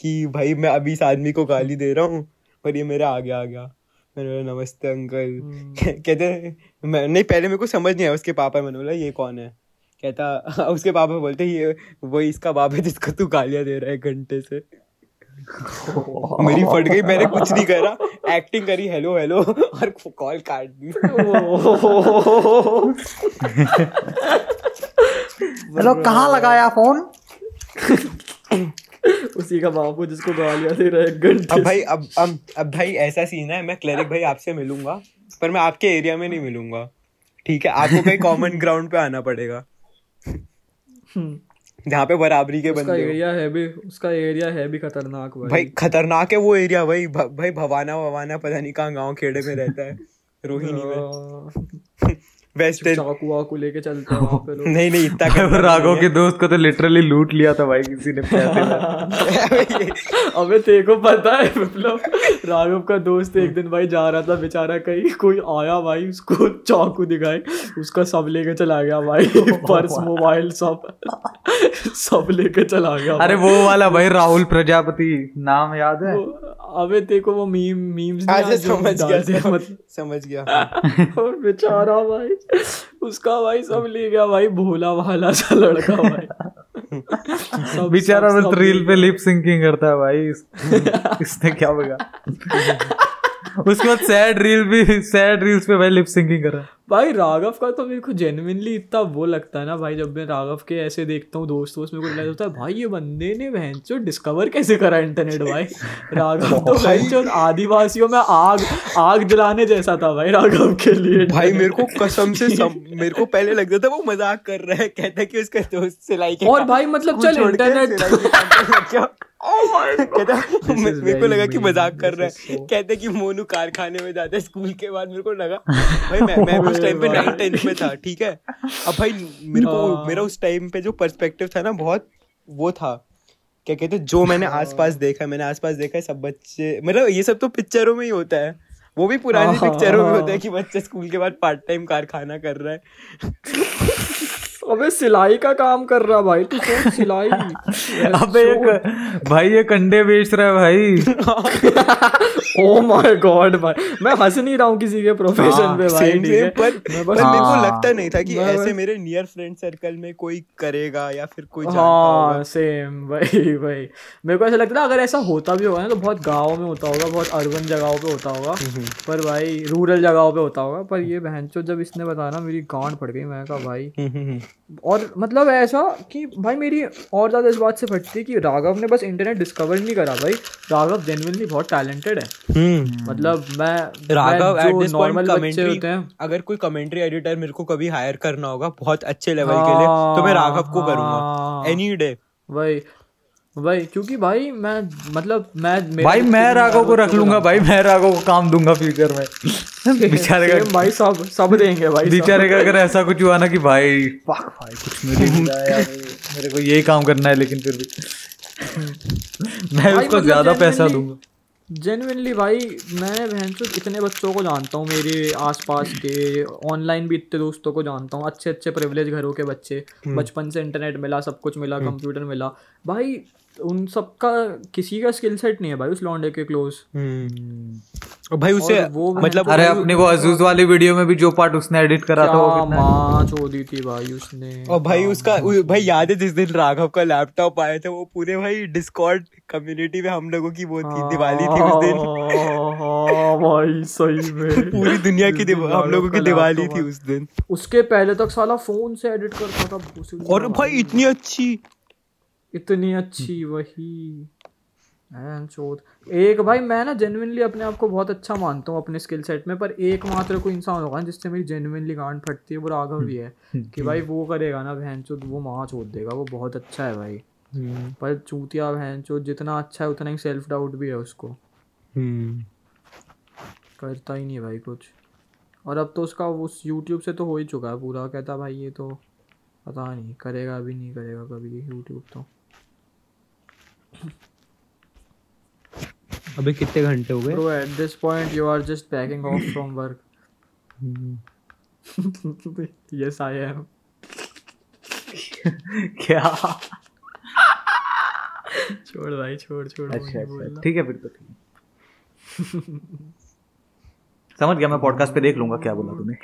कि भाई मैं अभी इस आदमी को गाली दे रहा हूँ पर ये मेरे आगे आ गया। मैंने बोला नमस्ते अंकल। हम्म। कहते मैं नहीं पहले मेरे को समझ नहीं आया उसके पापा मैंने बोला ये कौन है? कहता उसके पापा बोलते ये वही इसका बाप है जिसको तू गालियाँ दे रहा है घंटे से। मेरी फट गई मैंने कुछ नहीं करा। एक्टिंग करी हेलो हेलो और कॉल काट दी। हेलो कहाँ लगाया फ़ोन? उसी का बापू जिसको गालियाँ दे रहा है घंटे अब भाई अब अब अब भाई ऐसा सीन है मैं क्लरिक भाई आपसे मिलूँगा पर मैं आपके एरिया में नहीं मिलूँगा। ठीक है आपको कहीं कॉमन ग्राउंड पे आना पड़ेगा। हम्म। जहाँ पे बराबरी के बंदे एरिया है भी उसका एरिया है भी खतरनाक भाई। भाई खतरनाक है वो एरिया भाई भाई भवाना भवाना पता नहीं कहाँ गाँव खेड़े में रहता है। रोहिणी में। वेस्ट चाकू वाकू लेके चलते हैं पे नहीं नहीं इतना राघव के दोस्त को तो लिटरली लूट लिया था भाई किसी ने पैसे अबे तेरे को पता है मतलब राघव का दोस्त एक दिन भाई जा रहा था बेचारा कहीं कोई आया भाई उसको चाकू दिखाए उसका सब लेके चला गया भाई पर्स मोबाइल सब सब लेके चला गया अरे वो वाला भाई राहुल प्रजापति नाम याद है? अबे देखो वो मीम मीम्स समझ गया समझ गया। और बेचारा भाई। उसका भाई सब ले गया भाई भोला भाला सा लड़का भाई। बेचारा बस रील पे लिप सिंकिंग करता है भाई। इस, इसने क्या बगा उसके बाद सैड रील भी सैड रील्स पे भाई लिप सिंकिंग कर रहा है। भाई राघव का तो मेरे को जेनुइनली इतना वो लगता है ना भाई जब मैं राघव के ऐसे देखता हूँ दोस्त दोस्त मेरे को रियलाइज़ होता है भाई ये बंदे ने बहन चो डिस्कवर कैसे करा इंटरनेट भाई? राघव तो बहन चो आदिवासियों में आग आग जलाने जैसा था भाई राघव के लिए। भाई मेरे को कसम से सम, मेरे को पहले लगता था वो मज़ाक कर रहा है कहता है कि उसका दोस्त सिलाई के और भाई मतलब चल इंटरनेट कहता मेरे को लगा कि मज़ाक कर रहा है। कहते कि मोनू कारखाने में जाते स्कूल के बाद मेरे को लगा भाई मैं मैं उस टाइम पे नाइन टेंथ में था ठीक है? अब भाई मेरे को मेरा उस टाइम पे जो पर्सपेक्टिव था ना बहुत वो था। क्या कहते जो मैंने आसपास देखा मैंने आसपास देखा है सब बच्चे मतलब ये सब तो पिक्चरों में ही होता है। वो भी पुरानी पिक्चरों में होता है कि बच्चे स्कूल के बाद पार्ट टाइम कारखाना कर रहा है। अबे सिलाई का काम कर रहा भाई तू सोच सिलाई। अबे एक भाई ये कंडे बेच रहा है भाई। ओ माय गॉड भाई। मैं हंस नहीं रहा हूँ किसी के प्रोफेशन हाँ, पे भाई ठीक है? पर, पर मेरे को हाँ। लगता नहीं था कि ऐसे मेरे नियर फ्रेंड सर्कल में कोई करेगा या फिर कोई हाँ सेम भाई भाई मेरे को ऐसा लगता है अगर ऐसा होता भी होगा ना तो बहुत गाँव में होता होगा बहुत अर्बन जगहों पे होता होगा। हम्म, हम्म। पर भाई रूरल जगहों पे होता होगा। पर ये बहन जब इसने बताया ना मेरी गांड पड़ गई मैं कहा भाई। हम्म, और मतलब ऐसा कि भाई मेरी और ज़्यादा इस बात से फटती है कि राघव ने बस इंटरनेट डिस्कवर नहीं करा। भाई राघव जेनुअनली बहुत टैलेंटेड है। मतलब मैं Raghav at this point commentary अगर कोई कमेंट्री एडिटर मेरे को कभी हायर करना होगा बहुत अच्छे लेवल के लिए तो मैं राघव को करूँगा। एनी हाँ। डे वही भाई क्योंकि भाई मैं मतलब मैं भाई मैं राघव को रख लूँगा भाई मैं राघव को काम दूँगा फ्यूचर में। बेचारे का भाई सब सब देंगे भाई बेचारे का अगर ऐसा कुछ हुआ ना कि भाई फक भाई कुछ रहा मेरे को यही काम करना है लेकिन फिर भी। मैं उसको मतलब ज़्यादा पैसा दूँगा। जेनुइनली भाई मैं बहन इतने बच्चों को जानता हूँ मेरे आसपास के ऑनलाइन भी इतने दोस्तों को जानता हूँ अच्छे अच्छे प्रिविलेज घरों के बच्चे हम्म। बचपन से इंटरनेट मिला सब कुछ मिला कंप्यूटर हम्म। मिला भाई उन सबका किसी का स्किल सेट नहीं है भाई उस लॉन्डे के क्लोज हम्म। भाई उसे और वो मतलब अरे अपने वो अजूज वाली वीडियो में भी जो पार्ट उसने एडिट करा था वो माँ छोड़ी थी भाई उसने। और भाई उसका भाई याद है जिस दिन राघव का लैपटॉप आया था वो पूरे भाई डिस्कॉर्ड कम्युनिटी में हम लोगों की वो थी दिवाली थी उस दिन। हाँ भाई सही में। पूरी दुनिया की हम लोगों की दिवाली थी उस दिन। उसके पहले तक साला फ़ोन से एडिट करता था और भाई इतनी अच्छी इतनी अच्छी वही। एक भाई मैं ना जेनुइनली अपने आप को बहुत अच्छा मानता हूँ अपने स्किल सेट में पर एक मात्र कोई इंसान होगा जिससे मेरी जेनुइनली गांड फटती है वो राघव भी है। कि भाई वो करेगा ना बहन चोद वो माँ चोद देगा वो बहुत अच्छा है भाई। हम्म। पर चूतिया बहन चोद जितना अच्छा है उतना ही सेल्फ डाउट भी है उसको। हम्म। करता ही नहीं भाई कुछ। और अब तो उसका उस यूट्यूब से तो हो ही चुका है पूरा। कहता भाई ये तो पता नहीं करेगा अभी नहीं करेगा कभी यूट्यूब तो। अबे कितने घंटे हो गए? Bro at this point you are just backing off from work yes I am क्या? छोड़ भाई छोड़ छोड़ अच्छा अच्छा ठीक है फिर तो ठीक समझ गया मैं पॉडकास्ट पे देख लूँगा क्या बोला तूने।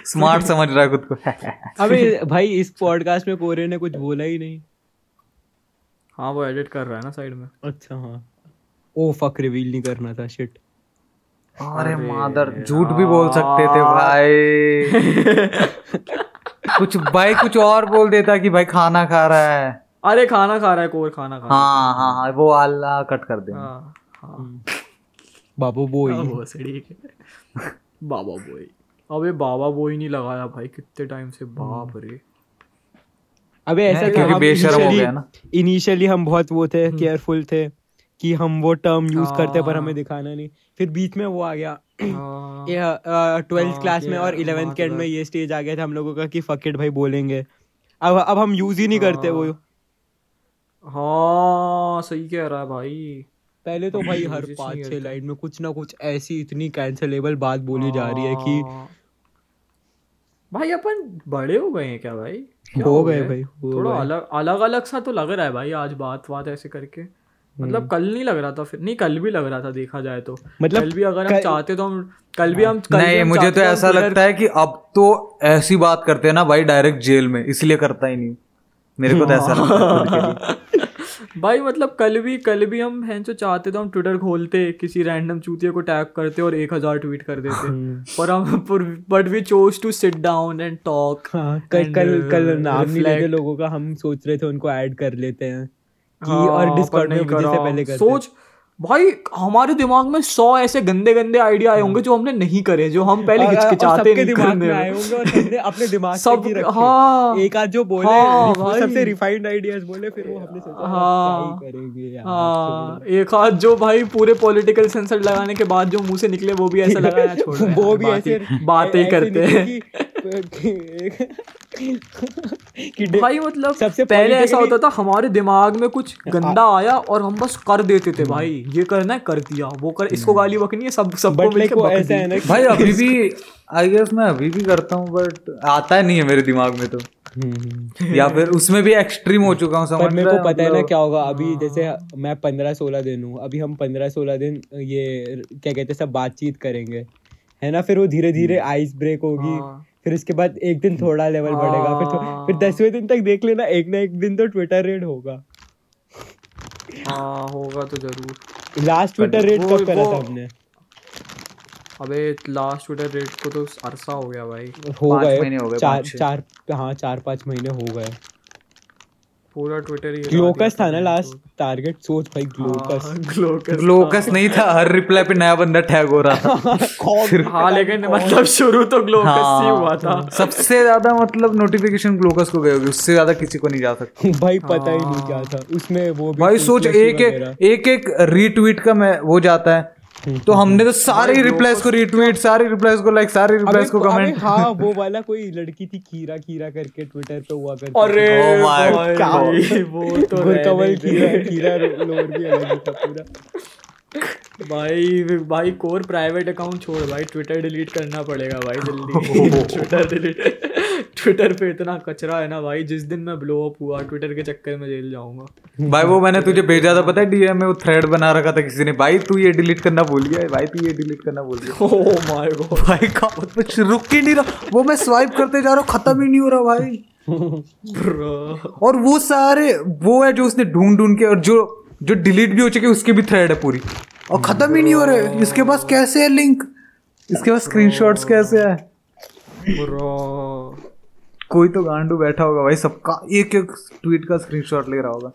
स्मार्ट समझ रहा है खुद को। अबे भाई इस पॉडकास्ट में कोरे ने कुछ बोला ही नहीं। हाँ वो एडिट कर रहा है ना साइड में। अच्छा हाँ। ओ फक रिवील नहीं करना था शिट अरे मादर झूठ भी बोल सकते थे भाई। कुछ भाई कुछ और बोल देता कि भाई खाना खा रहा है। अरे खाना खा रहा है कोर खाना खा हाँ। हाँ हाँ वो अल्लाह कट कर दे हाँ, हाँ। हम्म। बाबू बोई। बाबा बोई। अबे बाबा बोई नहीं लगाया भाई कितने टाइम से बाप रे। अबे ऐसा क्योंकि बेशरम हो गया ना? इनिशियली हम बहुत वो थे केयरफुल हम्म। थे कि हम वो टर्म यूज़ करते पर हमें हाँ। दिखाना नहीं। फिर बीच में वो आ गया। ट्वेल्थ हाँ। क्लास में और इलेवेंथ के एंड में ये स्टेज आ गया था हम लोगों का कि फकेट भाई बोलेंगे। अब अब हम यूज़ ही नहीं करते वो। हाँ। सही कह रहा है भाई। पहले तो भाई हर पाँच छह लाइन में कुछ ना कुछ ऐसी इतनी कैंसलेबल बात बोली जा रही है कि भाई अपन बड़े हो गए हैं क्या भाई? हो गए भाई थोड़ा अलग अलग अलग सा तो लग रहा है भाई आज बात बात ऐसे करके। मतलब हम्म। कल नहीं लग रहा था फिर नहीं कल भी लग रहा था देखा जाए तो। मतलब कल भी अगर हम चाहते तो हम कल भी हम कल नहीं भी हम मुझे तो ऐसा लगता है कि अब तो ऐसी बात करते हैं ना भाई डायरेक्ट जेल में इसलिए करता ही नहीं। मेरे को तो ऐसा लगता है भाई मतलब कल भी कल भी हम हैं जो चाहते तो हम ट्विटर खोलते किसी रैंडम चूतिया को टैग करते और एक हज़ार ट्वीट कर देते। हम्म। पर हम but we chose to sit down and talk कल कल कल नाम नहीं लेते लोगों का हम सोच रहे थे उनको ऐड कर लेते हैं। कि हाँ, और डिस्कॉर्ड में पहले करते। सोच भाई हमारे दिमाग में सौ ऐसे गंदे गंदे आइडिया आए होंगे जो हमने नहीं करे जो हम पहले हिचकिचाते नहीं करने में आए होंगे अपने दिमाग सब हाँ एक आध जो बोले हाँ, सबसे रिफाइंड आइडियाज़ बोले फिर वो हमने सोचा हाँ करेंगे यार हाँ। एक आध जो भाई पूरे पॉलिटिकल सेंसर लगाने के बाद जो मुँह से निकले वो भी ऐसा लगा छोड़ वो भी ऐसे बातें करते हैं। कि भाई मतलब सबसे पहले ऐसा होता था हमारे दिमाग में कुछ गंदा आया और हम बस कर देते थे भाई। ये करना है कर दिया वो कर इसको गाली बकनी है सब सबको मिलके ऐसा है ना भाई अभी भी आई गेस मैं अभी भी करता हूँ बट आता है नहीं है मेरे दिमाग में तो। हम्म। या फिर उसमें भी एक्सट्रीम हो चुका हूँ समझ मेरे को पता है ना क्या होगा अभी हाँ। जैसे मैं पंद्रह सोलह दिन हूँ अभी हम पंद्रह सोलह दिन ये क्या कहते हैं सब बातचीत करेंगे। है ना फिर वो धीरे धीरे आइस ब्रेक होगी हाँ। फिर उसके बाद एक दिन थोड़ा लेवल बढ़ेगा फिर तो, फिर दसवें दिन तक देख लेना एक ना एक दिन तो ट्विटर रेड होगा। हाँ होगा तो ज़रूर। लास्ट ट्विटर रेड कब करा था हमने? अबे लास्ट ट्विटर रेड को तो अरसा हो गया भाई। हो गए चार चार हाँ चार पाँच महीने हो गए। पूरा ट्विटर ही ग्लोकस था ना लास्ट टारगेट सोच भाई ग्लोकस ग्लोकस ग्लोकस नहीं था हर रिप्लाई पे नया बंदा टैग हो रहा था। हाँ लेकिन मतलब शुरू तो ग्लोकस हाँ, ही हुआ था। सबसे ज़्यादा मतलब नोटिफिकेशन ग्लोकस को गए होगी उससे ज़्यादा किसी को नहीं जा सकता। भाई पता ही नहीं क्या था उसमें वो भाई सोच एक एक एक रीट्वीट का मैं वो जाता है तो हमने तो सारी रिप्लाईज को रिट्वीट सारी रिप्लाईज को लाइक सारी रिप्लाईज को कमेंट हाँ वो वाला कोई लड़की थी खीरा खीरा करके ट्विटर पे हुआ करती अरे माय गॉड वो तो कमल खीरा खीरा लोर भी अलग था पूरा। भाई भाई कोर प्राइवेट अकाउंट छोड़ भाई ट्विटर डिलीट करना पड़ेगा भाई जल्दी। ट्विटर डिलीट ट्विटर पे इतना कचरा है ना भाई जिस दिन मैं ब्लो अप हुआ ट्विटर के चक्कर में जेल जाऊँगा। भाई वो मैंने तुझे भेजा था पता है डीएम में वो थ्रेड बना रखा था किसी ने। भाई तू ये डिलीट करना भूल गया भाई तू ये डिलीट करना भूल गया। ओह माय गॉड भाई का कुछ रुक ही नहीं रहा? वो मैं स्वाइप करते जा रहा हूँ खत्म ही नहीं हो रहा भाई। और वो सारे वो है जो उसने ढूंढ ढूंढ के और जो जो डिलीट भी हो चुके उसकी भी थ्रेड है पूरी। और खत्म ही नहीं हो रहे। इसके पास कैसे है लिंक इसके पास स्क्रीनशॉट्स कैसे है? कोई तो गांडू बैठा होगा भाई सबका एक एक ट्वीट का स्क्रीनशॉट ले रहा होगा।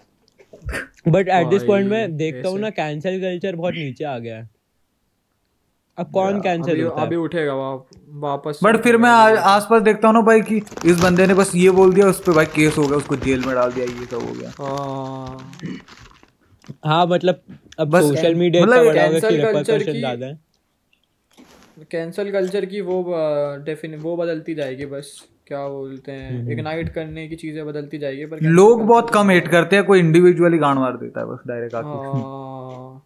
बट एट दिस पॉइंट में देखता हूँ ना कैंसिल कल्चर बहुत नीचे आ गया है। अब कौन कैंसिल होता है? अभी उठेगा वापस बट फिर मैं आसपास देखता हूँ ना भाई कि इस बंदे ने बस ये बोल दिया उस पर भाई केस हो गया उसको जेल में डाल दिया ये सब हो गया। हाँ, मतलब अब सोशल मीडिया मतलब कैंसिल कल्चर की ज़्यादा है। कैंसिल कल्चर की वो डेफिनेट वो बदलती जाएगी बस क्या बोलते हैं इग्नाइट करने की चीज़ें बदलती जाएगी पर लोग बहुत कम हेट करते हैं कोई इंडिविजुअली गांड मार देता है बस डायरेक्ट आके। हाँ।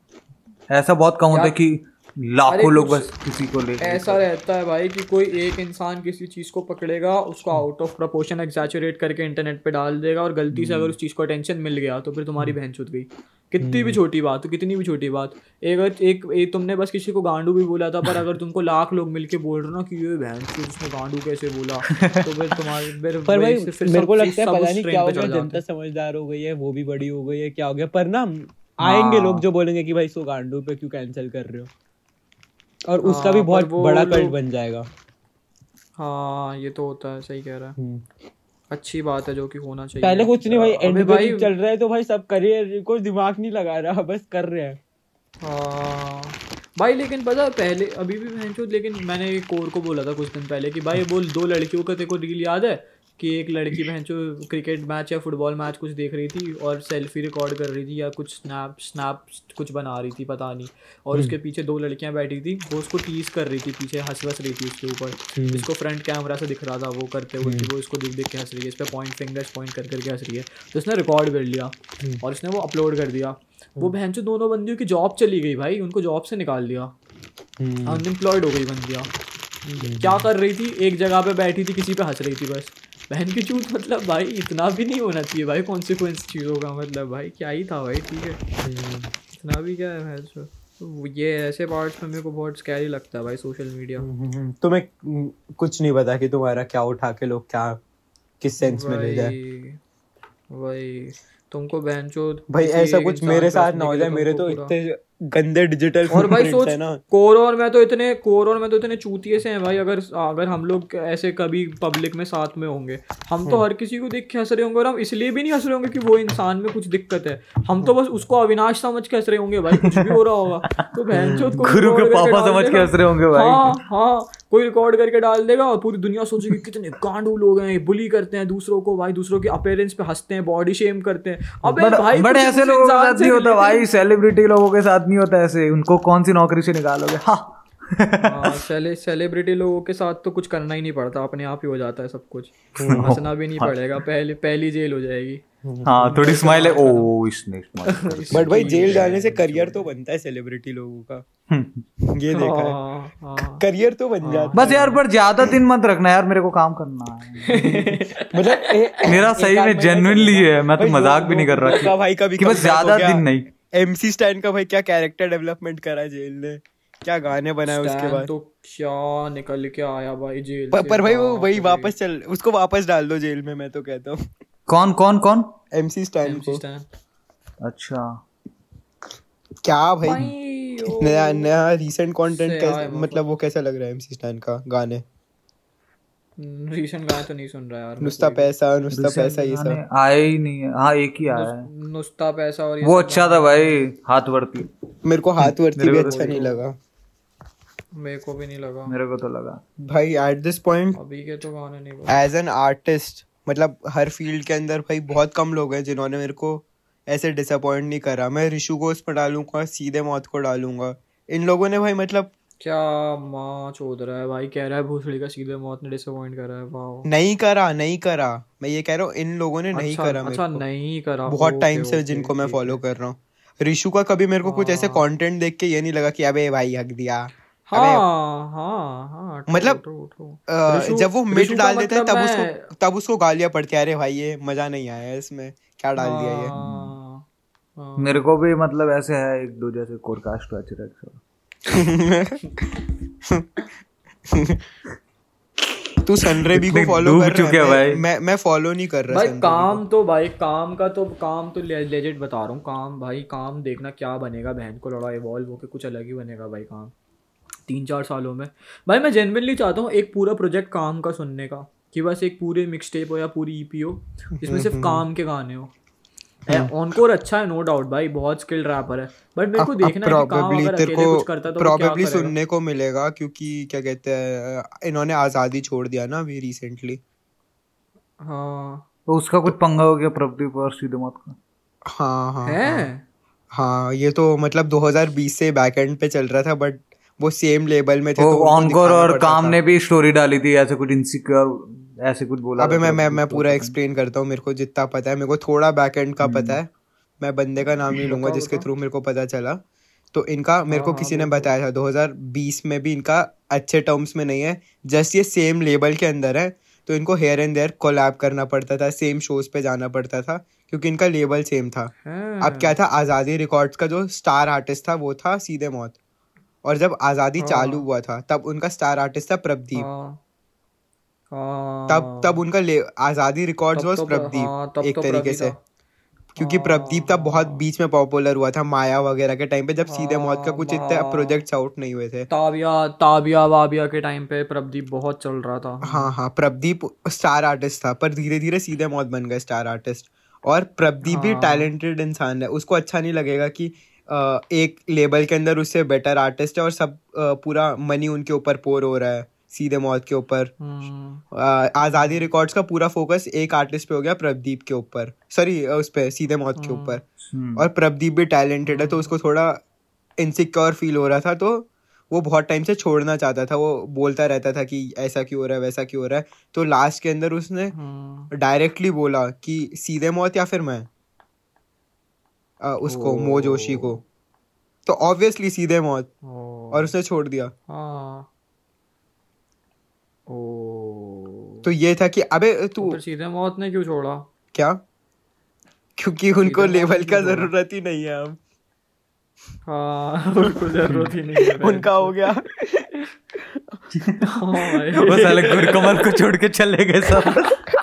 ऐसा बहुत कम होता है कि लाखों लोग बस किसी को ले ऐसा रहता है भाई कि कोई एक इंसान किसी चीज़ को पकड़ेगा उसको आउट ऑफ़ प्रपोर्शन एग्जैचुरेट करके इंटरनेट पे डाल देगा और गलती से अगर हम्म। उस चीज़ को अटेंशन मिल गया तो फिर तुम्हारी हम्म। बहन छुट गई। कितनी भी हम्म। छोटी बात हो कितनी भी छोटी बात। एक एक, एक तुमने बस किसी को गांडू भी बोला था पर अगर तुमको लाख लोग मिलके बोल रहे ना कि ये बहन से उसने गांडू कैसे बोला? तो फिर तुम्हारे फिर पर भाई मेरे को लगता है पता नहीं क्या हो गया जनता समझदार हो गई है वो भी बड़ी हो गई है क्या हो गया? पर ना आएँगे हाँ। लोग जो बोलेंगे कि भाई सो गांडू पे क्यों कैंसिल कर रहे हो? और हाँ, उसका भी बहुत बड़ा कल्ट बन जाएगा। हाँ ये तो होता है सही कह रहा है। हम्म। अच्छी बात है जो कि होना चाहिए। पहले कुछ नहीं भाई एंड भाई चल रहा है तो भाई सब करियर को दिमाग नहीं लगा रहा बस कर रहे हैं। हाँ। भाई लेकिन पता पहले अभी भी मैं लेकिन मैंने एक कोर को बोला था कुछ दिन पहले कि भाई बोल दो लड़कियों का तेरे को रील याद है? कि एक लड़की बहन जो क्रिकेट मैच या फुटबॉल मैच कुछ देख रही थी और सेल्फी रिकॉर्ड कर रही थी या कुछ स्नैप स्नैप कुछ बना रही थी पता नहीं। और हम्म। उसके पीछे दो लड़कियाँ बैठी थी वो उसको टीज कर रही थी पीछे हंस हंस रही थी उसके ऊपर। हम्म। जिसको फ्रंट कैमरा से दिख रहा था वो करते हुए कि हम्म। वो उसको देख देख के हंस रही है इस पर पॉइंट फिंगर्स पॉइंट कर करके हंस रही है। तो उसने रिकॉर्ड कर लिया और उसने वो अपलोड कर दिया। वो बहन जो दोनों बंदियों की जॉब चली गई भाई उनको जॉब से निकाल दिया अनएम्प्लॉयड हो गई बंदियाँ। क्या कर रही थी? एक जगह पे बैठी थी किसी पे हंस रही थी बस। बहन के चूत मतलब भाई इतना भी नहीं होना चाहिए भाई कॉन्सिक्वेंस चीज़ों का मतलब भाई क्या ही था भाई ठीक है? इतना भी क्या है तो ये ऐसे पार्ट्स में मेरे को बहुत स्कैरी लगता है भाई सोशल मीडिया तुम्हें कुछ नहीं पता कि तुम्हारा क्या उठा के लोग क्या किस सेंस में ले जाए। वही तुमको बहन भाई ऐसा कुछ मेरे साथ ना हो जाए मेरे तो इतने गंदे डिजिटल और भाई सोच कोर और में तो इतने कोर और में तो इतने चूतिए से हैं भाई अगर अगर हम लोग ऐसे कभी पब्लिक में साथ में होंगे हम तो हम्म। हर किसी को देख के हंस रहे होंगे और हम इसलिए भी नहीं हंस रहे होंगे कि वो इंसान में कुछ दिक्कत है। हम तो बस उसको अविनाश समझ के हंस रहे होंगे भाई कुछ भी हो रहा होगा तो बहन गुरु के पापा समझ के हंस रहे होंगे भाई। हाँ हाँ। कोई रिकॉर्ड करके डाल देगा और पूरी दुनिया सोचेगी कितने गांडू लोग हैं बुली करते हैं दूसरों को भाई दूसरों के अपेयरेंस पे हँसते हैं बॉडी शेम करते हैं। अबे भाई बड़े ऐसे लोगों के साथ नहीं होता भाई सेलिब्रिटी लोगों के साथ नहीं होता ऐसे उनको कौन सी नौकरी से निकालोगे? हाँ। सेलिब्रिटी लोगों के साथ तो कुछ करना ही नहीं पड़ता अपने आप ही हो जाता है सब कुछ। हंसना भी नहीं पड़ेगा पहले पहली जेल हो जाएगी। हाँ थोड़ी स्माइल है। ओ इसने बट भाई जेल जाने से करियर तो बनता है सेलिब्रिटी लोगों का। ये देखा है। करियर हाँ, हाँ। तो बन जाता बस यार पर ज़्यादा दिन मत रखना यार मेरे को काम करना है। मतलब मेरा सही में जेन्युइनली है। मैं तो मज़ाक भी नहीं कर रहा भाई कभी बस ज़्यादा दिन नहीं। एमसी स्टैंड का भाई क्या कैरेक्टर डेवलपमेंट करा जेल ने? क्या गाने बनाए उसके बाद? तो क्या निकल के आया भाई जेल पर, पर भाई वो वही वापस चल उसको वापस डाल दो जेल में मैं तो कहता हूँ। कौन कौन कौन? एमसी स्टैंड को। अच्छा। क्या भाई? नया नया रीसेंट कंटेंट कैसा मतलब वो कैसा लग रहा है एमसी स्टैंड का गाने? रीसेंट गाने तो नहीं सुन रहा यार नुस्ता पैसा नुस्ता पैसा ये सब। आया ही नहीं है। हाँ एक ही आया है। नुस्ता पैसा और वो अच्छा था भाई हाथ वर्ती। मेरे को हाथ वर्ती भी अच्छा नहीं लगा। मेरे को भी नहीं लगा। मेरे को तो लगा। भाई एट दिस पॉइंट अभी के तो गाने नहीं एज एन आर्टिस्ट मतलब हर फ़ील्ड के अंदर भाई बहुत कम लोग हैं जिन्होंने मेरे को ऐसे डिसअपॉइंट नहीं करा। मैं ऋषु को उस पर डालूँगा सीधे मौत को डालूँगा। इन लोगों ने भाई मतलब क्या माँ चोद रहा है भाई कह रहा है भूसड़ी का सीधे मौत ने डिसअपॉइंट करा है वाओ। नहीं करा नहीं करा। मैं ये कह रहा हूँ इन लोगों ने नहीं अच्छा, करा अच्छा नहीं करा। बहुत टाइम से जिनको मैं फॉलो कर रहा हूँ। ऋषु का कभी मेरे को कुछ ऐसे कंटेंट हाँ। देख के ये नहीं लगा कि अबे भाई हक दिया। हाँ, हाँ, हाँ, मतलब जब वो मिट डाल देता है मतलब तब उसको तब उसको गालियाँ पड़ती है अरे भाई ये मज़ा नहीं आया इसमें क्या डाल दिया ये? हाँ, मेरे को भी मतलब ऐसे है एक दो जैसे कोरकास्ट अच्छे तू सनरे को फॉलो कर रहा है भाई। मैं मैं फॉलो नहीं कर रहा भाई काम तो भाई काम का तो काम तो लेजेंड बता रहा हूँ काम भाई काम देखना क्या बनेगा बहन को लड़ा इवॉल्व होके कुछ अलग ही बनेगा भाई काम। तीन चार सालों में। भाई मैं जेनविनली चाहता हूँ एक पूरा प्रोजेक्ट काम का सुनने का कि बस एक पूरे मिक्स टेप हो या पूरी ईपी हो जिसमें सिर्फ़ काम के गाने हो। ऑनकोर अच्छा है नो डाउट भाई बहुत स्किल्ड रैपर है। बट मेरे को देखना है कि काम अगर अकेले कुछ करता तो प्रोबेबली सुनने को मिलेगा क्योंकि क्या कहते हैं इन्होंने आज़ादी छोड़ दिया ना अभी रिसेंटली हाँ। तो उसका कुछ पंगा हो गया प्रभदीप और सीधे मत का। हाँ है हाँ, हाँ। ये तो मतलब 2020 से बैक एंड पे चल रहा था बट वो सेम लेवल में थे तो ऑनकोर और काम ने भी स्टोरी डाली थी ऐसे कुछ इनसिक्योर ऐसे कुछ बोला अबे मैं मैं मैं पूरा एक्सप्लेन करता हूँ मेरे को जितना पता है मेरे को थोड़ा बैक एंड का पता है मैं बंदे का नाम नहीं लूँगा जिसके थ्रू मेरे को पता चला। तो इनका मेरे को हाँ, किसी ने बताया था 2020 में भी इनका अच्छे टर्म्स में नहीं है जस्ट ये सेम लेबल के अंदर है तो इनको हेयर एंड देयर कोलैब करना पड़ता था सेम शोज़ पे जाना पड़ता था क्योंकि इनका लेबल सेम था। अब क्या था आज़ादी रिकॉर्ड्स का जो स्टार आर्टिस्ट था वो था सीधे मौत। और जब आज़ादी हाँ। चालू हुआ था तब उनका स्टार आर्टिस्ट था प्रभदीप हाँ। हाँ। तब तब उनका आज़ादी रिकॉर्ड्स वाज प्रभदीप एक तो तरीके से। क्योंकि प्रभदीप तब बहुत बीच में पॉपुलर हुआ था माया वगैरह के टाइम पे जब सीधे मौत का कुछ इतने प्रोजेक्ट्स आउट नहीं हुए थे। ताबिया ताबिया वाबिया के टाइम पे प्रभदीप बहुत चल रहा था। हाँ हाँ प्रभदीप स्टार आर्टिस्ट था पर धीरे धीरे सीधे मौत बन गए स्टार आर्टिस्ट और प्रभदीप भी टैलेंटेड इंसान है उसको अच्छा नहीं लगेगा कि एक लेबल के अंदर उससे बेटर आर्टिस्ट है और सब पूरा मनी उनके ऊपर पोर हो रहा है सीधे मौत के ऊपर। हम्म। आज़ादी रिकॉर्ड्स का पूरा फोकस एक आर्टिस्ट पे हो गया प्रदीप के ऊपर। सॉरी उस पे सीधे मौत के हम्म। ऊपर। हम्म। और प्रदीप भी टैलेंटेड है तो उसको थोड़ा इनसिक्योर फील हो रहा था तो वो बहुत टाइम से छोड़ना चाहता था। वो बोलता रहता था कि ऐसा क्यों हो रहा है वैसा क्यों हो रहा है। तो लास्ट के अंदर उसने डायरेक्टली बोला कि सीधे मौत या फिर मैं? उसको मो जोशी को। तो ऑब्वियसली सीधे मौत और उसने छोड़ दिया। हाँ। तो ये था कि अबे तू तो सीधे मौत ने क्यों छोड़ा? क्या? क्योंकि उनको लेवल का ज़रूरत ही नहीं है अब। हाँ उनको ज़रूरत ही नहीं है उनका हो गया। हाँ वो साले गुरकमल को छोड़ के चले गए सब।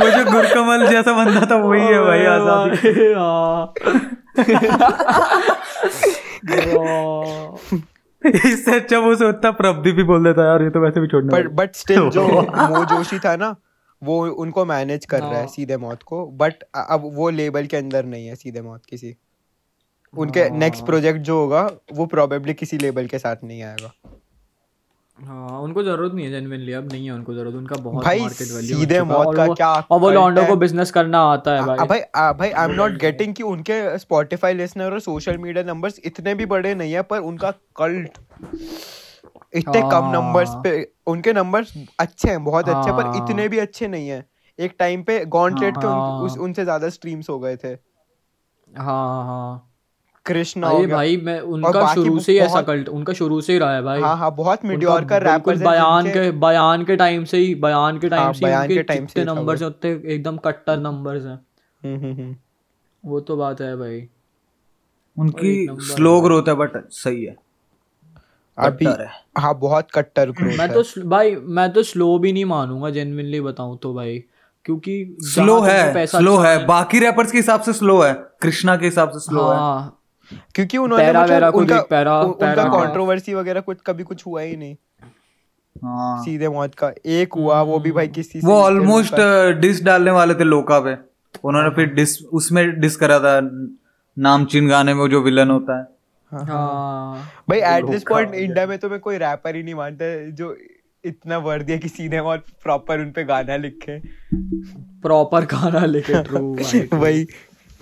वो जो गुरकमल जैसा बंदा था वही है भाई आज़ादी। इससे अच्छा वो सोचता प्रभदीप भी बोल देता यार ये तो वैसे भी छोड़ना बट बट स्टिल जो मो जोशी था ना वो उनको मैनेज कर रहा है सीधे मौत को बट अब वो लेबल के अंदर नहीं है सीधे मौत किसी। उनके नेक्स्ट प्रोजेक्ट जो होगा वो प्रोबेबली किसी लेबल के साथ नहीं आएगा। हाँ उनको ज़रूरत नहीं है जेन्युइनली अब नहीं है उनको ज़रूरत उनका बहुत भाई मार्केट वैल्यू सीधे मौत का क्या और वो लॉन्डो को बिज़नेस करना आता है आ, भाई भाई आ, भाई आई एम नॉट गेटिंग कि उनके स्पॉटिफाई लिसनर और सोशल मीडिया नंबर्स इतने भी बड़े नहीं है पर उनका कल्ट इतने कम हाँ। नंबर्स पे उनके नंबर्स अच्छे हैं बहुत अच्छे हैं, पर हाँ। इतने भी अच्छे नहीं है एक टाइम पे गॉन्टलेट के हाँ। उनसे ज़्यादा स्ट्रीम्स हो गए थे हाँ हाँ कृष्णा अरे भाई मैं उनका शुरू से ही ऐसा कल्ट उनका शुरू से ही रहा है भाई। हाँ हाँ बहुत उनका मीडियोर का बिल्कुल रैपर्स बयान के बयान के टाइम से ही बयान के टाइम से ही बयान के उनके time से ही नंबर्स। उतने एकदम कट्टर नंबर्स हैं। वो तो बात है भाई। उनकी स्लो ग्रोथ है। बट सही है। अभी हाँ। बहुत कट्टर ग्रोथ मैं तो भाई मैं तो स्लो भी नहीं मानूँगा जेन्युइनली बताऊँ तो भाई। क्योंकि स्लो है स्लो अच्छा है। बाकी रैपर्स के हिसाब से स्लो है। कृष्णा के हिसाब से स्लो है। हाँ क्योंकि उन्होंने पैरा मतलब को उनका पैरा- उ- उनका पैरा- कंट्रोवर्सी वगैरह कुछ कभी कुछ हुआ ही नहीं। हाँ। सीधे मौत का एक हुआ वो भी भाई किसी वो ऑलमोस्ट डिस डालने वाले थे लोका पे। उन्होंने फिर डिस उसमें डिस करा था नामचीन गाने में जो विलन होता है। हाँ। भाई एट दिस पॉइंट इंडिया में तो मैं कोई रैपर ही नहीं मानता जो इतना वर्दी है कि सीधे मौत प्रॉपर उन पे गाना लिखे। प्रॉपर गाना भाई वही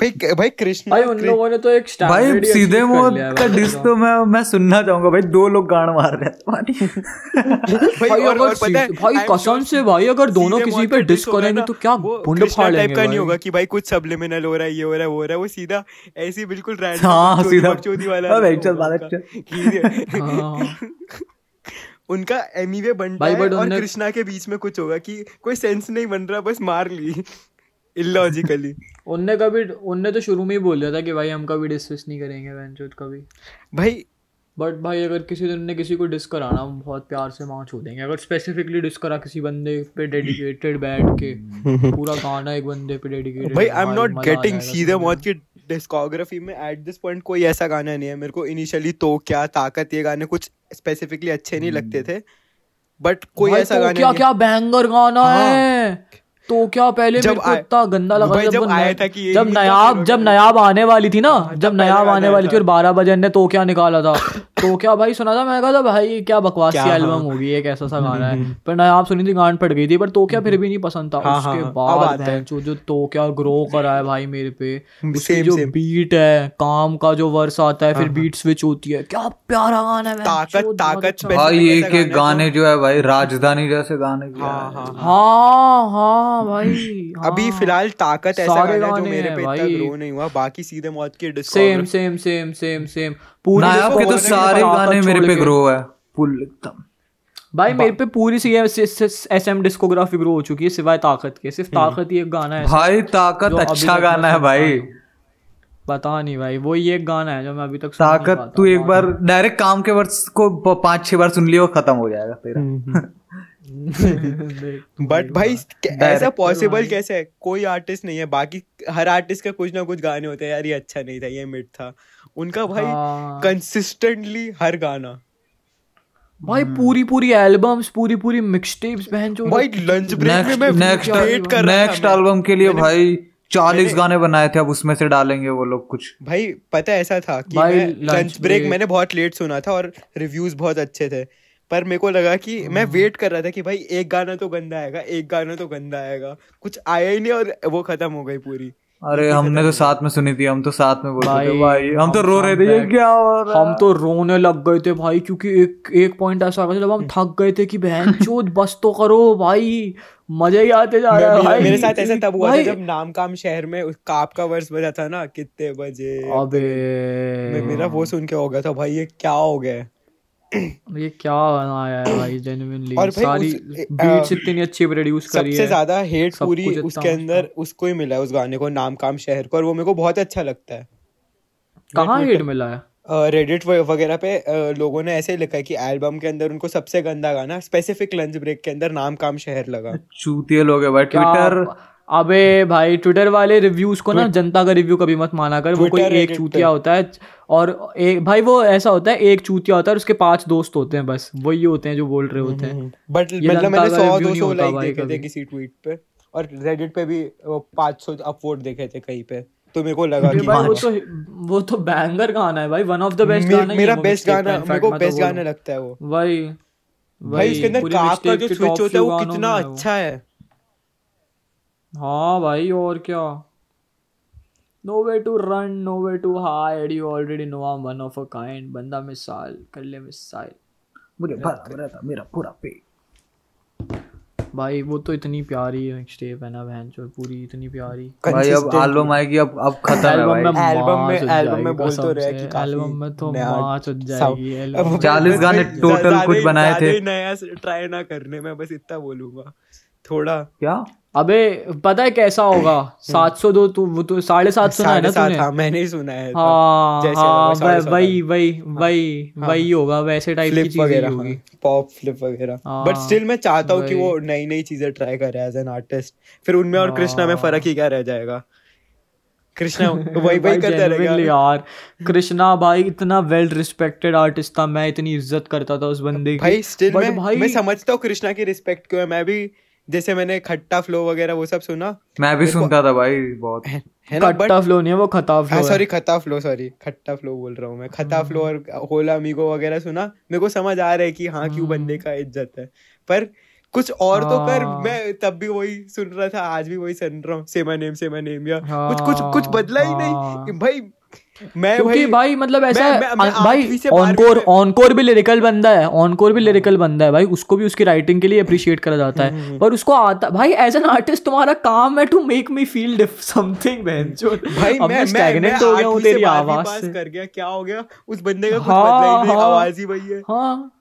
भाई भाई कृष्णा भाई उन लोगों ने तो एक भाई सीधे है का डिस तो मैं मैं सुनना चाहूँगा भाई दो लोग गान मार रहे हैं तुम्हारी भाई भाई और- और पता है, भाई कसम से भाई अगर दोनों किसी पे डिस करेंगे तो क्या बुंड फाड़ टाइप का नहीं होगा कि भाई कुछ सबलिमिनल हो रहा है ये हो रहा है वो हो रहा है वो सीधा ऐसे ही बिल्कुल हाँ, रैंडम सीधा। चोदी वाला अबे, चल, बालक, उनका। हाँ। उनका एनीवे बनता है और कृष्णा के बीच में कुछ होगा कि कोई सेंस नहीं बन रहा बस मार ली इलॉजिकली उनने कभी उनने तो शुरू में ही बोल दिया था कि भाई हम कभी डिस्कस नहीं करेंगे वेंचर कभी। भाई बट भाई अगर किसी दिन ने किसी को डिस कराना हम बहुत प्यार से वहाँ छू देंगे अगर स्पेसिफिकली डिस करा किसी बंदे पे डेडिकेटेड बैठ के पूरा गाना एक बंदे पे डेडिकेटेड भाई आई एम नॉट गेटिंग सीधे मौत की डिस्कोग्राफी में एट दिस पॉइंट कोई ऐसा गाना नहीं है। मेरे को इनिशियली तो क्या ताकत ये गाने कुछ स्पेसिफिकली अच्छे नहीं लगते थे बट कोई ऐसा गाना तो क्या नहीं क्या बैंगर गाना है। तो क्या पहले जब मेरे को इतना गंदा लगा जब जब आया था कि जब ही नयाब जब नयाब आने वाली थी ना जब तब नयाब आने वाली थी और बारह बजे ने तो क्या निकाला था? तो क्या भाई सुना था? मैं कहा था भाई क्या बकवास की हाँ। एल्बम होगी एक ऐसा सा गाना है पर नयाब सुनी थी गांड पड़ गई थी पर तो क्या फिर भी नहीं पसंद था। हाँ, उसके हाँ, बाद है। भैंचो जो तो क्या ग्रो करा है भाई मेरे पे। उसकी जो बीट है काम का जो वर्स आता है फिर बीट स्विच होती है। क्या प्यारा गाना है ताकत- ताकत। भाई एक एक गाने जो है भाई राजधानी जैसे गाने हाँ है। हाँ हाँ। हाँ भाई अभी। फ़िलहाल ताकत ऐसा गाना है जो मेरे पे इतना ग्रो नहीं हुआ बाकी सीधे मौत की same same same same same पूरी नायाब के तो सारे गाने मेरे पे ग्रो है। फुल एकदम। भाई मेरे पे पूरी C S M discography grow हो चुकी है सिवाय ताकत के। सिर्फ़ ताकत ही एक गाना है। भाई ताकत अच्छा गाना है भाई। पता नहीं भाई वो ये एक गाना है जो मैं अभी तक ताकत तू एक बार डायरेक्ट काम के वर्ष को पाँच छह बार सुन लियो खत्म हो जाएगा तेरा। बट भाई ऐसा पॉसिबल कैसे है? कोई आर्टिस्ट नहीं है बाकी हर आर्टिस्ट का कुछ ना कुछ गाने होते हैं यार ये अच्छा नहीं था ये मिड था। उनका भाई हाँ। कंसिस्टेंटली हर गाना। भाई पूरी पूरी एल्बम्स पूरी पूरी मिक्स टेप्स बहन जो भाई लंच ब्रेक में मैं नेक्स्ट वेट कर रहा था नेक्स्ट एल्बम के लिए भाई चालीस गाने बनाए थे अब उसमें से डालेंगे वो लोग कुछ। भाई पता है ऐसा था कि भाई, मैं लंच ब्रेक मैंने बहुत लेट सुना था और रिव्यूज़ बहुत अच्छे थे। पर मेरे को लगा कि मैं हाँ। वेट कर रहा था कि भाई एक गाना तो गंदा आएगा एक गाना तो गंदा आएगा। कुछ आया ही नहीं और वो खत्म हो गई पूरी। अरे हमने तो साथ में सुनी थी हम तो साथ में बोल रहे थे भाई, भाई हम तो रो रहे थे ये क्या हो रहा हम तो रोने लग गए थे भाई क्योंकि एक एक पॉइंट ऐसा आ गया जब हम थक गए थे कि बहन चोद बस तो करो भाई मज़े ही आते जा रहा है भाई। मेरे साथ ऐसा तब हुआ था जब नाम काम शहर में उस काप का वर्स बजा था ना कितने बजे अबे। मेरा वो सुन के हो गया था भाई ये क्या हो गया? ये क्या बनाया है भाई जेन्युइनली सारी बीट्स इतनी अच्छी प्रोड्यूस करी सबसे है। ज़्यादा हेट पूरी उसके अंदर उसको ही मिला है उस गाने को नाम काम शहर को और वो मेरे को बहुत अच्छा लगता है। कहाँ हिट मिला है? रेडिट वगैरह पे लोगों ने ऐसे लिखा है कि एल्बम के अंदर उनको सबसे गंदा गाना स्पेसिफिक लंच ब्रेक के अंदर नाम काम शहर लगा। चूतिए लोग है भाई ट्विटर अबे भाई ट्विटर वाले रिव्यूज़ को ना जनता का रिव्यू कभी मत माना कर। वो कोई एक चूतिया होता है और एक भाई वो ऐसा होता है एक चूतिया होता है और उसके पाँच दोस्त होते हैं बस। वही होते हैं जो बोल रहे होते हैं। बट मतलब मैंने सौ दो सौ लाइक देखे थे किसी ट्वीट पे और रेडिट पे भी पाँच सौ अपवोट देखे थे कहीं पे। तो मेरे को लगा कि भाई वो तो वो तो बैंगर गाना है भाई। वन ऑफ़ द बेस्ट गाना मेरा बेस्ट गाना मेरे को बेस्ट गाना लगता है वो। भाई भाई इसके अंदर काफ का जो स्विच होता है वो कितना अच्छा है। हाँ भाई और क्या? No way to run no way to hide you already know I one of a kind बंदा मिसाल कर ले मिसाइल। मुझे भरा भरा था मेरा पूरा पेट। भाई वो तो इतनी प्यारी स्टेप है ना बहन जो पूरी इतनी प्यारी। भाई अब एल्बम आएगी अब अब खत्म है भाई। एल्बम में एल्बम में बोल तो रहे कि एल्बम में तो माँ चुद जाएगी 40 गाने टोटल कुछ बनाए थे। नया ट्राई ना करने में बस इतना बोलूँगा। थोड़ा क्या? अबे पता है कैसा होगा? सात सौ दो तू वो तो साढ़े सात सौ है ना तूने? हाँ, मैंने ही सुना है। हाँ हाँ वही वही वही वही होगा वैसे टाइप की चीज़ें होगी। पॉप फ्लिप वगैरह। बट स्टिल मैं चाहता हूँ कि वो नई नई चीज़ें ट्राई करे एज एन आर्टिस्ट फिर उनमें और कृष्णा में फ़र्क ही क्या रह जाएगा? कृष्णा वही वही करता रहेगा। यार कृष्णा भाई इतना वेल रिस्पेक्टेड आर्टिस्ट था मैं इतनी इज़्ज़त करता था उस बंदे की। भाई स्टिल मैं मैं समझता हूँ कृष्णा की रिस्पेक्ट क्यों है मैं भी जैसे मैंने खट्टा फ्लो वगैरह वो सब सुना मैं भी सुनता था भाई बहुत। है ना? खट्टा फ्लो नहीं है वो खता फ्लो सॉरी खता फ्लो सॉरी खट्टा फ्लो बोल रहा हूँ मैं। खता फ्लो और होला मीगो वगैरह सुना मेरे को समझ आ रहा है कि हाँ क्यों बंदे का इज़्ज़त है। पर कुछ और तो कर मैं तब भी वही सुन रहा था आज भी वही सुन रहा हूँ। सेमा नेम सेमा नेम या कुछ कुछ कुछ बदला ही नहीं। भाई मैं क्योंकि भाई मतलब ऐसा मैं, मैं, मैं भाई ऑनकोर ऑनकोर भी लिरिकल बंदा है ऑनकोर भी लिरिकल बंदा है भाई उसको भी उसकी राइटिंग के लिए अप्रिशिएट करा जाता है। हम्म। पर उसको आता भाई एज एन आर्टिस्ट तुम्हारा काम है to make me feel something भाई मैं स्टैग्नेंट हो गया हूँ तेरी आवाज़ से। कर गया क्या हो गया? उस बंदे का कुछ बदला ही नहीं हाँ, आवाज़ ही वही है। हाँ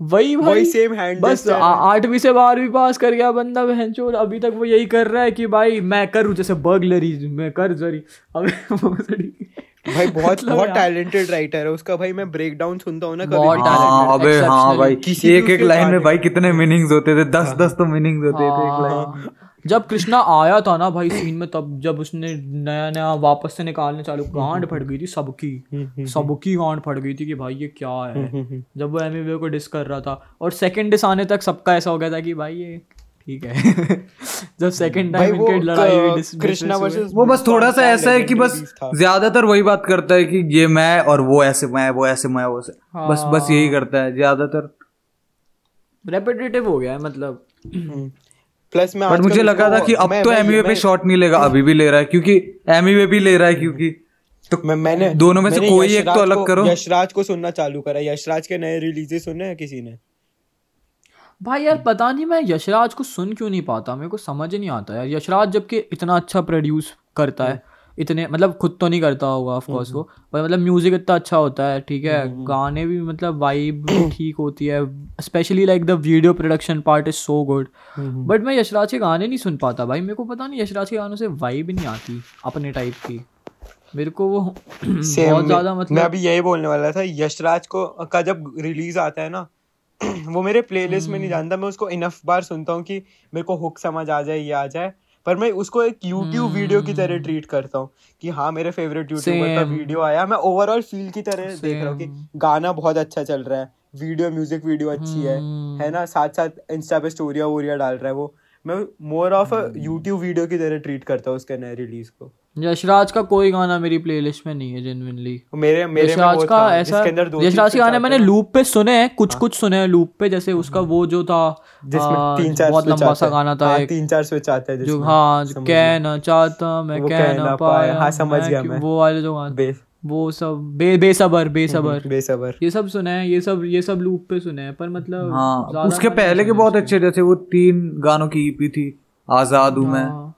वही भाई। वही सेम हैंड बस आठवीं से बारहवीं पास कर गया बंदा बहन चोर अभी तक वो यही कर रहा है कि भाई मैं करूँ जैसे बर्गलरी मैं कर जरी। अबे भाई बहुत मतलब बहुत टैलेंटेड राइटर है उसका भाई मैं ब्रेक डाउन सुनता हूँ ना कभी बहुत हाँ, अबे हाँ भाई किसी एक एक लाइन में भाई कितने मीनिंग्स होते थे दस दस तो मीनिंग्स होते थे एक लाइन हाँ। जब कृष्णा आया था ना भाई सीन में तब जब उसने नया नया वापस से निकालने चालू गांड फट गई थी सबकी। सबकी गांड फट गई थी कि भाई ये क्या है। जब वो एम को डिस कर रहा था। और सेकंड डिस आने तक सबका ऐसा हो गया था कि भाई ये ठीक है। जब सेकंड टाइम इनके लड़ाई हुई कृष्णा वर्सेस वो बस थोड़ा सा ऐसा है कि बस ज़्यादातर वही बात करता है कि ये मैं और वो ऐसे मैं वो ऐसे मैं वो ऐसे। बस बस यही करता है ज़्यादातर। रेपिटेटिव हो गया है मतलब। प्लस मैं बट मुझे लगा था कि अब तो एमईवे पे शॉट नहीं लेगा अभी भी ले रहा है क्योंकि एमईवे भी ले रहा है क्योंकि तो मैं मैंने दोनों में से कोई एक तो अलग करो। यशराज को सुनना चालू करा। यशराज के नए रिलीजेस सुने हैं किसी ने? भाई यार पता नहीं मैं यशराज को सुन क्यों नहीं पाता मेरे को समझ नहीं आता यार। यशराज जबकि इतना अच्छा प्रोड्यूस करता है इतने मतलब खुद तो नहीं करता होगा ऑफ़ कोर्स वो पर मतलब म्यूज़िक इतना अच्छा होता है ठीक है गाने भी मतलब वाइब ठीक होती है specially like the video production part is so good but मैं यशराज के गाने नहीं सुन पाता भाई मेरे को पता नहीं यशराज के गानों से वाइब नहीं आती अपने टाइप की। मेरे को वो बहुत ज़्यादा मतलब मैं अभी यही बोलने वाला था यशराज को का जब रिलीज़ आता है ना वो मेरे प्लेलिस्ट में नहीं जानता मैं उसको इनफ बार सुनता हूँ कि मेरे को हुक समझ आ जाए ये आ जाए। पर मैं उसको एक यूट्यूब वीडियो की तरह ट्रीट करता हूँ कि हाँ मेरे फेवरेट यूट्यूबर का वीडियो आया। मैं ओवरऑल फील की तरह Same. देख रहा हूँ कि गाना बहुत अच्छा चल रहा है। वीडियो म्यूज़िक वीडियो अच्छी है। है ना? साथ साथ इंस्टा पे स्टोरिया वोरिया डाल रहा है वो। मैं more of a YouTube video की तरह ट्रीट करता हूँ उसके नए रिलीज़ को। यशराज का कोई गाना मेरी प्लेलिस्ट में नहीं है जेनविनली मेरे मेरे यशराज का ऐसा यशराज के गाने मैंने लूप पे सुने हैं कुछ हाँ। कुछ सुने हैं लूप पे जैसे उसका वो जो था जिसमें तीन चार बहुत लंबा सा गाना था हाँ, एक। तीन चार स्विच आते हैं जो हाँ कह ना चाहता मैं कह ना पाया। हाँ समझ गया मैं। वो वाले जो गाने वो सब बे बेसबर बेसबर। बेसबर। ये सब सुने हैं ये सब ये सब लूप पे सुने हैं पर मतलब हाँ उसके पहले के बहुत अच्छे जैसे वो तीन गानों की ईपी थी आज़ाद हूँ मैं। हाँ।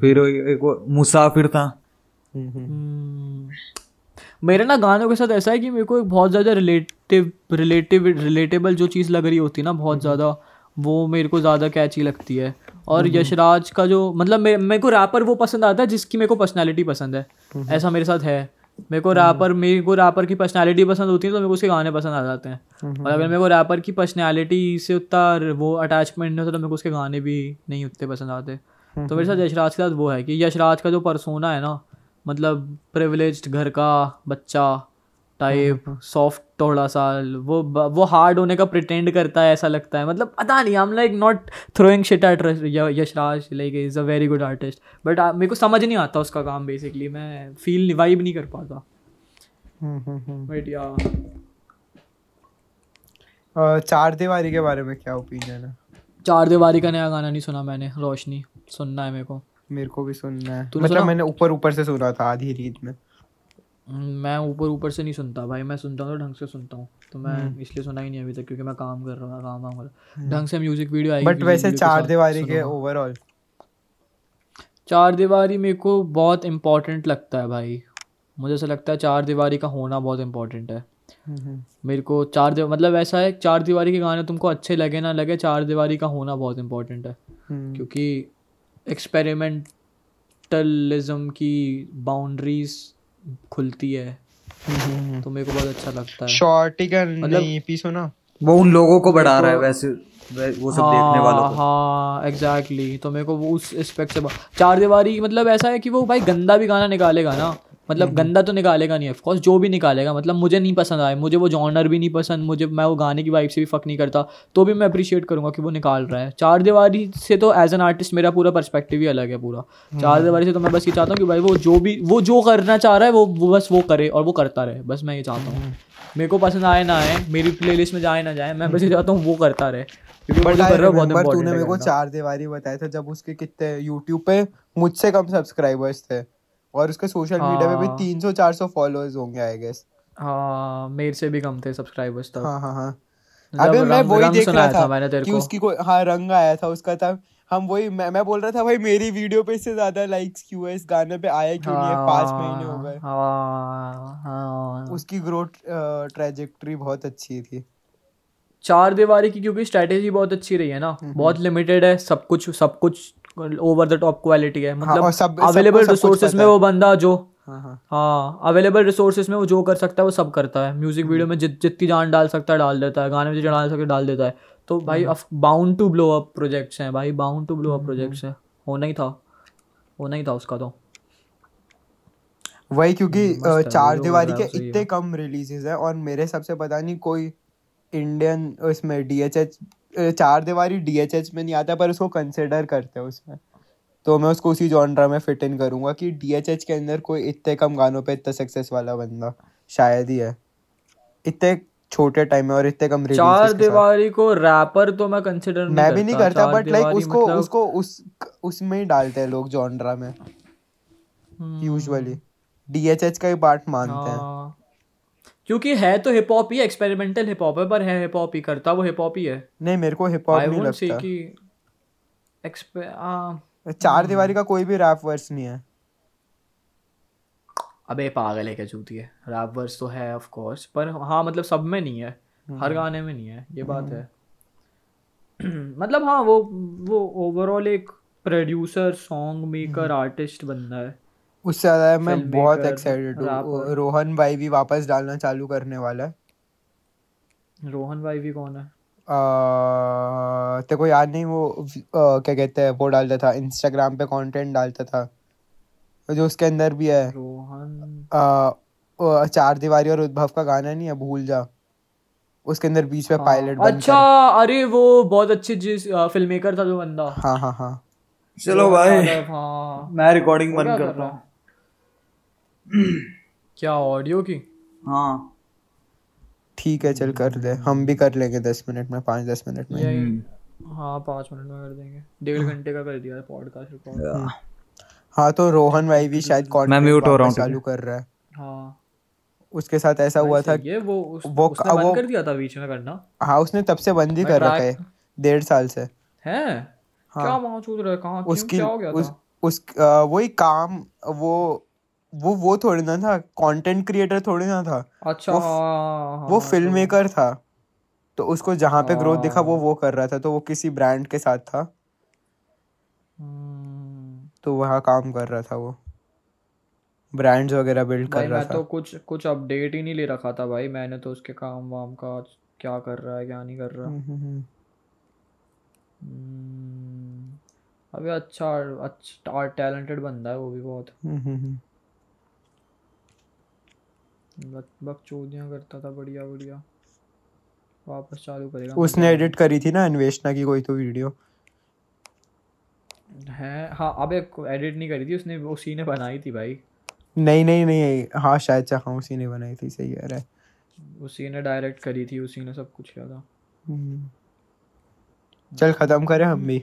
फिर एक मुसाफिर था। हम्म। मेरे ना गानों के साथ ऐसा है कि मेरे को एक बहुत ज़्यादा रिलेटिव रिलेटिव रिलेटेबल जो चीज़ लग रही होती है ना बहुत। ज़्यादा वो मेरे को ज़्यादा कैची लगती है। और। यशराज का जो मतलब मेरे को रैपर वो पसंद आता है जिसकी मेरे को पर्सनैलिटी पसंद है। ऐसा मेरे साथ है। मेरे को रैपर मेरे को रैपर की पर्सनैलिटी पसंद होती है तो मेरे को उसके गाने पसंद आ जाते हैं। और अगर मेरे को रैपर की पर्सनैलिटी से उतना वो अटैचमेंट नहीं होता तो मेरे को उसके गाने भी नहीं उतने पसंद आते। तो मेरे साथ यशराज के साथ वो है कि यशराज का जो परसोना है ना मतलब प्रिविलेज्ड घर का बच्चा टाइप सॉफ्ट थोड़ा सा वो वो हार्ड होने का प्रिटेंड करता है ऐसा लगता है। मतलब पता नहीं I am like not throwing shit at Yashraj like is a very good artist but मेरे को समझ नहीं आता उसका काम बेसिकली मैं फील वाइब नहीं कर पाता। बट या चार दीवारी के बारे में क्या ओपिनियन है? चार दीवारी का नया गाना नहीं सुना मैंने रोशनी। सुनना है मेरे को। मेरे को भी सुनना है। मतलब सुना? मैंने ऊपर ऊपर से सुना था आधी रीत में। मैं ऊपर ऊपर से नहीं सुनता भाई मैं सुनता हूँ तो ढंग से सुनता हूँ। तो मैं हम्म। इसलिए सुना ही नहीं अभी तक क्योंकि मैं काम कर रहा काम वाम कर हम्म। ढंग से म्यूज़िक वीडियो आएगी बट वैसे चार दीवारी के ओवरऑल चार दीवारी मेरे को बहुत इम्पोर्टेंट लगता है भाई। मुझे ऐसा लगता है चार दीवारी का होना बहुत इम्पोर्टेंट है। हम्म, मेरे को चार दीवार मतलब ऐसा है चार दीवारी के गाने तुमको अच्छे लगे ना लगे चार दीवारी का होना बहुत इम्पोर्टेंट है। क्योंकि एक्सपेरिमेंटलिज्म की बाउंड्रीज खुलती है। तो मेरे को बहुत अच्छा लगता है। शॉर्टी का मतलब ईपी सुना? वो उन लोगों को बढ़ा रहा है वैसे वो सब हाँ, देखने वालों को। हाँ एग्जैक्टली exactly. तो मेरे को वो उस एस्पेक्ट से चार दीवारी मतलब ऐसा है कि वो भाई गंदा भी गाना निकालेगा ना। मतलब हम्म। गंदा तो निकालेगा नहीं ऑफकोर्स जो भी निकालेगा मतलब मुझे नहीं पसंद आए मुझे वो जॉनर भी नहीं पसंद मुझे मैं वो गाने की वाइब से भी फ़क नहीं करता तो भी मैं अप्रिशिएट करूँगा कि वो निकाल रहा है चार दीवारी से तो एज एन आर्टिस्ट मेरा पूरा पर्सपेक्टिव ही अलग है पूरा चार हम्म। दीवारी से तो मैं बस ये चाहता हूँ कि भाई वो जो भी वो जो करना चाह रहा है वो वो बस वो करे और वो करता रहे बस मैं ये चाहता हूँ हम्म। मेरे को पसंद आए ना आए मेरी प्लेलिस्ट में जाए ना जाए मैं बस ये चाहता हूँ वो करता रहे तूने मेरे को चार दीवारी बताया था जब उसके कितने यूट्यूब पे मुझसे कम सब्सक्राइबर्स थे और उसके सोशल मीडिया पे भी हाँ। तीन सौ चार सौ फॉलोअर्स होंगे आई गेस हाँ मेरे से भी कम थे सब्सक्राइबर्स तब हाँ हाँ हाँ। अबे मैं वही देख रहा था, था मैंने तेरे कि उसकी कोई हाँ रंग आया था उसका तब हम वही मैं मैं बोल रहा था भाई मेरी वीडियो पे इससे ज़्यादा लाइक्स क्यों है? इस गाने पे आया क्यों नहीं है? पाँच महीने हो गए। हाँ, हाँ, उसकी ग्रोथ ट्रेजेक्टरी बहुत अच्छी थी। चार दीवारी की क्योंकि स्ट्रेटेजी बहुत अच्छी रही है ना। हम्म, बहुत लिमिटेड हम्म। है सब कुछ सब कुछ ओवर द टॉप क्वालिटी है। हाँ, मतलब अवेलेबल रिसोर्सेज में वो बंदा जो हाँ अवेलेबल रिसोर्सेज में वो जो कर सकता है वो सब करता है। म्यूज़िक वीडियो में जित जितनी जान डाल सकता है डाल देता है। गाने में जितना डाल सकता है डाल देता है। तो भाई bound to blow up projects हैं भाई। Bound to blow up projects है। होना ही था। होना ही था उसका तो। वही क्योंकि हम्म, चार दीवारी के इतने कम रिलीजेस है और मेरे सबसे पता नहीं कोई इंडियन उसमें डीएचएच चार दीवारी डीएचएच में नहीं आता पर उसको कंसिडर करते हैं उसमें। तो मैं उसको उसी जॉनरा में फिट इन करूँगा कि डीएचएच के अंदर कोई इतने कम गानों पे इतना सक्सेस वाला बंदा शायद ही है। इतने छोटे टाइम में और इतने कम चार दीवारी को रैपर तो मैं कंसिडर नहीं मैं भी नहीं करता बट लाइक उसको मतलब... उसको उस उसमें ही डालते हैं लोग जॉनरा में यूजुअली डीएचएच का ही पार्ट मानते हैं। हाँ। क्योंकि है तो हिप हॉप ही एक्सपेरिमेंटल हिप हॉप है पर है हिप हॉप ही करता वो हिप हॉप ही है। नहीं मेरे को हिप हॉप नहीं लगता। कि एक्सपे आ, चार दीवारी का कोई भी रैप वर्स नहीं है। अबे पागल है क्या चूती है? रैप वर्स तो है ऑफ़ कोर्स पर हाँ मतलब सब में नहीं है। हर हम्म। गाने में नहीं है ये बात है। मतलब हाँ वो वो ओवरऑल एक प्रोड्यूसर सॉन्ग मेकर आर्टिस्ट बंदा है। उससे ज़्यादा मैं बहुत एक्साइटेड हूँ। रोहन भाई भी वापस डालना चालू करने वाला है। रोहन भाई भी कौन है? तेरे को याद नहीं वो आ, क्या कहते हैं वो डालता था इंस्टाग्राम पे कंटेंट डालता था। जो उसके अंदर भी है। रोहन आ, चार दीवारी और उद्भव का गाना नहीं है भूल जा। उसके अंदर बीच में पायलट हाँ, अच्छा अरे वो बहुत अच्छी जिस फ़िल्म मेकर था जो बंदा। हाँ हाँ हाँ। चलो भाई हाँ मैं रिकॉर्डिंग बंद कर रहा हूँ? क्या ऑडियो की? हाँ। ठीक है चल कर दे। हम भी कर लेंगे दस मिनट में पाँच दस मिनट में। हम्म। हाँ पाँच मिनट में कर देंगे। डेढ़। घंटे का कर दिया पॉडकास्ट रिकॉर्ड हाँ तो रोहन भाई भी शायद मैं म्यूट हो रहा हूँ। चालू कर रहा है। हाँ। उसके साथ ऐसा हुआ था ये वो उस, वो उसने बंद कर दिया था बीच में करना। हाँ उसने तब से बंद ही कर रखा है डेढ़ साल से। है? हाँ, क्या मौजूद रहा कहाँ उसकी क्या हो गया उस, उस वही काम वो वो वो थोड़ी ना था कंटेंट क्रिएटर थोड़ी ना था। अच्छा वो, हाँ, वो फ़िल्म हाँ, मेकर तो- था। तो उसको जहाँ पे ग्रोथ दिखा वो हाँ। वो कर रहा था तो वो किसी ब्रांड के साथ था। हम्म। तो वहाँ काम कर रहा था वो। ब्रांड्स वगैरह बिल्ड कर रहा मैं था। तो कुछ कुछ अपडेट ही नहीं ले रखा था भाई। मैंने तो उसके काम वाम का क्या कर रहा है क्या नहीं कर रहा। हम्म, हम्म, अबे अच्छा अच्छा टैलेंटेड बंदा है वो भी बहुत। हम्म, हम्म, हम्म। करता था बढ़िया बढ़िया। वापस चालू करेगा। उसने एडिट करी थी ना अन्वेषणा की कोई तो वीडियो है हाँ अबे एडिट नहीं करी थी उसने उसी ने बनाई थी भाई। नहीं नहीं नहीं हाँ शायद से हाँ उसी ने बनाई थी सही कह रहा है। उसी ने डायरेक्ट करी थी उसी ने सब कुछ किया था। हम्म। चल खत्म करें हम भी।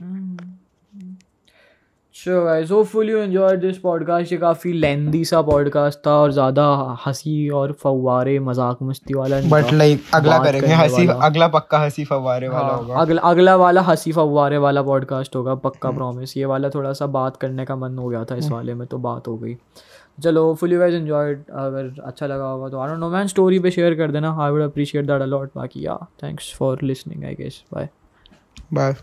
So guys hopefully you enjoyed this podcast ये काफ़ी लेंदी सा पॉडकास्ट था और ज़्यादा हँसी और फव्वारे मज़ाक मस्ती वाला बट लाइक अगला करेंगे हँसी अगला पक्का हँसी फव्वारे वाला हाँ, होगा। अगला अगला वाला हँसी फव्वारे वाला पॉडकास्ट होगा पक्का प्रॉमिस ये वाला थोड़ा सा बात करने का मन हो गया था इस वाले में तो बात हो गई। चलो फुली वाइज एंजॉयड अगर अच्छा लगा होगा तो I don't know man story पे शेयर कर देना। I would appreciate that a lot बाकी या thanks for listening I guess bye bye